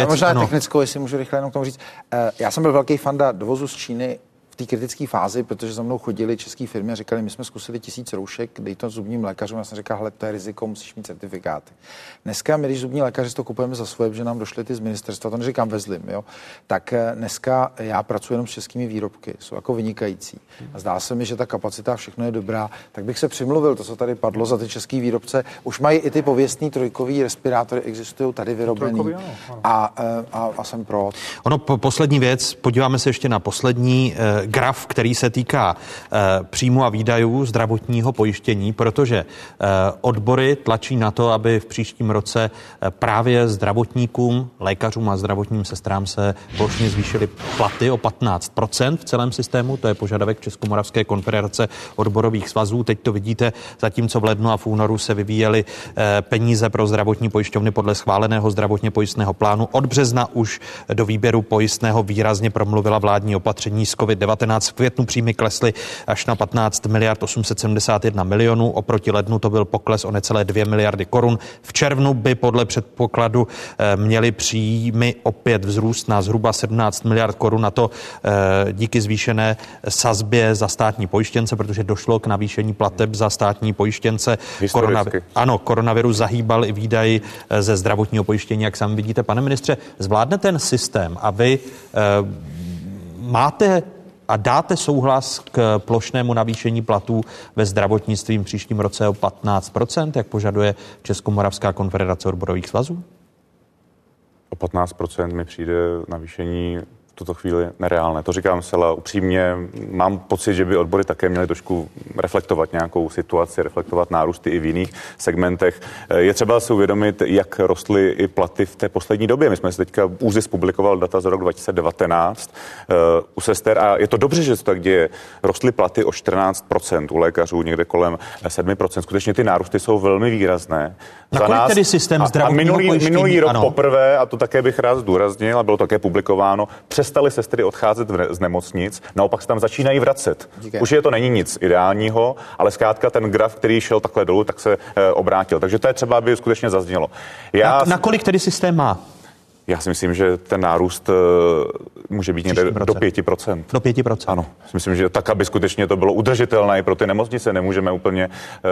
Já Možná technickou, jestli můžu rychle jenom k tomu říct. Eh, Já jsem byl velký fanda dovozu z Číny té kritické fázi, protože za mnou chodili české firmy a říkali, my jsme zkusili tisíc roušek, dej to zubním lékařům. Já jsem říkal, hele, to je riziko, musíš mít certifikáty. Dneska my, když zubní lékaři to kupujeme za svoje, že nám došly ty z ministerstva, to neříkám ve zlým, jo, tak eh, dneska já pracuji jenom s českými výrobky, jsou jako vynikající. A zdá se mi, že ta kapacita všechno je dobrá, tak bych se přimluvil, to, co tady padlo za ty český výrobce. Už mají i ty pověstný trojkový respirátory, existují tady vyrobený. Trojkový, ano, A, eh, a, a jsem pro. Ono, po, poslední věc, podíváme se ještě na poslední eh, graf, který se týká eh, příjmu a výdajů zdravotního pojištění, protože eh, odbory tlačí na to, aby v příštím roce eh, právě zdravotníkům, lékařům a zdravotním sestrám se plošně zvýšily platy o 15% v celém systému. To je požadavek Českomoravské konfederace odborových svazů. Teď to vidíte, zatímco v lednu a v únoru se vyvíjely peníze pro zdravotní pojišťovny podle schváleného zdravotně pojistného plánu. Od března už do výběru pojistného výrazně promluvila vládní opatření z COVID-19. V květnu příjmy klesly až na 15 miliard 871 milionů. Oproti lednu to byl pokles o necelé 2 miliardy korun. V červnu by podle předpokladu eh, měly příjmy opět vzrůst na zhruba 17 miliard korun. A to eh, díky zvýšené sazbě za státní pojištěnce, protože došlo k navýšení plateb za státní pojištěnce. Historicky. ano, koronavirus zahýbal i výdaj eh, ze zdravotního pojištění, jak sám vidíte. Pane ministře, zvládne ten systém a vy máte a dáte souhlas k plošnému navýšení platů ve zdravotnictví v příštím roce o 15%, jak požaduje Českomoravská konfederace odborových svazů? O 15% mi přijde navýšení tuto chvíli nereálné. To říkám zcela upřímně. Mám pocit, že by odbory také měly trošku reflektovat nějakou situaci, reflektovat nárůsty i v jiných segmentech. Je třeba si uvědomit, jak rostly i platy v té poslední době. My jsme si teďka úzy publikoval data za rok 2019 uh, u sester a je to dobře, že se to tak děje. Rostly platy o 14%, u lékařů někde kolem 7%. Skutečně ty nárůsty jsou velmi výrazné. Nakolik tedy systém a, a minulý, pojištění- minulý rok ano. poprvé, a to také bych rád zdůraznil, a bylo také publikováno, přestali sestry odcházet v- z nemocnic, naopak se tam začínají vracet. Díky. Už je to není nic ideálního, ale zkrátka ten graf, který šel takhle dolů, tak se e, obrátil. Takže to je třeba, aby skutečně zaznělo. Já, Na, nakolik tedy systém má? Já si myslím, že ten nárůst e, může být někde do 5%. Do 5%. Ano, si myslím, že tak, aby skutečně to bylo udržitelné i pro ty nemocnice. Nemůžeme úplně eh,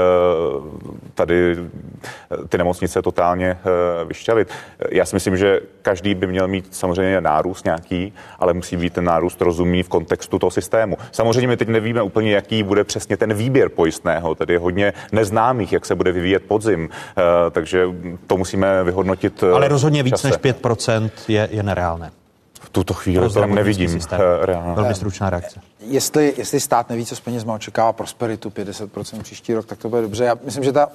tady eh, ty nemocnice totálně eh, vyšťavit. Já si myslím, že každý by měl mít samozřejmě nárůst nějaký, ale musí být ten nárůst rozumný v kontextu toho systému. Samozřejmě my teď nevíme úplně, jaký bude přesně ten výběr pojistného. Tady je hodně neznámých, jak se bude vyvíjet podzim, eh, takže to musíme vyhodnotit. eh, Ale rozhodně víc čase. než 5% je, je nereálné. V tuto chvíli Pro to nevidím systém. eh, reálně. Velmi stručná reakce. Jestli, jestli stát neví, co s penězma očekává prosperitu 50% příští rok, tak to bude dobře. Já myslím, že ta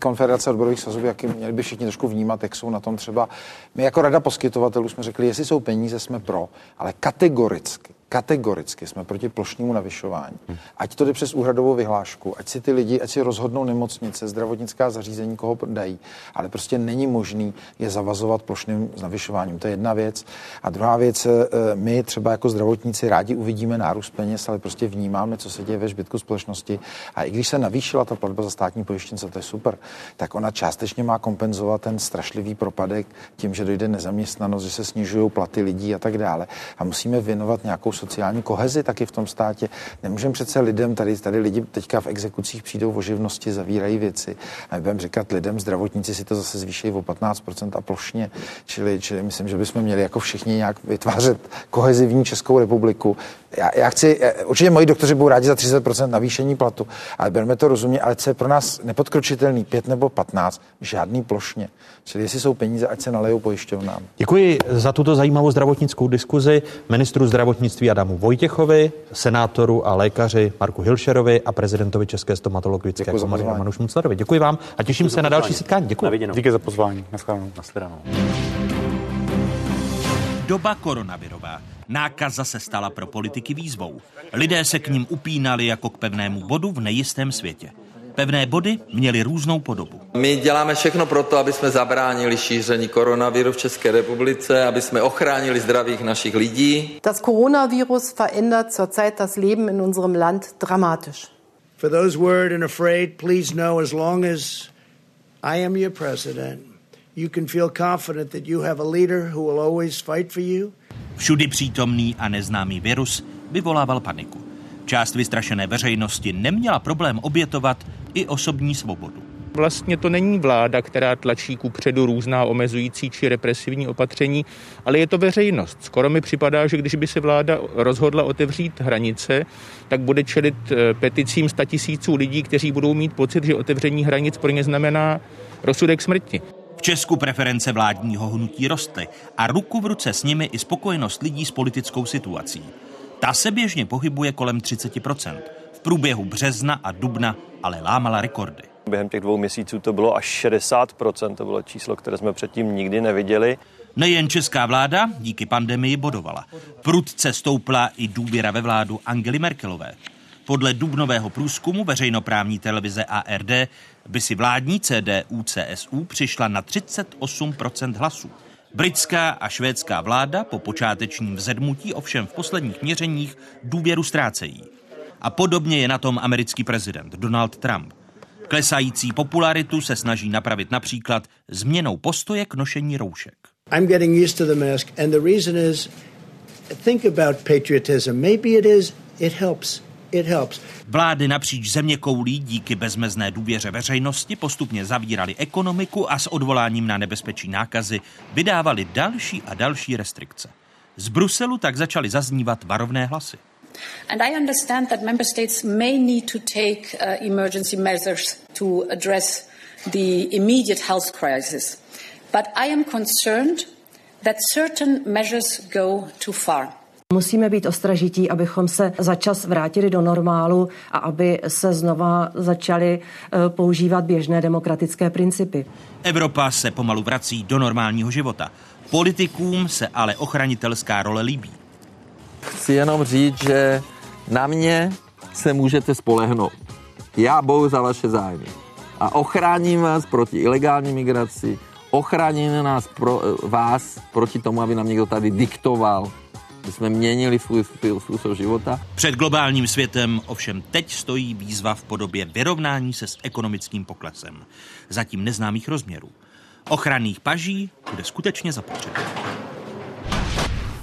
konfederace odborových svazů, jak měli by všichni trošku vnímat, jak jsou na tom třeba. My jako rada poskytovatelů jsme řekli, jestli jsou peníze, jsme pro, ale kategoricky, kategoricky jsme proti plošnému navyšování. Ať to jde přes úhradovou vyhlášku, ať si ty lidi, ať si rozhodnou nemocnice, zdravotnická zařízení, koho dají, ale prostě není možný je zavazovat plošným navyšováním. To je jedna věc. A druhá věc, eh, my třeba jako zdravotníci rádi uvidíme nárůst peněz, ale prostě vnímáme, co se děje ve zbytku společnosti. A i když se navýšila ta platba za státní pojištěnce, to je super, tak ona částečně má kompenzovat ten strašlivý propadek tím, že dojde nezaměstnanost, že se snižují platy lidí a tak dále. A musíme věnovat nějakou sociální kohezi taky v tom státě. Nemůžeme přece lidem, tady, tady lidi teďka v exekucích přijdou o živnosti, zavírají věci. A budeme říkat lidem, zdravotníci si to zase zvýší o 15% a plošně. Čili, čili myslím, že bychom měli jako všichni nějak vytvářet kohezivní Českou republiku. Já, já chci, eh, určitě moji doktoři budou rádi za 30% navýšení platu, ale bereme to rozumně, ale co je pro nás nepodkročitelný, 5 nebo 15, žádný plošně. Čili jestli jsou peníze, ať se nalejou pojišťovnám. Děkuji za tuto zajímavou zdravotnickou diskuzi ministru zdravotnictví Adamu Vojtěchovi, senátoru a lékaři Marku Hilšerovi a prezidentovi České stomatologické komory Romanu Šmuclerovi. Děkuji vám a těším Děkuji se na další setkání. Děkuji. Díky za pozvání. Naschledanou. Doba koronavirová. Nákaza se stala pro politiky výzvou. Lidé se k ním upínali jako k pevnému bodu v nejistém světě. Pevné body měly různou podobu. My děláme všechno pro to, aby jsme zabránili šíření koronaviru v České republice, aby jsme ochránili zdravých našich lidí. Das Coronavirus verändert zurzeit das Leben in unserem Land dramatisch. For those worried and afraid, please know as long as I am your president, you can feel confident that you have a leader who will always fight for you. Všudy přítomný a neznámý virus vyvolával paniku. Část vystrašené veřejnosti neměla problém obětovat i osobní svobodu. Vlastně to není vláda, která tlačí ku předu různá omezující či represivní opatření, ale je to veřejnost. Skoro mi připadá, že když by se vláda rozhodla otevřít hranice, tak bude čelit eh, peticím tisíců lidí, kteří budou mít pocit, že otevření hranic pro ně znamená rozsudek smrti. Česku preference vládního hnutí rostly a ruku v ruce s nimi i spokojenost lidí s politickou situací. Ta se běžně pohybuje kolem 30%. V průběhu března a dubna ale lámala rekordy. Během těch dvou měsíců to bylo až 60%, to bylo číslo, které jsme předtím nikdy neviděli. Nejen česká vláda díky pandemii bodovala. Prudce stoupla i důvěra ve vládu Angely Merkelové. Podle dubnového průzkumu veřejnoprávní televize ARD by si vládní CDU CSU přišla na 38% hlasů. Britská a švédská vláda po počátečním vzedmutí ovšem v posledních měřeních důvěru ztrácejí. A podobně je na tom americký prezident Donald Trump. Klesající popularitu se snaží napravit například změnou postoje k nošení roušek. I'm getting used to the mask and the reason is think about patriotism. Maybe it is it helps. It helps. Vlády napříč země koulí díky bezmezné důvěře veřejnosti postupně zavírali ekonomiku a s odvoláním na nebezpečí nákazy vydávali další a další restrikce. Z Bruselu tak začaly zaznívat varovné hlasy. And I understand that member states may need to take uh, emergency measures to address the immediate health crisis. But I am concerned that certain measures go too far. Musíme být ostražití, abychom se za čas vrátili do normálu a aby se znova začaly uh, používat běžné demokratické principy. Evropa se pomalu vrací do normálního života. Politikům se ale ochranitelská role líbí chci jenom říct, že na mě se můžete spolehnout. Já boju za vaše zájmy. A ochráním vás proti ilegální migraci, ochráním nás pro, vás proti tomu, aby nám někdo tady diktoval, aby jsme měnili svůj způsob života. Před globálním světem ovšem teď stojí výzva v podobě vyrovnání se s ekonomickým poklesem. Zatím neznámých rozměrů. Ochranných paží bude skutečně zapotřebí.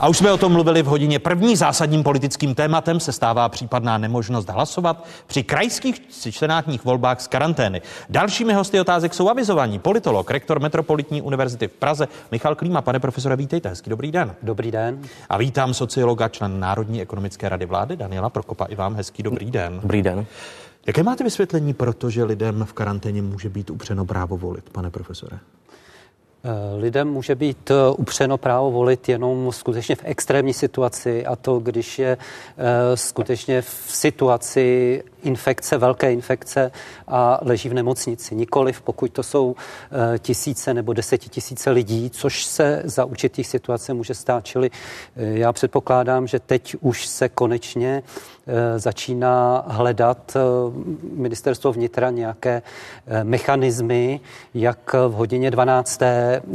A už jsme o tom mluvili v hodině. První zásadním politickým tématem se stává případná nemožnost hlasovat při krajských či senátních volbách z karantény. Dalšími hosty otázek jsou avizovaní politolog, rektor Metropolitní univerzity v Praze Michal Klíma. Pane profesore, vítejte, hezký dobrý den. Dobrý den. A vítám sociologa, člen Národní ekonomické rady vlády Daniela Prokopa. I vám hezký dobrý den. Dobrý den. Jaké máte vysvětlení, protože lidem v karanténě může být upřeno právo volit, pane profesore? Eh, lidem může být eh, upřeno právo volit jenom skutečně v extrémní situaci a to, když je eh, skutečně v situaci infekce, velké infekce a leží v nemocnici. Nikoliv, pokud to jsou tisíce nebo desetitisíce lidí, což se za určitých situací může stát. Čili já předpokládám, že teď už se konečně začíná hledat ministerstvo vnitra nějaké mechanismy, jak v hodině 12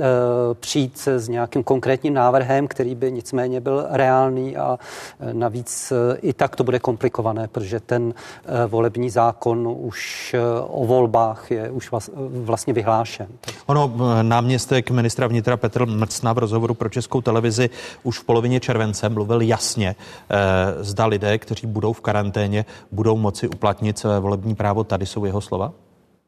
Eh, přijít s nějakým konkrétním návrhem, který by nicméně byl reálný a eh, navíc eh, i tak to bude komplikované, protože ten volební zákon už o volbách je už vlastně vyhlášen. Ono, náměstek ministra vnitra Petr Mrcna v rozhovoru pro Českou televizi už v polovině července mluvil jasně, zda lidé, kteří budou v karanténě, budou moci uplatnit své volební právo. Tady jsou jeho slova?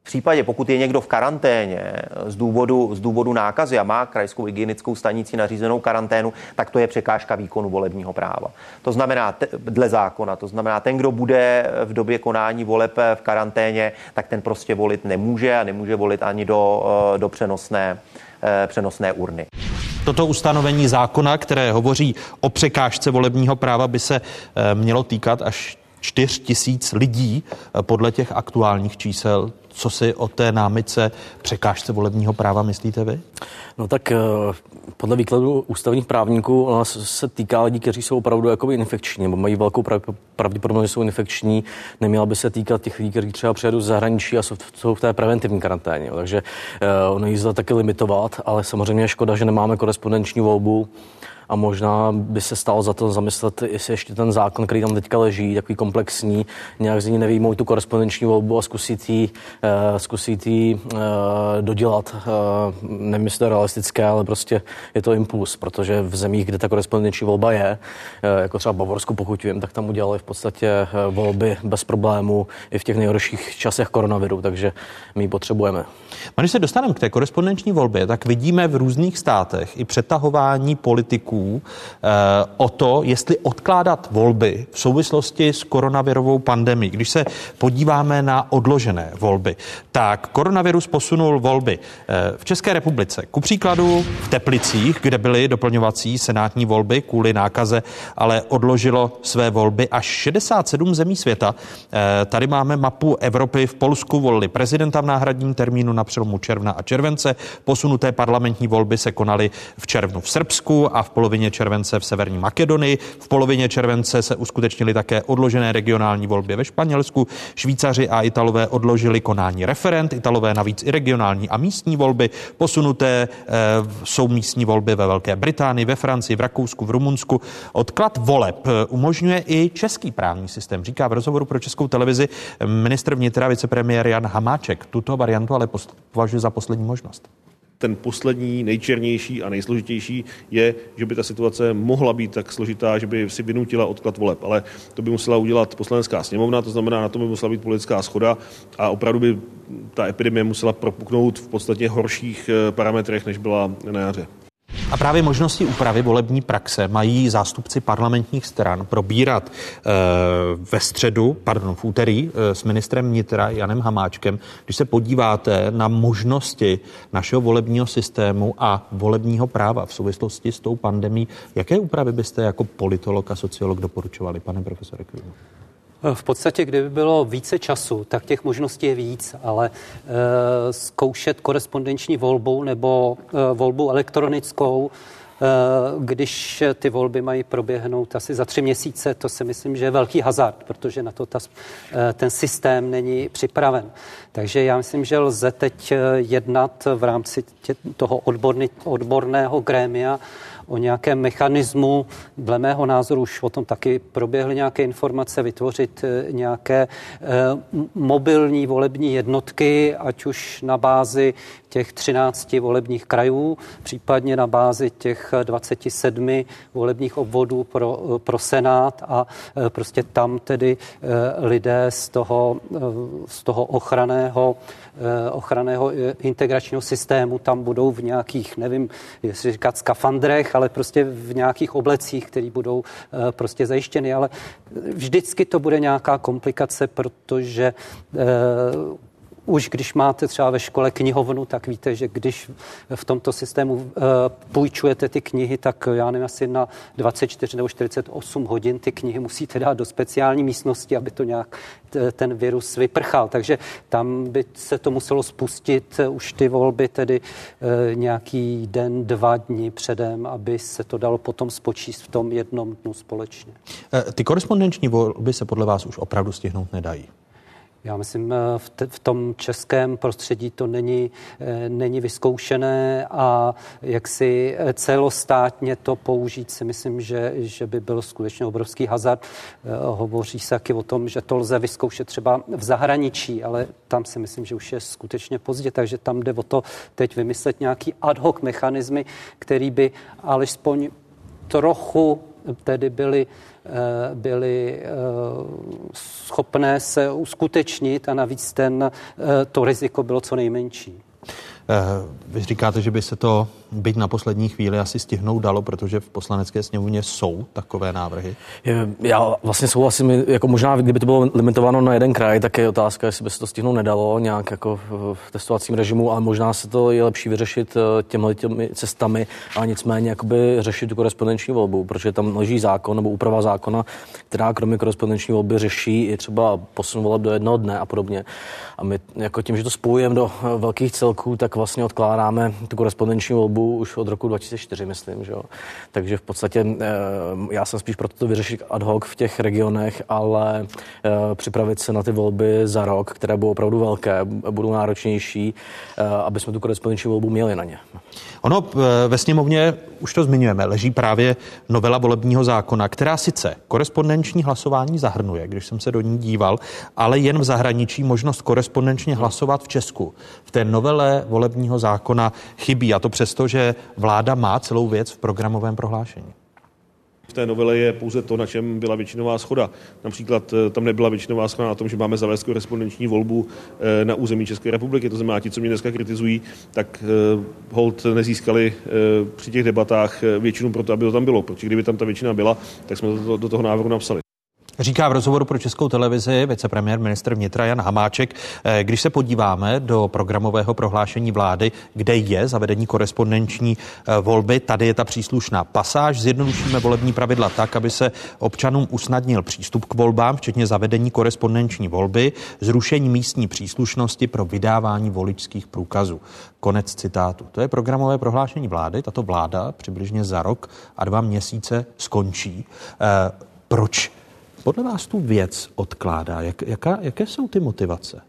V případě, pokud je někdo v karanténě z důvodu, z důvodu nákazy a má krajskou hygienickou stanici nařízenou karanténu, tak to je překážka výkonu volebního práva. To znamená, dle zákona, to znamená, ten, kdo bude v době konání voleb v karanténě, tak ten prostě volit nemůže a nemůže volit ani do, do přenosné, přenosné urny. Toto ustanovení zákona, které hovoří o překážce volebního práva, by se mělo týkat až 4 tisíc lidí podle těch aktuálních čísel. Co si o té námice překážce volebního práva myslíte vy? No tak podle výkladu ústavních právníků ona se týká lidí, kteří jsou opravdu jakoby infekční, nebo mají velkou pravděpodobnost, že jsou infekční. Neměla by se týkat těch lidí, kteří třeba přijedou z zahraničí a jsou v té preventivní karanténě. Takže ono jí taky limitovat, ale samozřejmě je škoda, že nemáme korespondenční volbu a možná by se stalo za to zamyslet, jestli ještě ten zákon, který tam teďka leží, takový komplexní, nějak z ní nevýmout tu korespondenční volbu a zkusit jí, uh, zkusit uh, dodělat. Uh, to realistické, ale prostě je to impuls, protože v zemích, kde ta korespondenční volba je, uh, jako třeba Bavorsku, pokud vím, tak tam udělali v podstatě volby bez problémů i v těch nejhorších časech koronaviru, takže my ji potřebujeme. Když se dostaneme k té korespondenční volbě, tak vidíme v různých státech i přetahování politiků politiků eh, o to, jestli odkládat volby v souvislosti s koronavirovou pandemí. Když se podíváme na odložené volby, tak koronavirus posunul volby eh, v České republice. Ku příkladu v Teplicích, kde byly doplňovací senátní volby kvůli nákaze, ale odložilo své volby až 67 zemí světa. Eh, tady máme mapu Evropy. V Polsku volili prezidenta v náhradním termínu na přelomu června a července. Posunuté parlamentní volby se konaly v červnu v Srbsku a v polovině polovině července v Severní Makedonii. V polovině července se uskutečnily také odložené regionální volby ve Španělsku. Švýcaři a Italové odložili konání referent, Italové navíc i regionální a místní volby. Posunuté e, jsou místní volby ve Velké Británii, ve Francii, v Rakousku, v Rumunsku. Odklad voleb eh, umožňuje i český právní systém, říká v rozhovoru pro českou televizi ministr vnitra vicepremiér Jan Hamáček. Tuto variantu ale považuje za poslední možnost ten poslední, nejčernější a nejsložitější je, že by ta situace mohla být tak složitá, že by si vynutila odklad voleb. Ale to by musela udělat poslanecká sněmovna, to znamená, na to by musela být politická schoda a opravdu by ta epidemie musela propuknout v podstatě horších eh, parametrech, než byla na jaře. A právě možnosti úpravy volební praxe mají zástupci parlamentních stran probírat e, ve středu, pardon, v úterý e, s ministrem vnitra Janem Hamáčkem. Když se podíváte na možnosti našeho volebního systému a volebního práva v souvislosti s tou pandemí, jaké úpravy byste jako politolog a sociolog doporučovali, pane profesore Kvinu? V podstatě, kdyby bylo více času, tak těch možností je víc, ale e, zkoušet korespondenční volbu nebo e, volbu elektronickou, e, když ty volby mají proběhnout asi za tři měsíce, to si myslím, že je velký hazard, protože na to ta, e, ten systém není připraven. Takže já myslím, že lze teď jednat v rámci tě, toho odborný, odborného grémia o nějakém mechanismu, dle mého názoru už o tom taky proběhly nějaké informace, vytvořit eh, nějaké eh, mobilní volební jednotky, ať už na bázi těch 13 volebních krajů, případně na bázi těch 27 volebních obvodů pro, pro Senát a prostě tam tedy lidé z toho, z toho ochraného, ochraného integračního systému. Tam budou v nějakých, nevím, jestli říkat skafandrech, ale prostě v nějakých oblecích, které budou prostě zajištěny, ale vždycky to bude nějaká komplikace, protože už když máte třeba ve škole knihovnu, tak víte, že když v tomto systému eh, půjčujete ty knihy, tak já nevím, asi na 24 nebo 48 hodin ty knihy musíte dát do speciální místnosti, aby to nějak ten virus vyprchal. Takže tam by se to muselo spustit eh, už ty volby, tedy eh, nějaký den, dva dny předem, aby se to dalo potom spočíst v tom jednom dnu společně. Ty korespondenční volby se podle vás už opravdu stihnout nedají? Já myslím, eh, v, te, v tom českém prostředí to není, eh, není vyzkoušené a jak si eh, celostátně to použít si myslím, že, že by byl skutečně obrovský hazard. Hovoří se taky o tom, že to lze vyzkoušet třeba v zahraničí, ale tam si myslím, že už je skutečně pozdě, takže tam jde o to teď vymyslet nějaký ad hoc mechanismy, který by alespoň trochu tedy byly, byly schopné se uskutečnit a navíc ten, to riziko bylo co nejmenší. Vy říkáte, že by se to byť na poslední chvíli asi stihnout dalo, protože v poslanecké sněmovně jsou takové návrhy? Já vlastně souhlasím, jako možná, kdyby to bylo limitováno na jeden kraj, tak je otázka, jestli by se to stihnout nedalo nějak jako v testovacím režimu, ale možná se to je lepší vyřešit eh, těmi těmi cestami a nicméně jakoby řešit tu korespondenční volbu, protože tam leží zákon nebo úprava zákona, která kromě korespondenční volby řeší i třeba posun voleb do jednoho dne a podobně. A my jako tím, že to spojujeme do eh, velkých celků, tak vlastně odkládáme tu korespondenční volbu dobu už od roku 2004, myslím. Že jo. Takže v podstatě eh, já jsem spíš proto to vyřešit ad hoc v těch regionech, ale eh, připravit se na ty volby za rok, které budou opravdu velké, budou náročnější, eh, aby jsme tu korespondenční volbu měli na ně. Ono ve sněmovně, už to zmiňujeme, leží právě novela volebního zákona, která sice korespondenční hlasování zahrnuje, když jsem se do ní díval, ale jen v zahraničí možnost korespondenčně hlasovat v Česku. V té novele volebního zákona chybí, a to přesto, že vláda má celou věc v programovém prohlášení. V té novele je pouze to, na čem byla většinová schoda. Například eh, tam nebyla většinová schoda na tom, že máme zavést korespondenční volbu eh, na území České republiky. To znamená, ti, co mě dneska kritizují, tak eh, hold nezískali při těch debatách většinu pro to, aby to tam bylo. Protože kdyby tam ta většina byla, tak jsme to do toho návrhu napsali. Říká v rozhovoru pro Českou televizi vicepremiér ministr vnitra Jan Hamáček. Eh, když se podíváme do programového prohlášení vlády, kde je zavedení korespondenční eh, volby, tady je ta příslušná pasáž. Zjednodušíme volební pravidla tak, aby se občanům usnadnil přístup k volbám, včetně zavedení korespondenční volby, zrušení místní příslušnosti pro vydávání voličských průkazů. Konec citátu. To je programové prohlášení vlády. Tato vláda přibližně za rok a dva měsíce skončí. Eh, proč podle vás tu věc odkládá? Jak, jaká, jaké jsou ty motivace?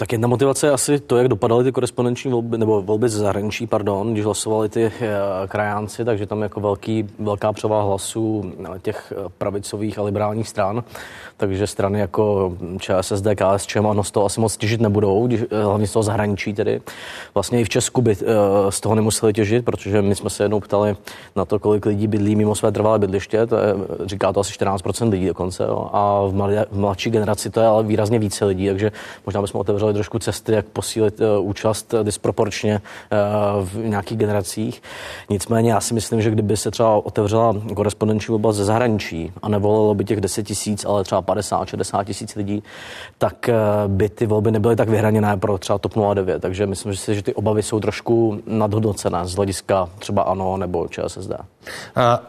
Tak jedna motivace je asi to, jak dopadaly ty korespondenční volby, nebo volby ze zahraničí, pardon, když hlasovali ty uh, krajánci, takže tam jako velký, velká převáha hlasů eh, těch eh, pravicových a liberálních stran, takže strany jako ČSSD, KSČM a to asi moc těžit nebudou, když, hlavně z toho zahraničí tedy. Vlastně i v Česku by z toho nemuseli těžit, protože my jsme se jednou ptali na to, kolik lidí bydlí mimo své trvalé bydliště, to je, říká to asi 14% lidí dokonce, jo, a v, mladé, v mladší generaci to je ale výrazně více lidí, takže možná bychom otevřeli hledali trošku cesty, jak posílit uh, účast disproporčně uh, v nějakých generacích. Nicméně já si myslím, že kdyby se třeba otevřela korespondenční oblast ze zahraničí a nevolilo by těch 10 tisíc, ale třeba 50, 60 tisíc lidí, tak by ty volby nebyly tak vyhraněné pro třeba TOP 09. Takže myslím, si, že ty obavy jsou trošku nadhodnocené z hlediska třeba ANO nebo ČSSD.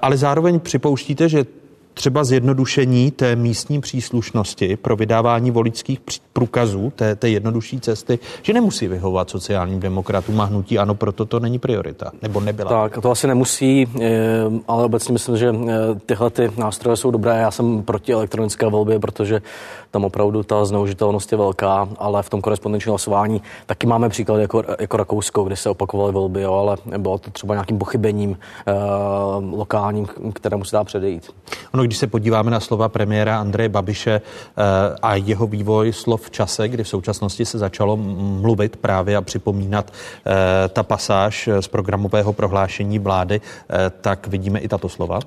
Ale zároveň připouštíte, že třeba zjednodušení té místní příslušnosti pro vydávání voličských průkazů, té, té jednodušší cesty, že nemusí vyhovovat sociálním demokratům a hnutí ano, proto to není priorita, nebo nebyla. Tak, to asi nemusí, eh, ale obecně myslím, že eh, tyhle ty nástroje jsou dobré. Já jsem proti elektronické volbě, protože tam opravdu ta zneužitelnost je velká, ale v tom korespondenčním hlasování taky máme příklad jako, jako Rakousko, kde se opakovaly volby, jo, ale bylo to třeba nějakým pochybením eh, lokálním, kterému se dá předejít. Ono, když se podíváme na slova premiéra Andreje Babiše eh, a jeho vývoj slov v čase, kdy v současnosti se začalo mluvit právě a připomínat eh, ta pasáž z programového prohlášení vlády, eh, tak vidíme i tato slova.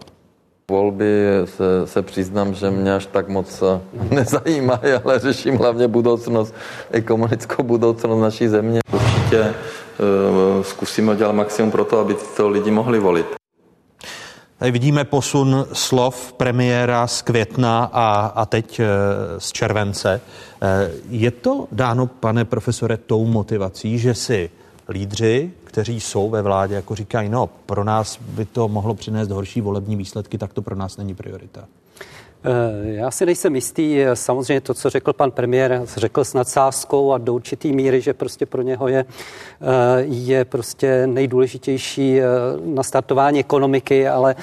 Volby se, se přiznám, že mě až tak moc nezajímají, ale řeším hlavně budoucnost, ekonomickou budoucnost naší země. Určitě zkusíme dělat maximum pro to, aby tyto lidi mohli volit. Tady vidíme posun slov premiéra z května a, a teď e, z července. E, je to dáno, pane profesore, tou motivací, že si lídři, kteří jsou ve vládě, jako říkají, no, pro nás by to mohlo přinést horší volební výsledky, tak to pro nás není priorita? Eh, já si nejsem jistý. Samozřejmě to, co řekl pan premiér, řekl s nadsázkou a do určitý míry, že prostě pro něho je, eh, je prostě nejdůležitější eh, nastartování ekonomiky, ale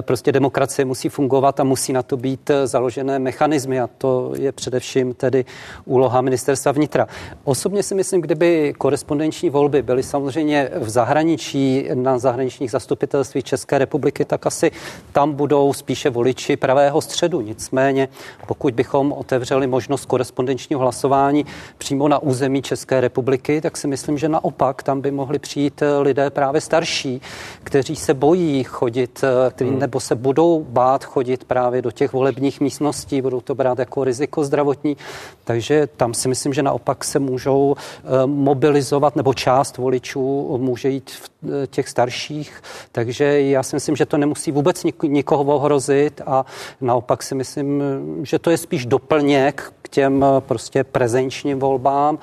prostě demokracie musí fungovat a musí na to být založené mechanismy a to je především tedy úloha ministerstva vnitra. Osobně si myslím, kdyby korespondenční volby byly samozřejmě v zahraničí, na zahraničních zastupitelství České republiky, tak asi tam budou spíše voliči pravého středu Nicméně, pokud bychom otevřeli možnost korespondenčního hlasování přímo na území České republiky, tak si myslím, že naopak tam by mohli přijít eh, lidé právě starší, kteří se bojí chodit, eh, kteří hmm. nebo se budou bát chodit právě do těch volebních místností, budou to brát jako riziko zdravotní. Takže tam si myslím, že naopak se můžou mobilizovat, nebo část voličů může jít v těch starších. Takže já si myslím, že to nemusí vůbec nikoho ohrozit a naopak si myslím, že to je spíš doplněk k těm eh, prostě prezenčním volbám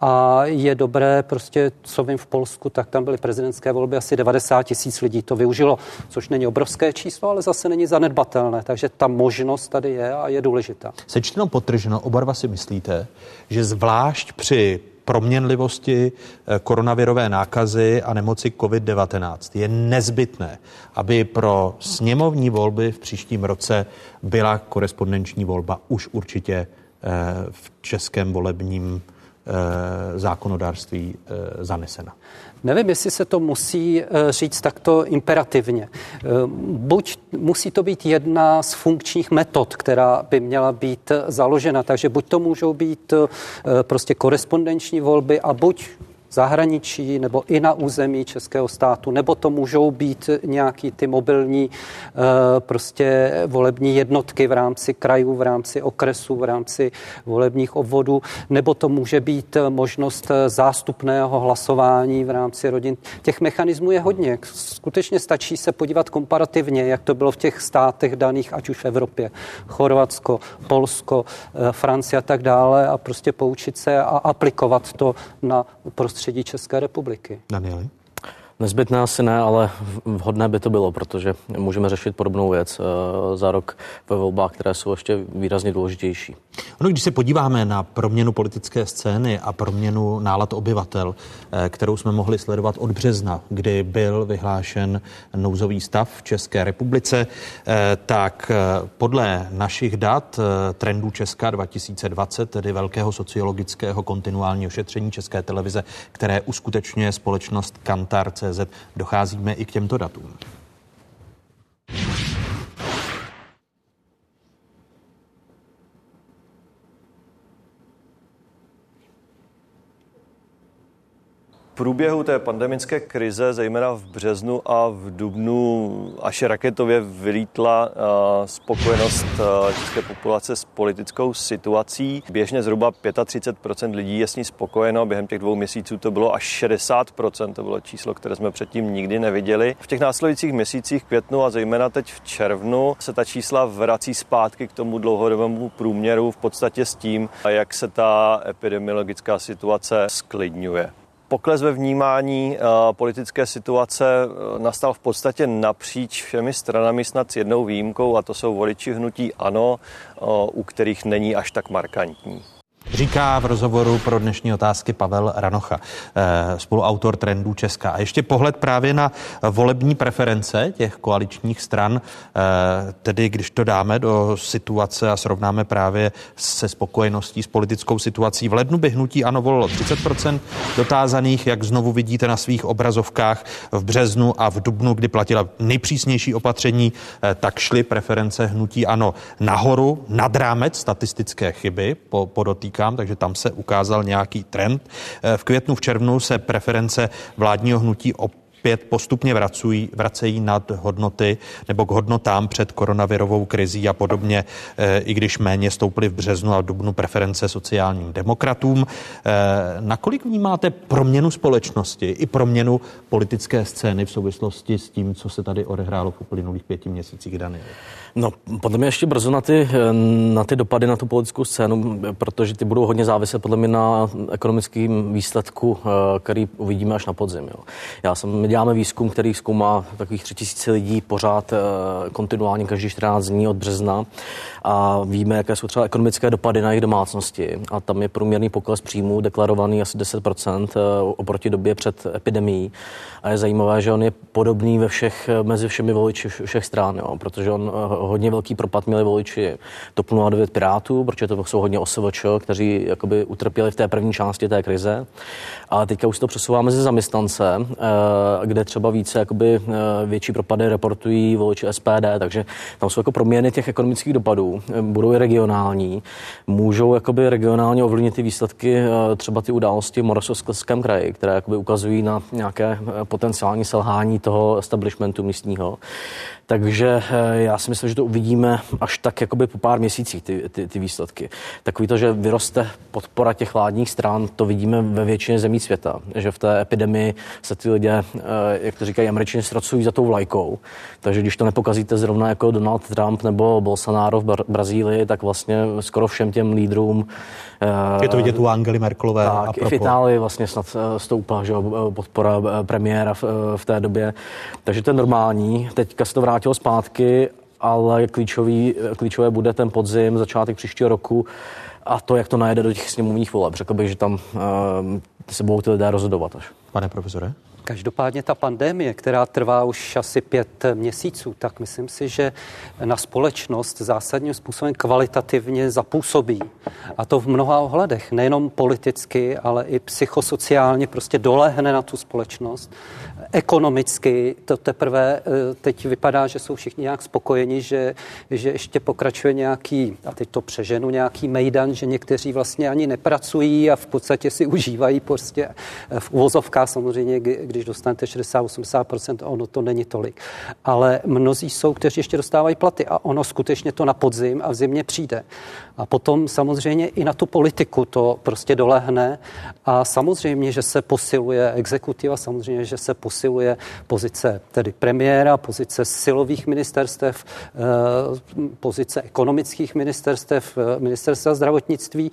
a je dobré prostě, co vím v Polsku, tak tam byly prezidentské volby, asi 90 tisíc lidí to využilo, což není obrovské číslo, ale zase není zanedbatelné, takže ta možnost tady je a je důležitá. Sečteno potrženo, oba dva si myslíte, že zvlášť při proměnlivosti eh, koronavirové nákazy a nemoci COVID-19. Je nezbytné, aby pro sněmovní volby v příštím roce byla korespondenční volba už určitě eh, v českém volebním eh, zákonodárství zanesena. Nevím, jestli se to musí eh, říct takto imperativně. Eh, buď musí to být jedna z funkčních metod, která by měla být založena, takže buď to můžou být eh, prostě korespondenční volby a buď zahraničí nebo i na území českého státu, nebo to můžou být nějaký ty mobilní eh, prostě volební jednotky v rámci krajů, v rámci okresů, v rámci volebních obvodů, nebo to může být možnost zástupného hlasování v rámci rodin. Těch mechanismů je hodně. Skutečně stačí se podívat komparativně, jak to bylo v těch státech daných, ať už v Evropě, Chorvatsko, Polsko, eh, Francie a tak dále a prostě poučit se a aplikovat to na prostředí prostředí České republiky. Danieli? Nezbytné asi ne, ale vhodné by to bylo, protože můžeme řešit podobnou věc eh, za rok ve volbách, které jsou ještě výrazně důležitější. Ono, když se podíváme na proměnu politické scény a proměnu nálad obyvatel, eh, kterou jsme mohli sledovat od března, kdy byl vyhlášen nouzový stav v České republice, eh, tak podle našich dat trendů Česka 2020, tedy velkého sociologického kontinuálního šetření České televize, které uskutečňuje společnost Kantar CZ docházíme i k těmto datům. Průběhu té pandemické krize, zejména v březnu a v dubnu, až raketově vylítla spokojenost české populace s politickou situací. Běžně zhruba 35% lidí je s ní spokojeno, během těch dvou měsíců to bylo až 60%, to bylo číslo, které jsme předtím nikdy neviděli. V těch následujících měsících květnu a zejména teď v červnu se ta čísla vrací zpátky k tomu dlouhodobému průměru v podstatě s tím, jak se ta epidemiologická situace sklidňuje. Pokles ve vnímání eh, politické situace eh, nastal v podstatě napříč všemi stranami snad s jednou výjimkou a to jsou voliči hnutí ANO, eh, u kterých není až tak markantní. Říká v rozhovoru pro dnešní otázky Pavel Ranocha, eh, spoluautor trendů Česka. A ještě pohled právě na volební preference těch koaličních stran, eh, tedy když to dáme do situace a srovnáme právě se spokojeností s politickou situací. V lednu by hnutí ano volilo 30% dotázaných, jak znovu vidíte na svých obrazovkách v březnu a v dubnu, kdy platila nejpřísnější opatření, eh, tak šly preference hnutí ano nahoru, nad rámec statistické chyby, po, podotýkám říkám, takže tam se ukázal nějaký trend. Eh, v květnu, v červnu se preference vládního hnutí opět postupně vracují, vracejí nad hodnoty nebo k hodnotám před koronavirovou krizí a podobně, eh, i když méně stouply v březnu a dubnu preference sociálním demokratům. Eh, nakolik vnímáte proměnu společnosti i proměnu politické scény v souvislosti s tím, co se tady odehrálo v uplynulých pěti měsících, Daniel? No, podle mě ještě brzo na ty, na ty dopady na tu politickou scénu, protože ty budou hodně záviset podle mě na ekonomickém výsledku, eh, který uvidíme až na podzim. Jo. Já jsem, my děláme výzkum, který zkoumá takových tři tisíce lidí pořád eh, kontinuálně každý 14 dní od března a víme, jaké jsou třeba ekonomické dopady na jejich domácnosti. A tam je průměrný pokles příjmů deklarovaný asi 10% eh, oproti době před epidemií. A je zajímavé, že on je podobný ve všech, mezi všemi voliči všech stran, jo, protože on hodně velký propad měli voliči TOP 09 Pirátů, protože to jsou hodně OSVČ, kteří jakoby utrpěli v té první části té krize. Ale teďka už to přesouvá mezi zaměstnance. kde třeba více jakoby eh, větší propady reportují voliči SPD, takže tam jsou jako proměny těch ekonomických dopadů, eh, budou i regionální, můžou jakoby regionálně ovlivnit ty výsledky, třeba ty události v Moravskoslezském kraji, které jakoby ukazují na nějaké potenciální selhání toho establishmentu místního. Takže eh, já si myslím, že to uvidíme až tak jakoby po pár měsících ty, ty, ty výsledky. Takový to, že vyroste podpora těch vládních stran, to vidíme ve většině zemí světa. Že v té epidemii se ty lidé, eh, jak to říkají američani, ztracují za tou vlajkou. Takže když to nepokazíte zrovna jako Donald Trump nebo Bolsonaro v Brazílii, tak vlastně skoro všem těm lídrům Eh, Je to vidět u Angely Merkelové. Tak, a v Itálii vlastně snad stoupla že podpora premiéra v, v té době. Takže to je normální. Teďka se to vrátilo zpátky, ale klíčový, klíčové bude ten podzim, začátek příštího roku a to, jak to najede do těch sněmovních voleb. Řekl bych, že tam uh, se budou ty lidé rozhodovat až. Pane profesore? Každopádně ta pandemie, která trvá už asi pět měsíců, tak myslím si, že na společnost zásadním způsobem kvalitativně zapůsobí. A to v mnoha ohledech, nejenom politicky, ale i psychosociálně prostě dolehne na tu společnost. Ekonomicky to teprve eh, teď vypadá, že jsou všichni nějak spokojeni, že, že ještě pokračuje nějaký, a teď to přeženu, nějaký mejdan, že někteří vlastně ani nepracují a v podstatě si užívají prostě v uvozovkách samozřejmě, kdy když dostanete 60-80%, ono to není tolik. Ale mnozí jsou, kteří ještě dostávají platy a ono skutečně to na podzim a v zimě přijde. A potom samozřejmě i na tu politiku to prostě dolehne a samozřejmě, že se posiluje exekutiva, samozřejmě, že se posiluje pozice tedy premiéra, pozice silových ministerstev, eh, pozice ekonomických ministerstev, eh, ministerstva zdravotnictví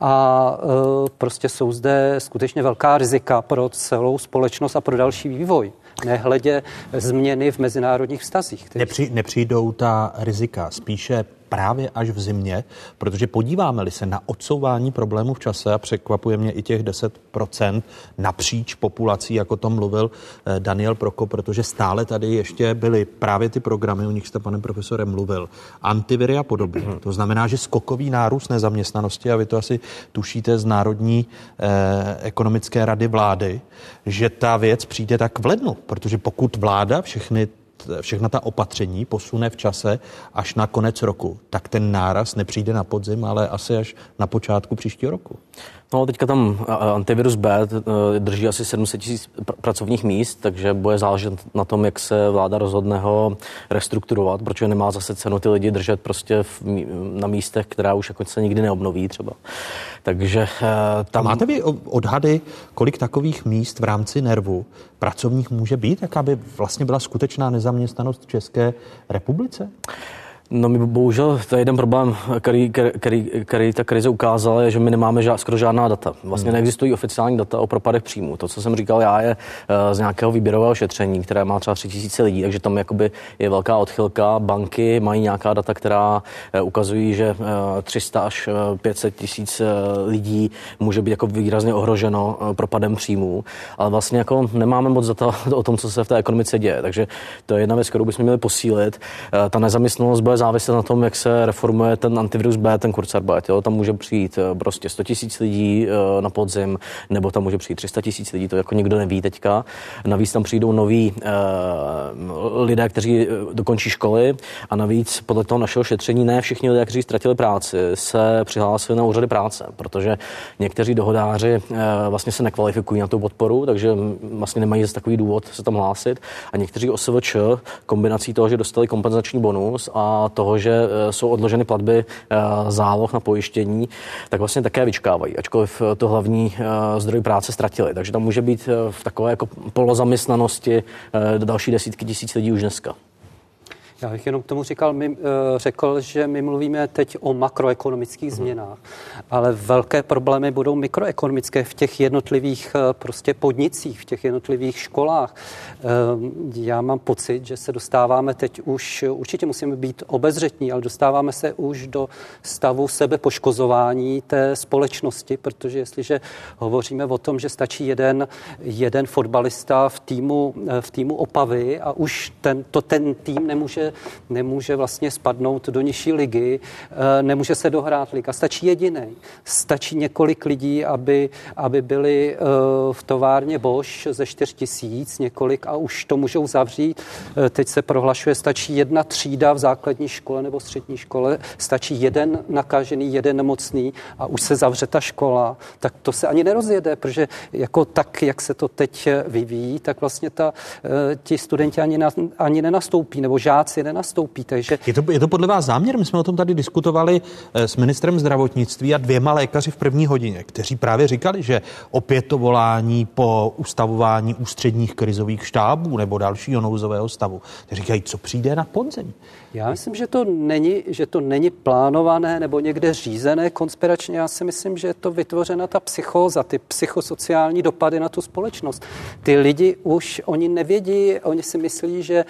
a eh, prostě jsou zde skutečně velká rizika pro celou společnost a pro další vývoj nehledě změny v mezinárodních vztazích. Nepři, nepřijdou ta rizika, spíše právě až v zimě, protože podíváme-li se na odsouvání problémů v čase a překvapuje mě i těch 10% napříč populací, jako tom mluvil eh, Daniel Proko, protože stále tady ještě byly právě ty programy, o nich jste, pane profesore, mluvil, antiviry a podobně. Hmm. To znamená, že skokový nárůst nezaměstnanosti, a vy to asi tušíte z Národní eh, ekonomické rady vlády, že ta věc přijde tak v lednu, protože pokud vláda všechny všechna ta opatření posune v čase až na konec roku, tak ten náraz nepřijde na podzim, ale asi až na počátku příštího roku. No, teďka tam antivirus B e, drží asi 700 tisíc pr- pracovních míst, takže bude záležet na tom, jak se vláda rozhodne ho restrukturovat, protože nemá zase cenu ty lidi držet prostě v, na místech, která už jako se nikdy neobnoví třeba. Takže e, tam... A máte vy odhady, kolik takových míst v rámci nervu pracovních může být, tak aby vlastně byla skutečná nezaměstnanost v České republice? No my bohužel to je jeden problém, který, který, který ta krize ukázala, je, že my nemáme žád, skoro žádná data. Vlastně hmm. neexistují oficiální data o propadech příjmu. To, co jsem říkal já, je uh, z nějakého výběrového šetření, které má třeba 3000 lidí, takže tam jakoby je velká odchylka. Banky mají nějaká data, která uh, ukazují, že uh, 300 až 500 tisíc lidí může být jako výrazně ohroženo propadem příjmů, ale vlastně jako nemáme moc data o tom, co se v té ekonomice děje. Takže to je jedna věc, kterou bychom měli posílit. Ta nezaměstnanost bude záviset na tom, jak se reformuje ten antivirus B, ten Kurzarbeit. Jo? Tam může přijít eh, prostě 100 tisíc lidí eh, na podzim, nebo tam může přijít 300 tisíc lidí, to jako nikdo neví teďka. Navíc tam přijdou noví uh, lidé, kteří dokončí školy a navíc podle toho našeho šetření ne všichni lidé, kteří ztratili práci, se přihlásili na úřady práce, protože někteří dohodáři vlastně se nekvalifikují na tu podporu, takže vlastně nemají zase takový důvod se tam hlásit a někteří OSVČ kombinací toho, že dostali kompenzační bonus a toho, že eh, jsou odloženy platby eh, záloh na pojištění, tak vlastně také vyčkávají, ačkoliv to hlavní eh, zdroj práce ztratili. Takže tam může být v takové jako polozaměstnanosti další desítky tisíc lidí už dneska. Já bych jenom k tomu říkal, my, eh, řekl, že my mluvíme teď o makroekonomických mhm. změnách, ale velké problémy budou mikroekonomické v těch jednotlivých eh, prostě podnicích, v těch jednotlivých školách. Eh, já mám pocit, že se dostáváme teď už, určitě musíme být obezřetní, ale dostáváme se už do stavu sebepoškozování té společnosti, protože jestliže hovoříme o tom, že stačí jeden, jeden fotbalista v týmu, v týmu Opavy a už ten, to ten tým nemůže nemůže, vlastně spadnout do nižší ligy, eh, nemůže se dohrát liga. Stačí jediný. Stačí několik lidí, aby, aby byli eh, v továrně Bosch ze 4 tisíc, několik a už to můžou zavřít. Eh, teď se prohlašuje, stačí jedna třída v základní škole nebo střední škole, stačí jeden nakažený, jeden nemocný a už se zavře ta škola. Tak to se ani nerozjede, protože jako tak, jak se to teď vyvíjí, tak vlastně ta, ti studenti ani, na, ani nenastoupí, nebo žáci nenastoupí. Takže... Je, to, je to podle vás záměr? My jsme o tom tady diskutovali eh, s ministrem zdravotnictví a dvěma lékaři v první hodině, kteří právě říkali, že opět to volání po ustavování ústředních krizových štábů nebo dalšího nouzového stavu. Říkají, co přijde na podzem. Já myslím, že to není, že to není plánované nebo někde řízené konspiračně. Já si myslím, že je to vytvořena ta psychóza, ty psychosociální dopady na tu společnost. Ty lidi už, oni nevědí, oni si myslí, že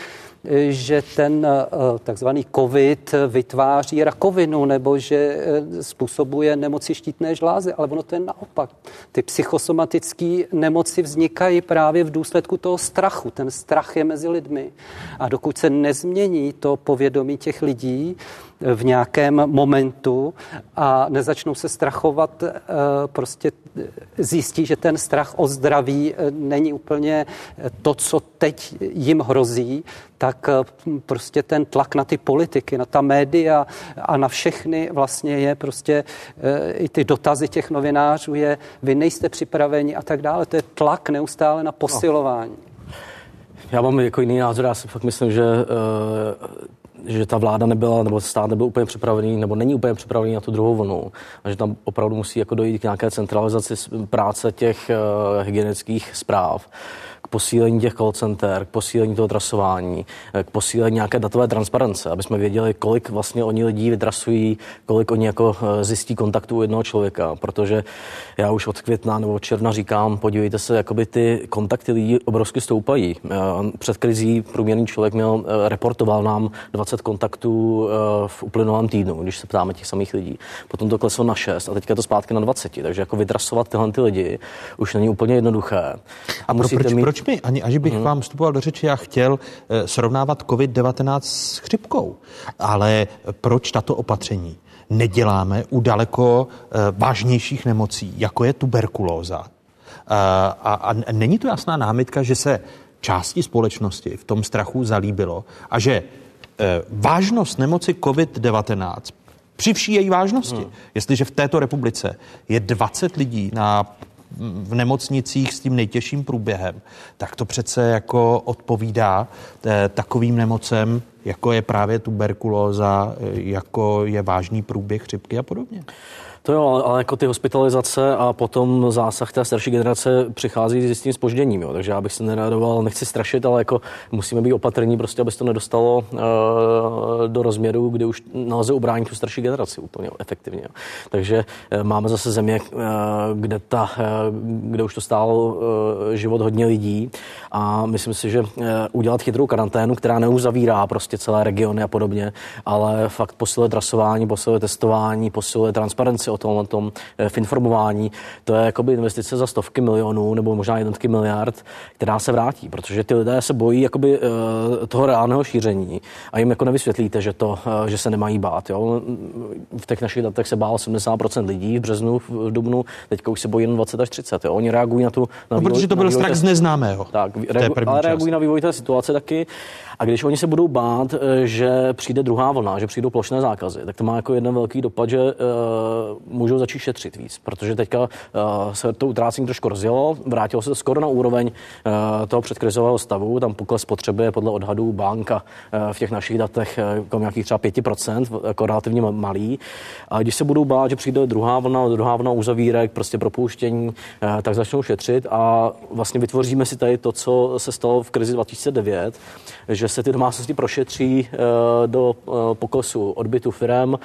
že ten eh, takzvaný covid vytváří rakovinu nebo že eh, způsobuje nemoci štítné žlázy, ale ono to je naopak. Ty psychosomatické nemoci vznikají právě v důsledku toho strachu. Ten strach je mezi lidmi. A dokud se nezmění to povědomí těch lidí, v nějakém momentu a nezačnou se strachovat, eh, prostě zjistí, že ten strach o zdraví eh, není úplně eh, to, co teď jim hrozí, tak prostě ten tlak na ty politiky, na ta média a na všechny vlastně je prostě i ty dotazy těch novinářů je, vy nejste připraveni a tak dále. To je tlak neustále na posilování. Já mám jako jiný názor, já si fakt myslím, že že ta vláda nebyla, nebo stát nebyl úplně připravený, nebo není úplně připravený na tu druhou vlnu. A že tam opravdu musí jako dojít k nějaké centralizaci práce těch uh, hygienických zpráv posílení těch call center, k posílení toho trasování, k posílení nějaké datové transparence, aby jsme věděli, kolik vlastně oni lidí vytrasují, kolik oni jako eh, zjistí kontaktu u jednoho člověka, protože já už od května nebo od června říkám, podívejte se, jakoby ty kontakty lidí obrovsky stoupají. Eh, před krizí průměrný člověk měl, eh, reportoval nám 20 kontaktů v uplynulém týdnu, když se ptáme těch samých lidí. Potom to kleslo na 6 a teďka je to zpátky na 20, takže jako vytrasovat tyhle ty lidi už není úplně jednoduché. A, a musíte proč, mít... proč mi, ani až bych hmm. vám vstupoval do řeči, já chtěl eh, srovnávat COVID-19 s chřipkou, ale proč tato opatření neděláme u daleko eh, vážnějších nemocí, jako je tuberkulóza? Eh, a, a není to jasná námitka, že se části společnosti v tom strachu zalíbilo a že vážnost nemoci COVID-19 při vší její vážnosti, hmm. jestliže v této republice je 20 lidí na v nemocnicích s tím nejtěžším průběhem, tak to přece jako odpovídá eh, takovým nemocem, jako je právě tuberkulóza, eh, jako je vážný průběh chřipky a podobně. To jo, ale jako ty hospitalizace a potom zásah té starší generace přichází s tím spožděním, jo. takže já bych se neradoval, nechci strašit, ale jako musíme být opatrní, prostě, aby se to nedostalo uh, do rozměru, kdy už nelze ubránit tu starší generaci úplně jo, efektivně. Jo. Takže uh, máme zase země, uh, kde, ta, uh, kde už to stálo uh, život hodně lidí a myslím si, že uh, udělat chytrou karanténu, která neuzavírá prostě celé regiony a podobně, ale fakt posiluje trasování, posiluje testování, posiluje transparenci o tom, o tom eh, v informování. To je jakoby investice za stovky milionů nebo možná jednotky miliard, která se vrátí, protože ty lidé se bojí jakoby eh, toho reálného šíření a jim jako nevysvětlíte, že, to, eh, že se nemají bát. Jo? V těch našich datech se bálo 70% lidí v březnu, v dubnu, teďka už se bojí jenom 20 až 30. Jo? Oni reagují na tu... Na no, vývoj, protože to byl strach z neznámého. Tak, reagu, ale reagují na vývoj té situace taky. A když oni se budou bát, že přijde druhá vlna, že přijdou plošné zákazy, tak to má jako jeden velký dopad, že můžou začít šetřit víc, protože teďka uh, se to utrácení trošku rozjelo, vrátilo se skoro na úroveň uh, toho předkrizového stavu, tam pokles potřeby je podle odhadů banka uh, v těch našich datech uh, nějakých třeba 5%, jako relativně malý. A když se budou bát, že přijde druhá vlna, druhá vlna uzavírek, prostě propouštění, uh, tak začnou šetřit. A vlastně vytvoříme si tady to, co se stalo v krizi 2009, že se ty domácnosti prošetří uh, do uh, poklesu odbytu firem, uh,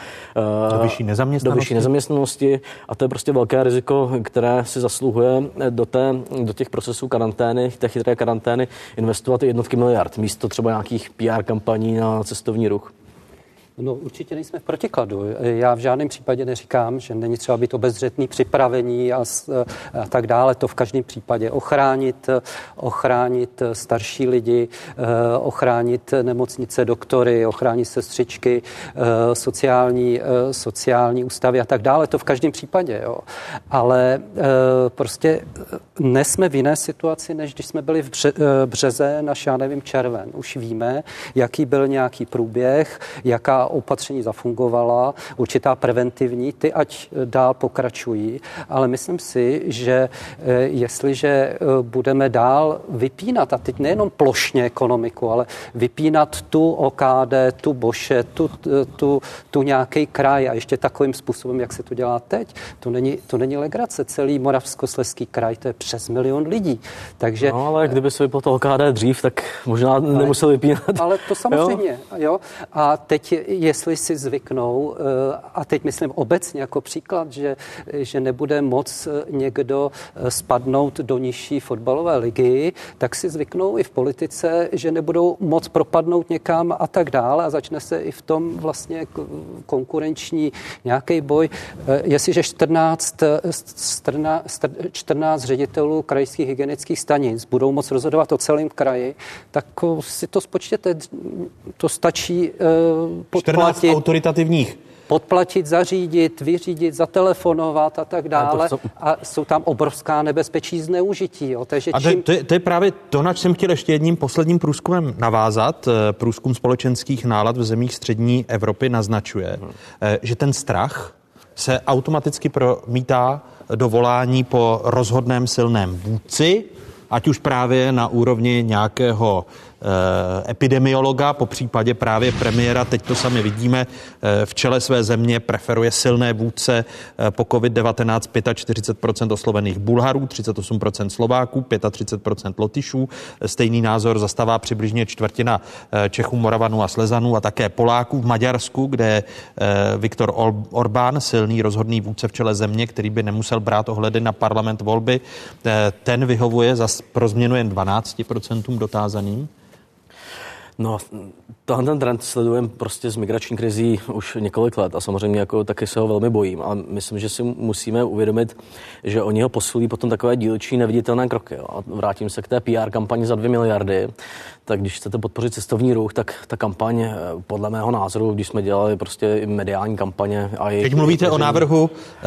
do vyšší nezaměstnanosti. Do vyšší nezaměstnanosti a to je prostě velké riziko, které si zasluhuje do, té, do těch procesů karantény, té chytré karantény investovat jednotky miliard místo třeba nějakých PR kampaní na cestovní ruch. No určitě nejsme v protikladu. Já v žádném případě neříkám, že není třeba být obezřetný, připravení a, a tak dále. To v každém případě ochránit, ochránit starší lidi, eh, ochránit nemocnice, doktory, ochránit sestřičky, eh, sociální, eh, sociální ústavy a tak dále. To v každém případě. Jo. Ale prostě nesme v jiné situaci, než když jsme byli v březe na já nevím, červen. Už víme, jaký byl nějaký průběh, jaká opatření zafungovala, určitá preventivní, ty ať dál pokračují, ale myslím si, že eh, jestliže eh, budeme dál vypínat, a teď nejenom plošně ekonomiku, ale vypínat tu OKD, tu Boše, tu, tu, tu nějaký kraj a ještě takovým způsobem, jak se to dělá teď, to není, to není legrace. Celý Moravskosleský kraj, to je přes milion lidí. Takže, no, ale kdyby se vyplo to OKD dřív, tak možná ale, nemusel vypínat. Ale to samozřejmě, jo. jo. A teď jestli si zvyknou, eh, a teď myslím obecně jako příklad, že, že nebude moc eh, někdo eh, spadnout do nižší fotbalové ligy, tak si zvyknou i v politice, že nebudou moc propadnout někam a tak dále a začne se i v tom vlastně konkurenční nějaký boj. Jestliže 14, 14, 14 ředitelů krajských hygienických stanic budou moc rozhodovat o celém kraji, tak si to spočtěte, to stačí podplatit. autoritativních podplatit, zařídit, vyřídit, zatelefonovat a tak dále. A jsou tam obrovská nebezpečí zneužití. Jo. Takže a čím... to, je, to je právě to, na jsem chtěl ještě jedním posledním průzkumem navázat. Eh, průzkum společenských nálad v zemích střední Evropy naznačuje, hmm. že ten strach se automaticky promítá do volání po rozhodném silném vůdci, ať už právě na úrovni nějakého Eh, epidemiologa, po případě právě premiéra, teď to sami vidíme, eh, v čele své země preferuje silné vůdce eh, po COVID-19 45% oslovených Bulharů, 38% Slováků, 35% Lotyšů. Stejný názor zastává přibližně čtvrtina Čechů, Moravanů a Slezanů a také Poláků v Maďarsku, kde Viktor Orbán, silný rozhodný vůdce v čele země, který by nemusel brát ohledy na parlament volby, ten vyhovuje za pro změnu jen 12% dotázaným. No, tohle ten trend sledujeme prostě z migrační krizí už několik let a samozřejmě jako taky se ho velmi bojím. A myslím, že si musíme uvědomit, že oni ho posulí potom takové dílčí neviditelné kroky. Jo. A vrátím se k té PR kampani za 2 miliardy tak když chcete podpořit cestovní ruch, tak ta kampaň, eh, podle mého názoru, když jsme dělali prostě mediální kampaně. A Teď mluvíte veřejný... o návrhu eh,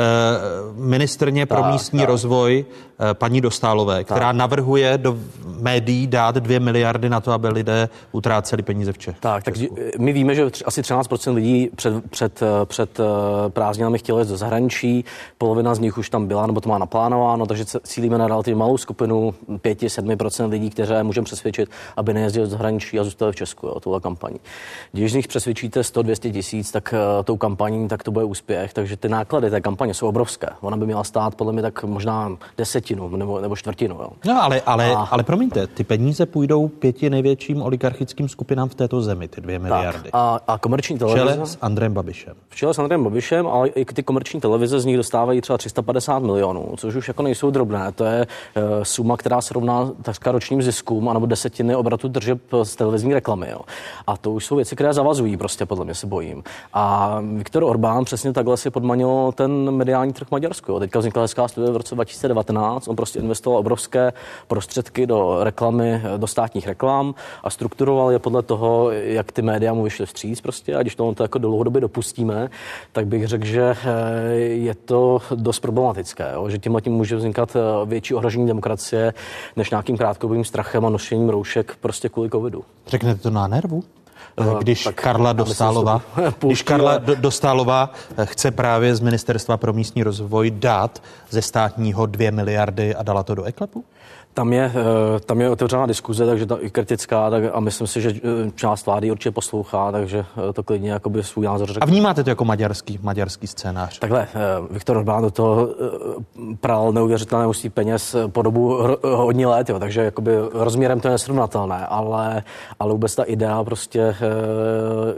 ministrně pro tak, místní tak. rozvoj eh, paní Dostálové, která tak. navrhuje do médií dát dvě miliardy na to, aby lidé utráceli peníze v Čech. Tak, tak my víme, že asi 13% lidí před, před, eh, před eh, prázdninami chtělo jít do zahraničí, polovina z nich už tam byla, nebo to má naplánováno, takže cílíme na relativně malou skupinu 5-7% lidí, které můžeme přesvědčit, aby nejezdili do zahraničí a zůstali v Česku, jo, tuhle kampaní. Když z nich přesvědčíte 100-200 tisíc, tak uh, tou kampaní, tak to bude úspěch. Takže ty náklady té kampaně jsou obrovské. Ona by měla stát podle mě tak možná desetinu nebo, nebo čtvrtinu. Jo. No ale, ale, a... ale promiňte, ty peníze půjdou pěti největším oligarchickým skupinám v této zemi, ty dvě miliardy. Tak, a, a komerční televize? V čele s Andrem Babišem. V čele s Andrem Babišem, ale i ty komerční televize z nich dostávají třeba 350 milionů, což už jako nejsou drobné. To je uh, suma, která se rovná takřka ročním ziskům, anebo desetiny obratu držeb z televizní reklamy. Jo. A to už jsou věci, které zavazují, prostě podle mě se bojím. A Viktor Orbán přesně takhle si podmanil ten mediální trh Maďarsku. Teďka vznikla hezká studie v roce 2019. On prostě investoval obrovské prostředky do reklamy, do státních reklam a strukturoval je podle toho, jak ty média mu vyšly vstříc prostě. A když to, to jako dlouhodobě dopustíme, tak bych řekl, že eh, je to dost problematické, jo? že tím tím může vznikat eh, větší ohrožení demokracie než nějakým krátkodobým strachem a nošením roušek prostě kvůli covidu. Řeknete to na nervu? Eh, když tak, Karla Dostálová, když Karla Dostálová chce právě z Ministerstva pro místní rozvoj dát ze státního dvě miliardy a dala to do eklepu? Tam je, eh, tam je otevřená diskuze, takže ta je kritická tak, a myslím si, že eh, část vlády určitě poslouchá, takže eh, to klidně jakoby svůj názor řekne. A vnímáte to jako maďarský, maďarský scénář? Takhle, Viktor Orbán do toho pral neuvěřitelné množství peněz po dobu hodně let, jo, takže jakoby rozměrem to je nesrovnatelné, ale, ale vůbec ta idea prostě,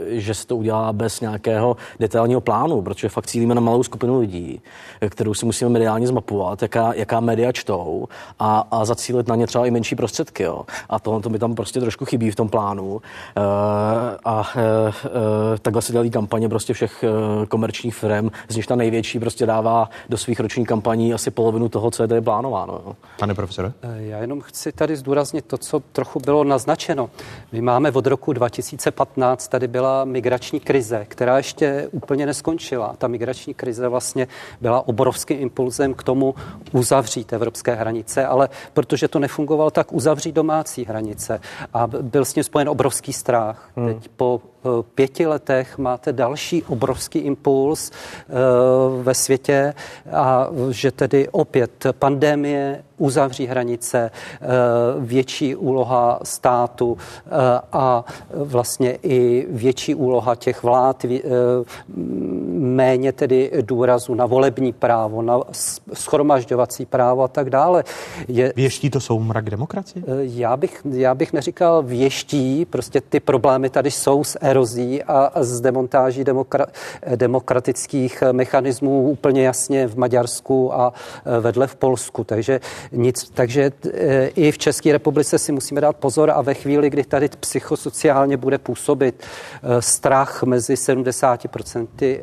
že se to udělá bez nějakého detailního plánu, protože fakt cílíme na malou skupinu lidí, kterou si musíme mediálně zmapovat, jaká, jaká média čtou a, a za zacílit na ně třeba i menší prostředky. Jo. A to, to mi tam prostě trošku chybí v tom plánu. E, a e, takhle se dělají kampaně prostě všech komerčních firm, z nich ta největší prostě dává do svých ročních kampaní asi polovinu toho, co je tady plánováno. Jo. Pane profesore? Já jenom chci tady zdůraznit to, co trochu bylo naznačeno. My máme od roku 2015, tady byla migrační krize, která ještě úplně neskončila. Ta migrační krize vlastně byla obrovským impulzem k tomu uzavřít evropské hranice, ale protože to nefungovalo, tak uzavřít domácí hranice. A byl s tím spojen obrovský strach. Hmm. Teď po pěti letech máte další obrovský impuls uh, ve světě a že tedy opět pandemie, uzavří hranice, eh, větší úloha státu eh, a vlastně i větší úloha těch vlád, eh, méně tedy důrazu na volební právo, na schromažďovací právo a tak dále. Je, věští to jsou mrak demokracie? Já bych, já bych neříkal věští, prostě ty problémy tady jsou s erozí a s demontáží demokra- demokratických mechanismů úplně jasně v Maďarsku a vedle v Polsku. Takže nic, takže e, i v České republice si musíme dát pozor a ve chvíli, kdy tady psychosociálně bude působit e, strach mezi 70% e,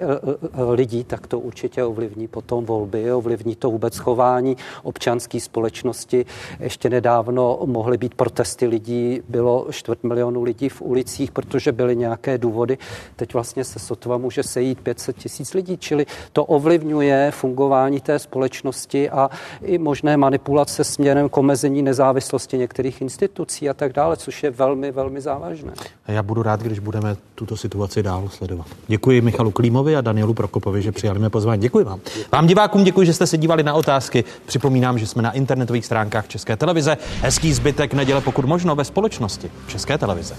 lidí, tak to určitě ovlivní potom volby, ovlivní to vůbec chování občanské společnosti. Ještě nedávno mohly být protesty lidí, bylo čtvrt milionu lidí v ulicích, protože byly nějaké důvody. Teď vlastně se sotva může sejít 500 tisíc lidí, čili to ovlivňuje fungování té společnosti a i možné manipulace směrem k omezení nezávislosti některých institucí a tak dále, což je velmi, velmi závažné. A já budu rád, když budeme tuto situaci dál sledovat. Děkuji Michalu Klímovi a Danielu Prokopovi, že přijali mé pozvání. Děkuji vám. Vám divákům děkuji, že jste se dívali na otázky. Připomínám, že jsme na internetových stránkách České televize. Hezký zbytek neděle, pokud možno, ve společnosti České televize.